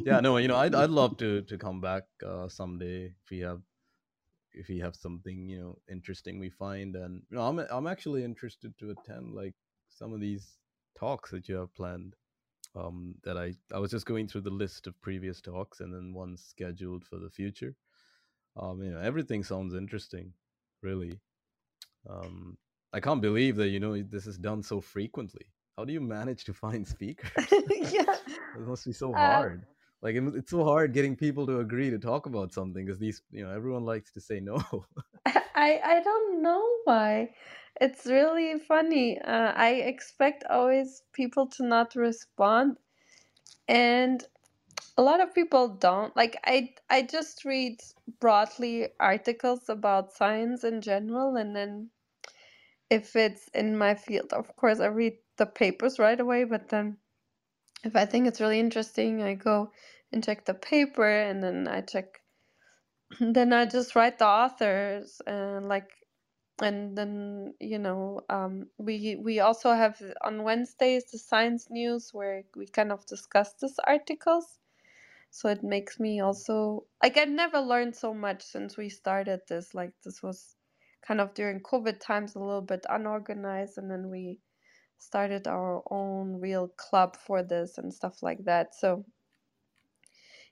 yeah, no, you know, I'd I'd love to to come back uh, someday if we have if we have something you know interesting we find, and you know, I'm I'm actually interested to attend like some of these talks that you have planned. Um, that I I was just going through the list of previous talks and then one scheduled for the future. Um, you know, everything sounds interesting, really. Um, I can't believe that you know this is done so frequently. How do you manage to find speakers? yeah. it must be so Uh, hard. Like it, it's so hard getting people to agree to talk about something because these, you know, everyone likes to say no. I I don't know why. It's really funny. Uh, I expect always people to not respond, and a lot of people don't. Like I I just read broadly articles about science in general, and then if it's in my field, of course, I read the papers right away. But then if I think it's really interesting, I go and check the paper, and then I check. Then I just write the authors and like and then you know um, we we also have on Wednesdays the science news where we kind of discuss these articles. So it makes me also like I've never learned so much since we started this. Like this was kind of during COVID times a little bit unorganized, and then we started our own real club for this and stuff like that. So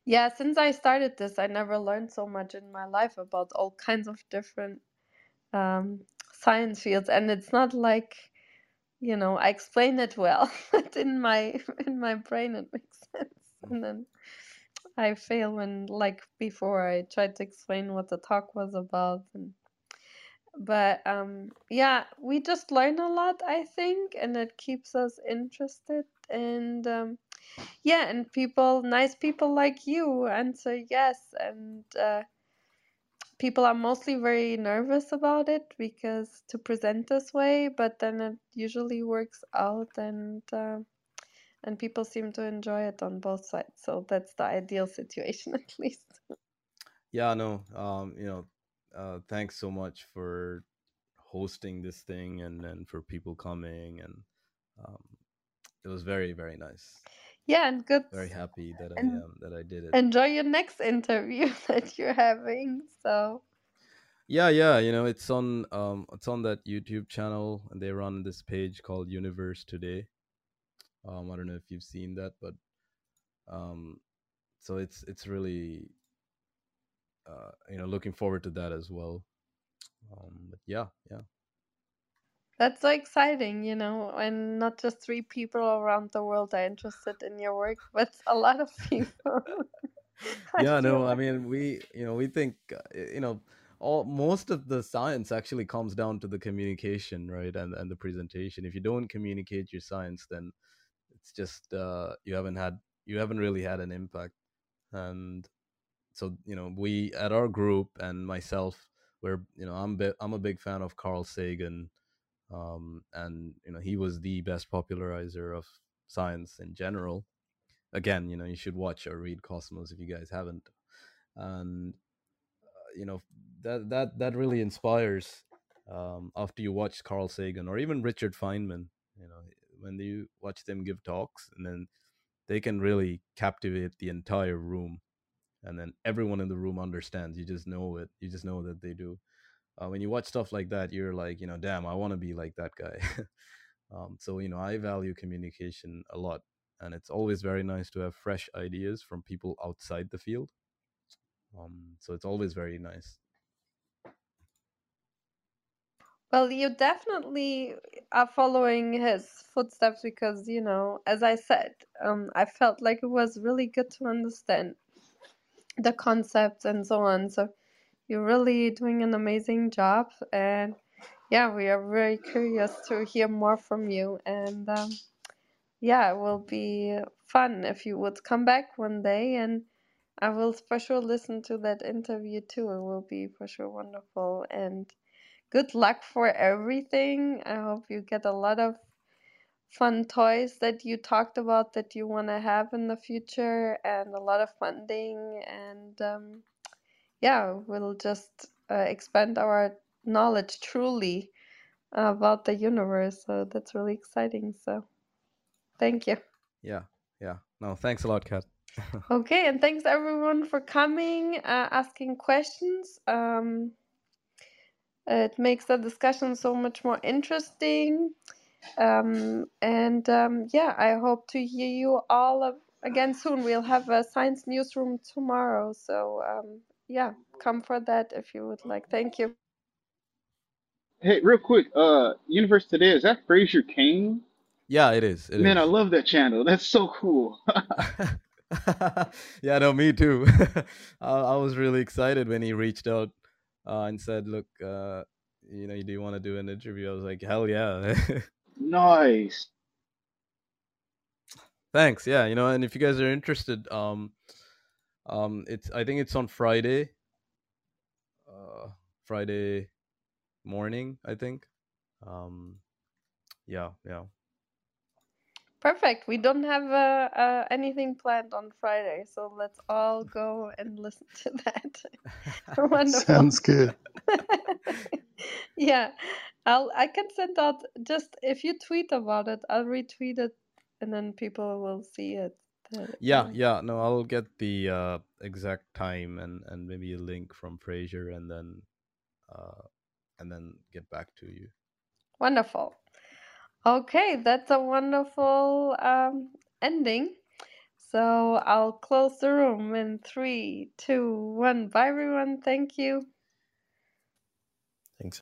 yeah, since I started this, I never learned so much in my life about all kinds of different um, science fields, and it's not like you know I explain it well, but in my in my brain it makes sense, and then I fail when like before I tried to explain what the talk was about, and but um yeah we just learn a lot i think and it keeps us interested and um yeah and people nice people like you answer yes and uh, people are mostly very nervous about it because to present this way but then it usually works out and uh, and people seem to enjoy it on both sides. So that's the ideal situation at least. Yeah no um you know uh thanks so much for hosting this thing and and for people coming and um it was very very nice yeah, and good. Very happy that I um, that I did it. Enjoy your next interview that you're having. So. Yeah, yeah, you know it's on um it's on that YouTube channel and they run this page called Universe Today. Um, I don't know if you've seen that, but um, so it's it's really uh you know looking forward to that as well. Um, but yeah, yeah. That's so exciting, you know, and not just three people around the world are interested in your work, but a lot of people. yeah, no, I mean, we, you know, we think, uh, you know, all most of the science actually comes down to the communication, right, and and the presentation. If you don't communicate your science, then it's just uh, you haven't had you haven't really had an impact. And so, you know, we at our group and myself, we're, you know, I'm bi- I'm a big fan of Carl Sagan um, and you know he was the best popularizer of science in general. Again, you know you should watch or read Cosmos if you guys haven't, and uh, you know that that that really inspires. Um, after you watch Carl Sagan or even Richard Feynman, you know when you watch them give talks, and then they can really captivate the entire room, and then everyone in the room understands. You just know it. You just know that they do uh, when you watch stuff like that you're like you know damn i want to be like that guy. Um, so you know i value communication a lot and it's always very nice to have fresh ideas from people outside the field. Um, so it's always very nice. Well you definitely are following his footsteps because you know as i said um, i felt like it was really good to understand the concepts and so on so you're really doing an amazing job, and yeah, we are very curious to hear more from you. And um, yeah, it will be fun if you would come back one day, and I will for sure listen to that interview too. It will be for sure wonderful. And good luck for everything. I hope you get a lot of fun toys that you talked about that you want to have in the future and a lot of funding and um, yeah, we'll just uh, expand our knowledge truly about the universe. So that's really exciting. So thank you. Yeah, yeah. No, thanks a lot, Kat. okay, and thanks everyone for coming, uh, asking questions. Um, it makes the discussion so much more interesting. Um, and um, yeah, I hope to hear you all again soon. We'll have a science newsroom tomorrow. So um, yeah, come for that if you would like. Thank you. Hey, real quick, uh, Universe Today is that Fraser Cain? Yeah, it is. It Man, is. I love that channel. That's so cool. yeah, no, me too. I, I, was really excited when he reached out uh, and said, "Look, uh, you know, do you want to do an interview?" I was like, "Hell yeah!" nice. Thanks. Yeah, you know, and if you guys are interested, um, um, it's I think it's on Friday. Uh, Friday morning, I think. Um, yeah, yeah. Perfect. We don't have uh, uh, anything planned on Friday, so let's all go and listen to that. Sounds good. yeah, I'll I can send out just if you tweet about it, I'll retweet it, and then people will see it yeah yeah no i'll get the uh, exact time and and maybe a link from fraser and then uh, and then get back to you. Wonderful. Okay, that's a wonderful um, ending. So I'll close the room in three, two, one. Bye, everyone. Thank you. Thanks.